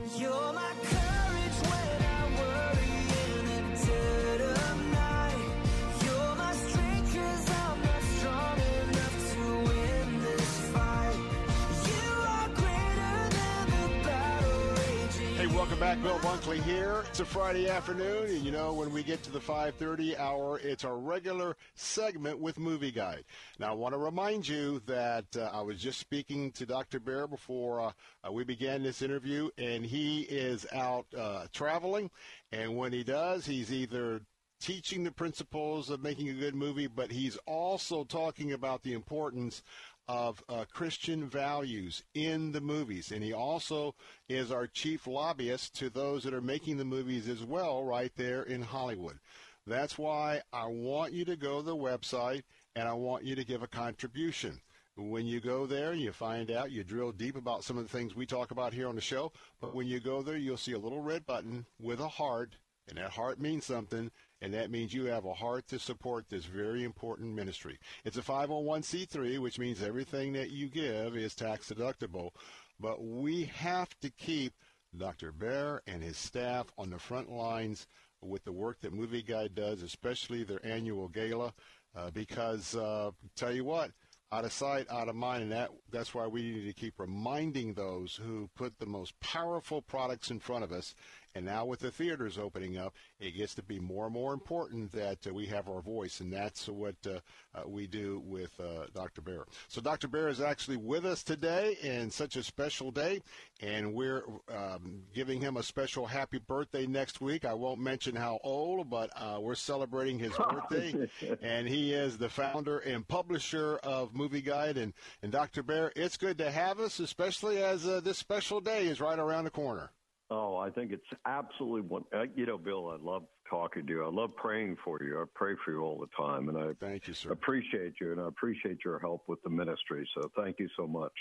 Welcome back. Bill Bunkley here. It's a Friday afternoon, and you know when we get to the 5:30 hour, it's our regular segment with Movieguide. Now, I want to remind you that uh, I was just speaking to Dr. Baehr before uh, uh, we began this interview, and he is out uh, traveling, and when he does, he's either teaching the principles of making a good movie, but he's also talking about the importance of uh, Christian values in the movies. And he also is our chief lobbyist to those that are making the movies as well, right there in Hollywood. That's why I want you to go to the website and I want you to give a contribution. When you go there, you find out, you drill deep about some of the things we talk about here on the show. But when you go there, you'll see a little red button with a heart, and that heart means something and that means you have a heart to support this very important ministry. It's a 501c3, which means everything that you give is tax deductible, but we have to keep Dr. Baehr and his staff on the front lines with the work that Movieguide does, especially their annual gala, uh, because uh, tell you what, out of sight, out of mind, and that that's why we need to keep reminding those who put the most powerful products in front of us and now with the theaters opening up, it gets to be more and more important that uh, we have our voice, and that's what uh, uh, we do with uh, Dr. Baehr. So Dr. Baehr is actually with us today in such a special day, and we're um, giving him a special happy birthday next week. I won't mention how old, but uh, we're celebrating his birthday, and he is the founder and publisher of Movieguide. And, and Dr. Baehr, it's good to have us, especially as uh, this special day is right around the corner. Oh, I think it's absolutely one. Uh, you know, Bill, I love talking to you. I love praying for you. I pray for you all the time, and I thank you, sir. Appreciate you, and I appreciate your help with the ministry. So, thank you so much.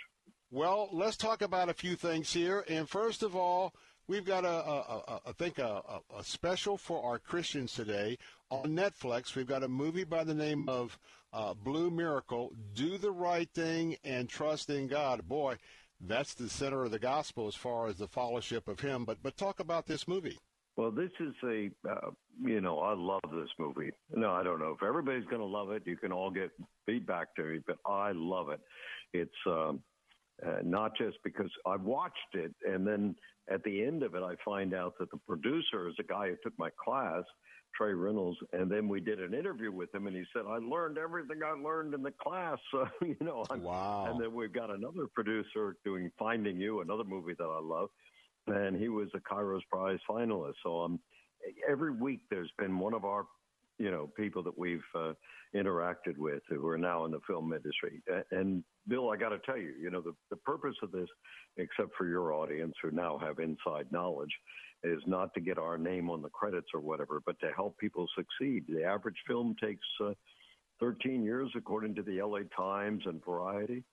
Well, let's talk about a few things here. And first of all, we've got a, a, a I think a, a, special for our Christians today on Netflix. We've got a movie by the name of uh, Blue Miracle. Do the right thing and trust in God. Boy that's the center of the gospel as far as the fellowship of Him. But but talk about this movie. Well, this is a, uh, you know, I love this movie. No, I don't know if everybody's going to love it. You can all get feedback to me, but I love it. It's um, uh, not just because I watched it and then at the end of it, I find out that the producer is a guy who took my class Trey Reynolds, and then we did an interview with him, and he said, "I learned everything I learned in the class." So, you know, I'm, wow. And then we've got another producer doing Finding You, another movie that I love, and he was a Kairos Prize finalist. So, um, every week there's been one of our you know, people that we've uh, interacted with who are now in the film industry. And Bill, I got to tell you, you know, the, the purpose of this, except for your audience who now have inside knowledge, is not to get our name on the credits or whatever, but to help people succeed. The average film takes uh, 13 years, according to the LA Times and Variety.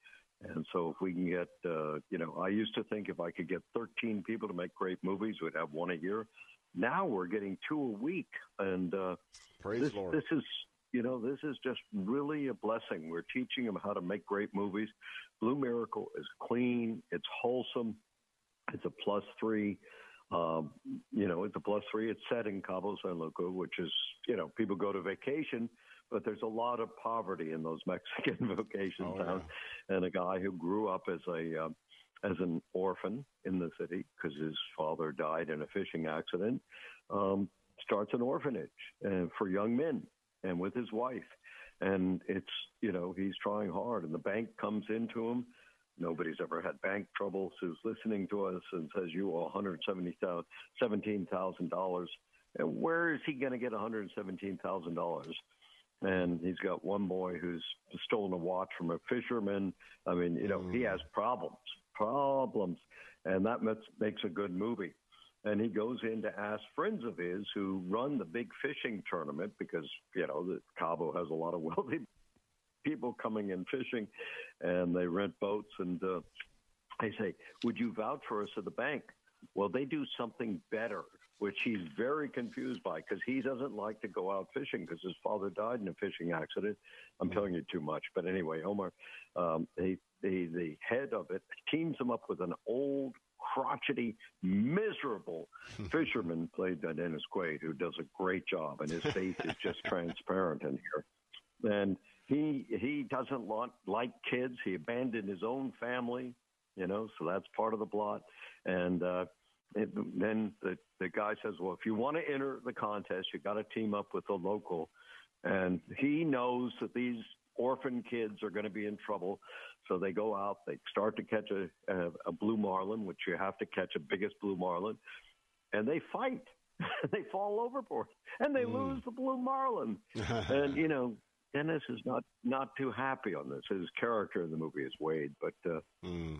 And so, if we can get, uh, you know, I used to think if I could get 13 people to make great movies, we'd have one a year. Now we're getting two a week, and uh, praise this, Lord. This is, you know, this is just really a blessing. We're teaching them how to make great movies. Blue Miracle is clean, it's wholesome, it's a plus three. Um, you know, it's a plus three. It's set in Cabo San Lucas, which is, you know, people go to vacation, but there's a lot of poverty in those Mexican vacation oh, towns. Yeah. And a guy who grew up as a uh, as an orphan in the city because his father died in a fishing accident, um, starts an orphanage uh, for young men and with his wife. And it's, you know, he's trying hard. And the bank comes into him. Nobody's ever had bank trouble. Who's listening to us and says, You owe $117,000. And where is he going to get $117,000? and he's got one boy who's stolen a watch from a fisherman. I mean, you know, he has problems, problems, and that makes, a good movie. And he goes in to ask friends of his who run the big fishing tournament because you know Cabo has a lot of wealthy people coming in fishing, and they rent boats. And uh, they say, "Would you vouch for us at the bank?" Well, they do something better, which he's very confused by because he doesn't like to go out fishing because his father died in a fishing accident. I'm telling you too much, but anyway, Omar, um, he, he, the head of it teams him up with an old crotchety, miserable fisherman played by Dennis Quaid, who does a great job, and his face is just transparent in here. And he he doesn't want, like kids. He abandoned his own family, you know, so that's part of the plot. And uh, it, then the the guy says, "Well, if you want to enter the contest, you got to team up with the local." And he knows that these orphan kids are going to be in trouble. So they go out, they start to catch a, a, a blue marlin, which you have to catch a biggest blue marlin, and they fight. they fall overboard and they mm. lose the blue marlin. and you know, Dennis is not not too happy on this. His character in the movie is Wade, but uh, mm.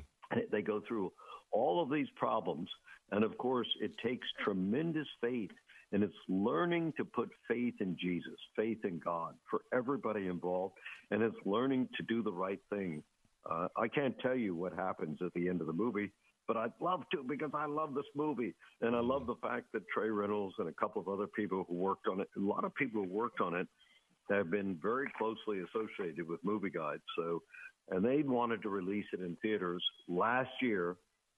they go through all of these problems, and of course, it takes tremendous faith and it's learning to put faith in Jesus, faith in God for everybody involved. And it's learning to do the right thing. Uh, I can't tell you what happens at the end of the movie, but I'd love to because I love this movie. And I love the fact that Trey Reynolds and a couple of other people who worked on it, a lot of people who worked on it, have been very closely associated with Movieguides. So, and they wanted to release it in theaters last year,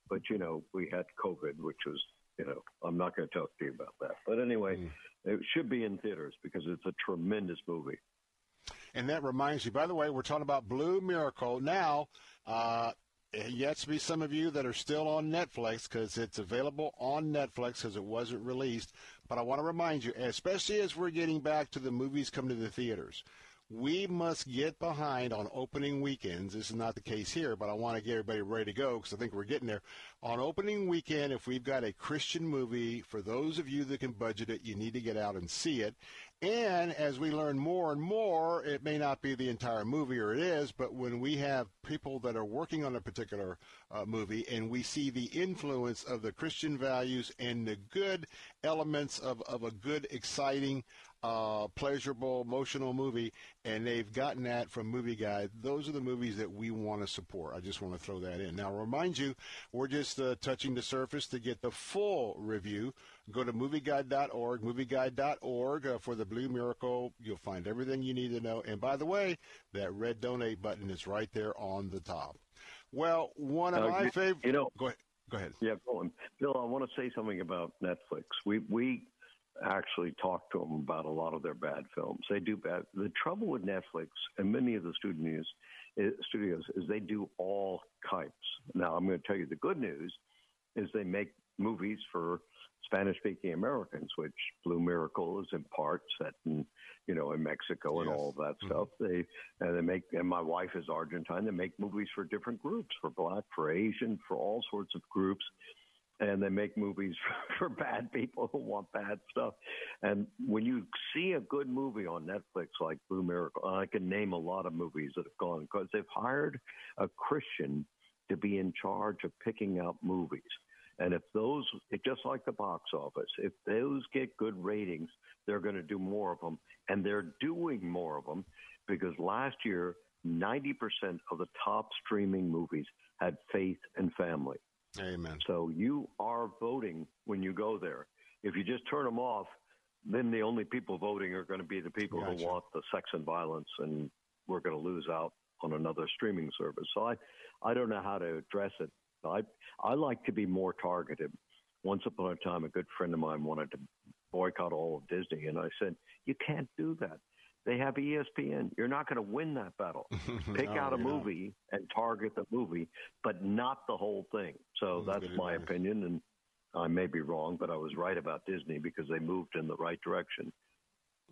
but you know, we had COVID, which was you know, I'm not going to talk to you about that. But anyway, mm. it should be in theaters because it's a tremendous movie. And that reminds me, by the way, we're talking about Blue Miracle. Now, uh, yet to be some of you that are still on Netflix because it's available on Netflix because it wasn't released. But I want to remind you, especially as we're getting back to the movies coming to the theaters, we must get behind on opening weekends. This is not the case here, but I want to get everybody ready to go because I think we're getting there. On opening weekend, if we've got a Christian movie, for those of you that can budget it, you need to get out and see it. And as we learn more and more, it may not be the entire movie, or it is, but when we have people that are working on a particular uh, movie and we see the influence of the Christian values and the good elements of, of a good, exciting, uh, pleasurable, emotional movie, and they've gotten that from Movieguide. Those are the movies that we want to support. I just want to throw that in. Now, remind you, we're just uh, touching the surface to get the full review. Go to movieguide.org, movieguide.org uh, for the Blue Miracle. You'll find everything you need to know. And by the way, that red donate button is right there on the top. Well, one of uh, my favorite. You know, go ahead. Go ahead. Yeah, go on. Bill, I want to say something about Netflix. We we actually talk to them about a lot of their bad films. They do bad. The trouble with Netflix and many of the studios studios is they do all types. Now, I'm going to tell you the good news is they make movies for Spanish speaking Americans, which Blue Miracle is in part set in, you know, in Mexico and yes. all of that mm-hmm. stuff. They and they make and my wife is Argentine. They make movies for different groups, for black, for Asian, for all sorts of groups and they make movies for, for bad people who want bad stuff. And when you see a good movie on Netflix like Blue Miracle, I can name a lot of movies that have gone because they've hired a Christian to be in charge of picking out movies. And if those, it just like the box office, if those get good ratings, they're going to do more of them. And they're doing more of them because last year, 90% of the top streaming movies had faith and family. Amen. So you are voting when you go there. If you just turn them off, then the only people voting are going to be the people gotcha. who want the sex and violence, and we're going to lose out on another streaming service. So I, I don't know how to address it. I, I like to be more targeted. Once upon a time, a good friend of mine wanted to boycott all of Disney, and I said, "You can't do that. They have ESPN. You're not going to win that battle. Pick no, out a movie not. and target the movie, but not the whole thing. So that's, that's my opinion, and I may be wrong, but I was right about Disney because they moved in the right direction.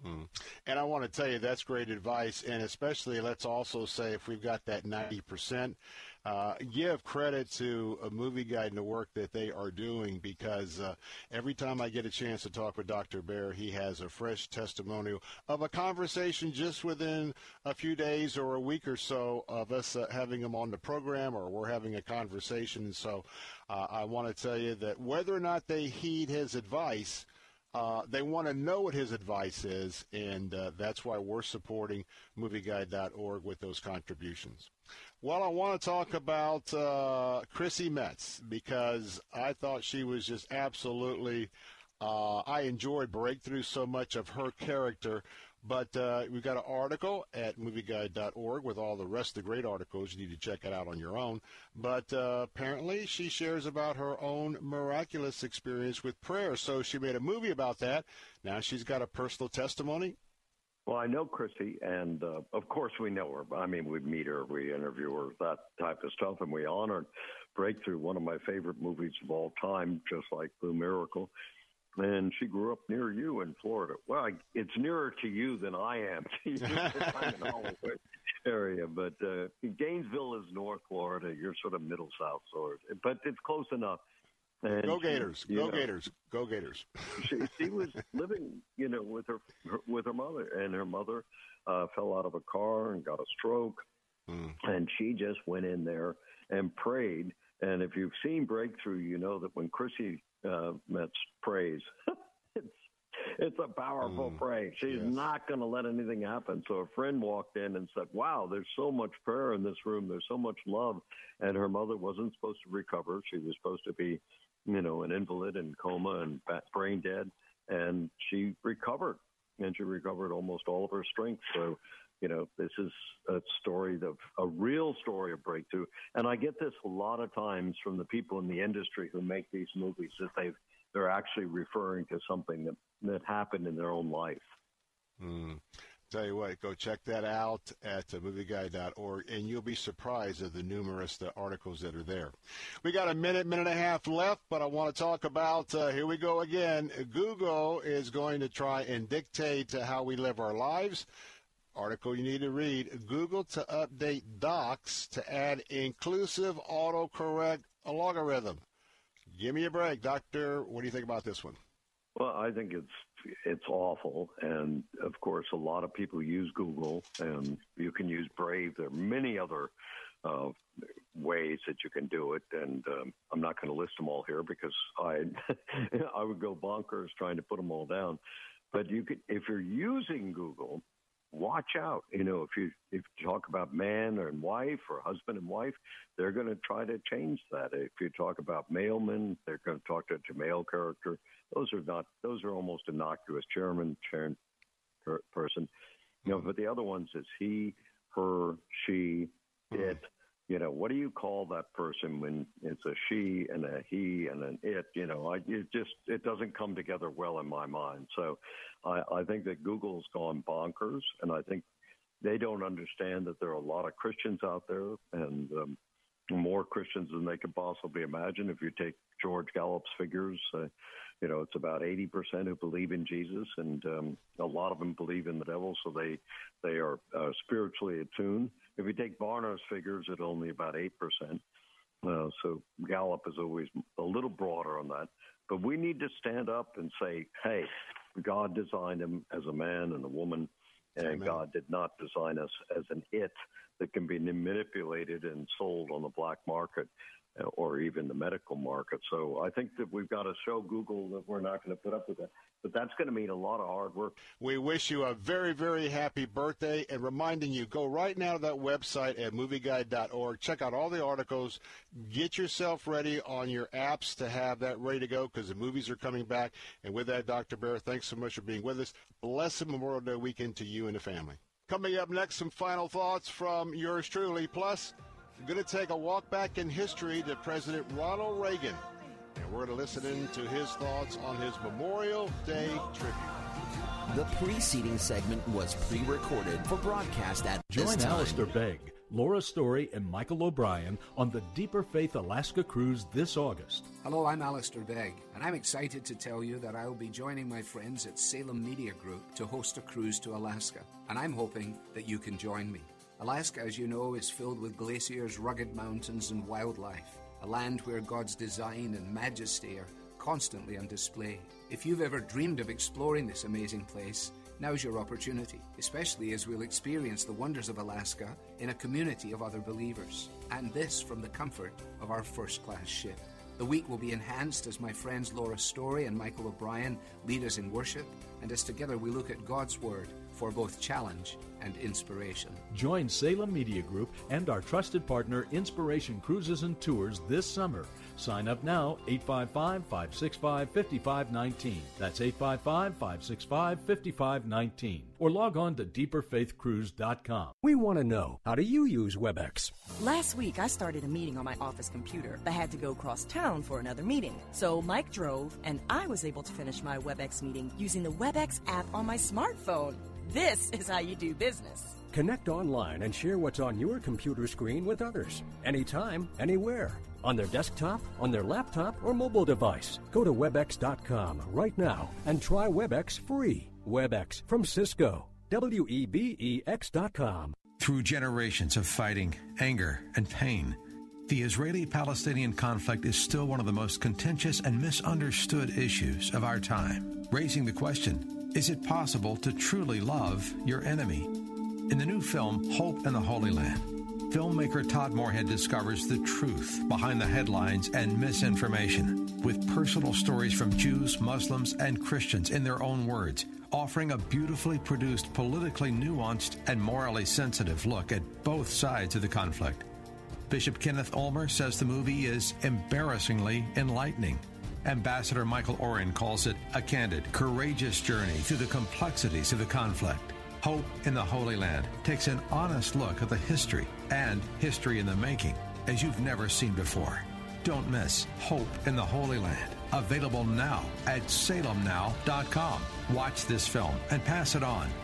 Mm. And I want to tell you that's great advice, and especially let's also say if we've got that ninety percent, uh, give credit to a Movieguide and the work that they are doing because uh, every time I get a chance to talk with Dr. Baehr, he has a fresh testimonial of a conversation just within a few days or a week or so of us uh, having him on the program or we're having a conversation. And so uh, I want to tell you that whether or not they heed his advice, uh, they want to know what his advice is, and uh, that's why we're supporting MovieGuide.org with those contributions. Well, I want to talk about uh, Chrissy Metz because I thought she was just absolutely. Uh, I enjoyed Breakthrough so much of her character. But uh, we've got an article at movieguide.org with all the rest of the great articles. You need to check it out on your own. But uh, apparently, she shares about her own miraculous experience with prayer. So she made a movie about that. Now she's got a personal testimony well, I know Chrissy, and uh, of course we know her. I mean, we meet her, we interview her, that type of stuff, and we honor Breakthrough, one of my favorite movies of all time, just like Blue Miracle. And she grew up near you in Florida. Well, I, it's nearer to you than I am. I'm in area, but uh, Gainesville is North Florida. You're sort of middle South Florida, but it's close enough. And go Gators! She, go know, Gators! Go Gators! she, she was living, you know, with her, her with her mother, and her mother uh, fell out of a car and got a stroke, mm. and she just went in there and prayed. And if you've seen Breakthrough, you know that when Chrissy uh, Metz prays, it's it's a powerful mm. prayer. She's yes. not going to let anything happen. So a friend walked in and said, "Wow, there's so much prayer in this room. There's so much love." And her mother wasn't supposed to recover. She was supposed to be you know, an invalid and coma and brain dead, and she recovered, and she recovered almost all of her strength. So, you know, this is a story of a real story of breakthrough, and I get this a lot of times from the people in the industry who make these movies that they they're actually referring to something that that happened in their own life. Mm. Tell you what, go check that out at movieguide.org, and you'll be surprised at the numerous uh, articles that are there. We got a minute, minute and a half left, but I want to talk about. Uh, here we go again. Google is going to try and dictate how we live our lives. Article you need to read: Google to update Docs to add inclusive autocorrect logarithm. Give me a break, Doctor. What do you think about this one? Well, I think it's it's awful, and of course, a lot of people use Google, and you can use Brave. There are many other uh, ways that you can do it, and um, I'm not going to list them all here because I I would go bonkers trying to put them all down. But you could, if you're using Google, watch out. You know, if you if you talk about man and wife or husband and wife, they're going to try to change that. If you talk about mailman, they're going to talk to a male character. Those are not. Those are almost innocuous. Chairman, chair, person. You know, but the other ones is he, her, she, it. You know, what do you call that person when it's a she and a he and an it? You know, I, it just it doesn't come together well in my mind. So, I, I think that Google's gone bonkers, and I think they don't understand that there are a lot of Christians out there, and um, more Christians than they could possibly imagine. If you take George Gallup's figures, uh, you know, it's about 80% who believe in Jesus, and um, a lot of them believe in the devil, so they they are uh, spiritually attuned. If you take Barna's figures, it's only about 8%. Uh, so Gallup is always a little broader on that. But we need to stand up and say, hey, God designed him as a man and a woman, and Amen. God did not design us as an it that can be manipulated and sold on the black market or even the medical market. So I think that we've got to show Google that we're not going to put up with that. But that's going to mean a lot of hard work. We wish you a very, very happy birthday and reminding you go right now to that website at movieguide.org. Check out all the articles. Get yourself ready on your apps to have that ready to go because the movies are coming back. And with that, Dr. Baehr, thanks so much for being with us. Blessed Memorial Day weekend to you and the family. Coming up next, some final thoughts from yours truly. Plus, we're going to take a walk back in history to President Ronald Reagan, and we're going to listen in to his thoughts on his Memorial Day tribute. The preceding segment was pre-recorded for broadcast at Join this time. Alistair Begg Laura Story and Michael O'Brien on the Deeper Faith Alaska cruise this August. Hello, I'm Alistair Begg, and I'm excited to tell you that I'll be joining my friends at Salem Media Group to host a cruise to Alaska, and I'm hoping that you can join me. Alaska, as you know, is filled with glaciers, rugged mountains, and wildlife, a land where God's design and majesty are constantly on display. If you've ever dreamed of exploring this amazing place, now's your opportunity, especially as we'll experience the wonders of Alaska in a community of other believers, and this from the comfort of our first class ship. The week will be enhanced as my friends Laura Story and Michael O'Brien lead us in worship, and as together we look at God's Word for both challenge and inspiration. Join Salem Media Group and our trusted partner Inspiration Cruises and Tours this summer. Sign up now 855 565 5519. That's 855 565 5519. Or log on to deeperfaithcruise.com. We want to know how do you use WebEx? Last week, I started a meeting on my office computer, but had to go cross town for another meeting. So Mike drove, and I was able to finish my WebEx meeting using the WebEx app on my smartphone. This is how you do business. Connect online and share what's on your computer screen with others. Anytime, anywhere. On their desktop, on their laptop, or mobile device. Go to WebEx.com right now and try WebEx free. WebEx from Cisco. W E B E X.com. Through generations of fighting, anger, and pain, the Israeli Palestinian conflict is still one of the most contentious and misunderstood issues of our time, raising the question is it possible to truly love your enemy? In the new film, Hope in the Holy Land, filmmaker Todd Moorhead discovers the truth behind the headlines and misinformation with personal stories from Jews, Muslims, and Christians in their own words, offering a beautifully produced, politically nuanced, and morally sensitive look at both sides of the conflict. Bishop Kenneth Ulmer says the movie is embarrassingly enlightening. Ambassador Michael Oren calls it a candid, courageous journey through the complexities of the conflict. Hope in the Holy Land takes an honest look at the history and history in the making as you've never seen before. Don't miss Hope in the Holy Land. Available now at salemnow.com. Watch this film and pass it on.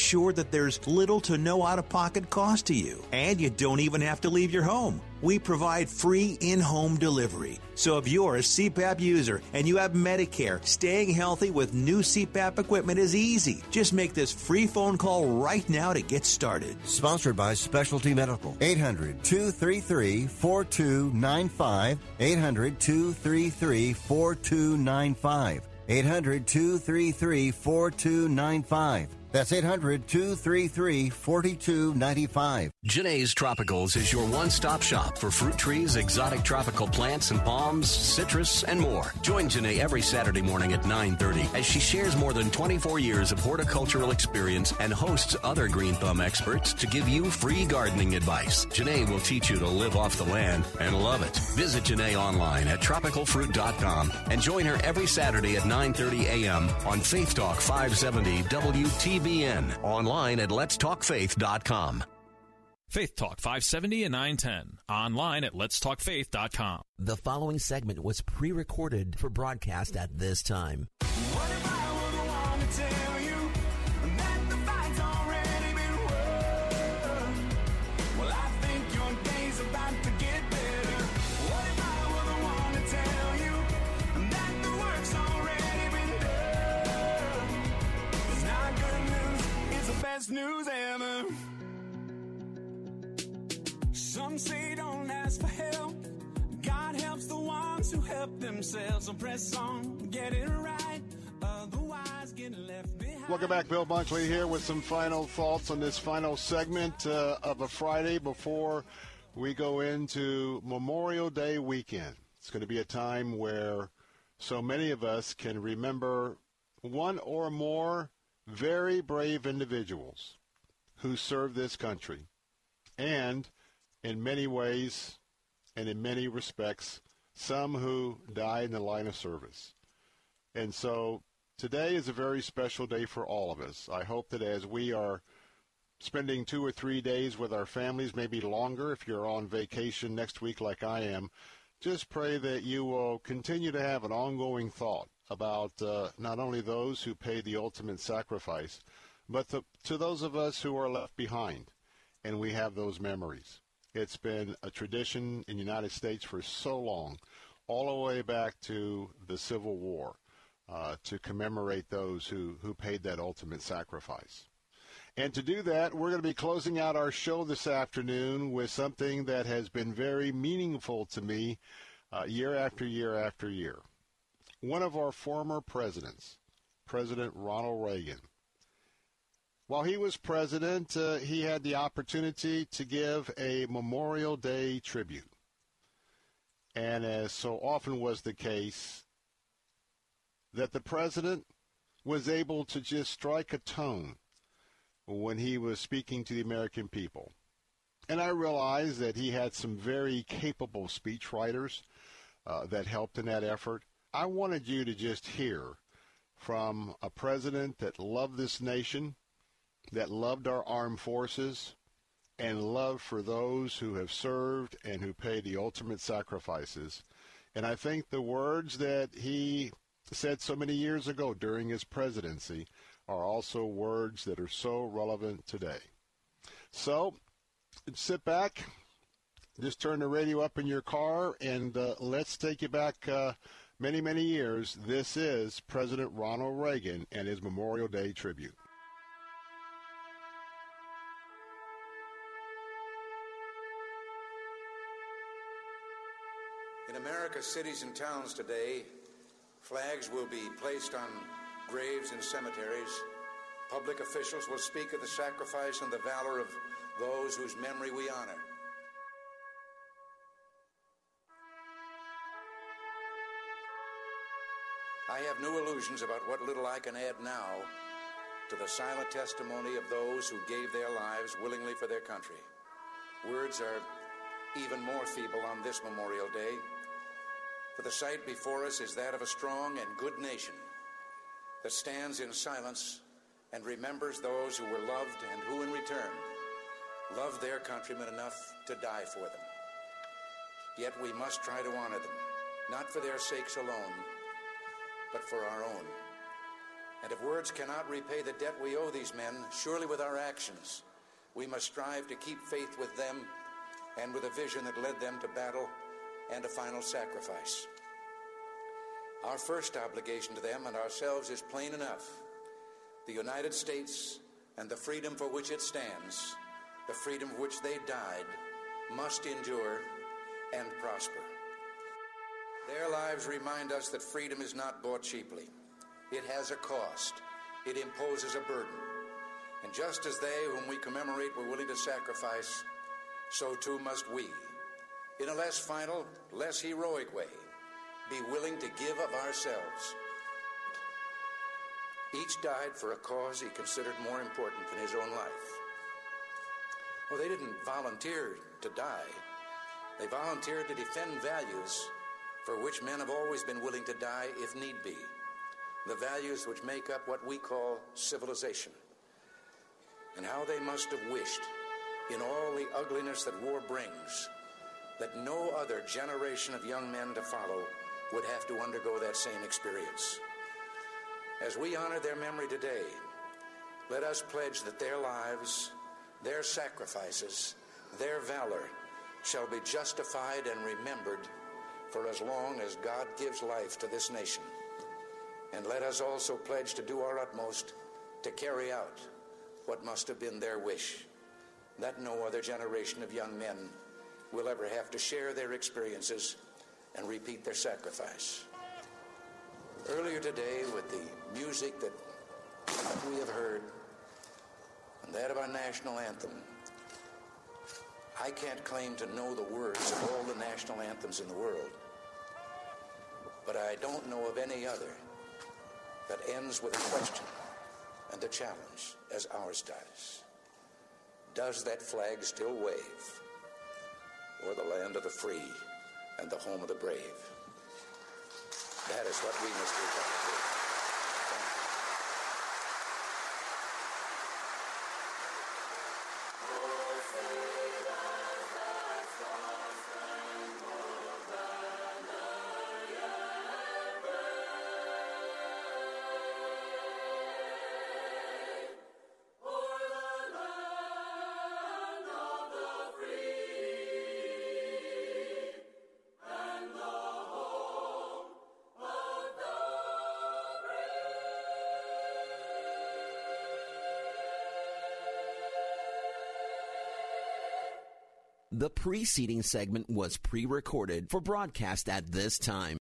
sure that there's little to no out of pocket cost to you. And you don't even have to leave your home we provide free in home delivery. So if you're a CPAP user and you have Medicare, staying healthy with new CPAP equipment is easy. Just make this free phone call right now to get started. Sponsored by Specialty Medical. 800 233 4295. 800 233 4295. 800 233 4295. That's 800 233 4295. Janae's Tropicals is your one stop shop for fruit trees, exotic tropical plants and palms, citrus, and more. Join Janae every Saturday morning at 9.30 as she shares more than 24 years of horticultural experience and hosts other Green Thumb experts to give you free gardening advice. Janae will teach you to live off the land and love it. Visit Janae online at tropicalfruit.com and join her every Saturday at 9.30 a.m. on Faith Talk 570 WTB. TBN. Online at letstalkfaith.com. Faith Talk 570 and 910. Online at letstalkfaith.com. The following segment was pre recorded for broadcast at this time. Best news ever. Some say don't ask for help. God helps the ones who help themselves. So press on, get it right. Otherwise, get left behind. Welcome back, Bill Bunkley here with some final thoughts on this final segment uh, of a Friday before we go into Memorial Day weekend. It's going to be a time where so many of us can remember one or more very brave individuals who serve this country and in many ways and in many respects, some who died in the line of service. And so today is a very special day for all of us. I hope that as we are spending two or three days with our families, maybe longer if you're on vacation next week like I am, just pray that you will continue to have an ongoing thought about uh, not only those who paid the ultimate sacrifice, but to, to those of us who are left behind and we have those memories. It's been a tradition in the United States for so long, all the way back to the Civil War, uh, to commemorate those who, who paid that ultimate sacrifice. And to do that, we're going to be closing out our show this afternoon with something that has been very meaningful to me uh, year after year after year. One of our former presidents, President Ronald Reagan, while he was president, uh, he had the opportunity to give a Memorial Day tribute. And as so often was the case, that the president was able to just strike a tone when he was speaking to the American people. And I realized that he had some very capable speechwriters uh, that helped in that effort. I wanted you to just hear from a president that loved this nation, that loved our armed forces and love for those who have served and who pay the ultimate sacrifices. And I think the words that he said so many years ago during his presidency are also words that are so relevant today. So sit back, just turn the radio up in your car, and uh, let's take you back uh, many, many years. This is President Ronald Reagan and his Memorial Day tribute. In America's cities and towns today, flags will be placed on graves and cemeteries. Public officials will speak of the sacrifice and the valor of those whose memory we honor. I have no illusions about what little I can add now to the silent testimony of those who gave their lives willingly for their country. Words are even more feeble on this Memorial Day, for the sight before us is that of a strong and good nation that stands in silence and remembers those who were loved and who, in return, loved their countrymen enough to die for them. Yet we must try to honor them, not for their sakes alone, but for our own. And if words cannot repay the debt we owe these men, surely with our actions, we must strive to keep faith with them and with a vision that led them to battle and a final sacrifice. Our first obligation to them and ourselves is plain enough. The United States and the freedom for which it stands, the freedom for which they died, must endure and prosper. Their lives remind us that freedom is not bought cheaply. It has a cost. It imposes a burden. And just as they, whom we commemorate, were willing to sacrifice, so too must we, in a less final, less heroic way, be willing to give of ourselves. Each died for a cause he considered more important than his own life. Well, they didn't volunteer to die. They volunteered to defend values for which men have always been willing to die if need be. The values which make up what we call civilization. And how they must have wished, in all the ugliness that war brings, that no other generation of young men to follow would have to undergo that same experience. As we honor their memory today, let us pledge that their lives, their sacrifices, their valor shall be justified and remembered for as long as God gives life to this nation. And let us also pledge to do our utmost to carry out what must have been their wish that no other generation of young men will ever have to share their experiences and repeat their sacrifice. Earlier today, with the music that we have heard and that of our national anthem, I can't claim to know the words of all the national anthems in the world, but I don't know of any other that ends with a question and a challenge as ours does. Does that flag still wave? or the land of the free and the home of the brave. That is what we must do. The preceding segment was pre recorded for broadcast at this time.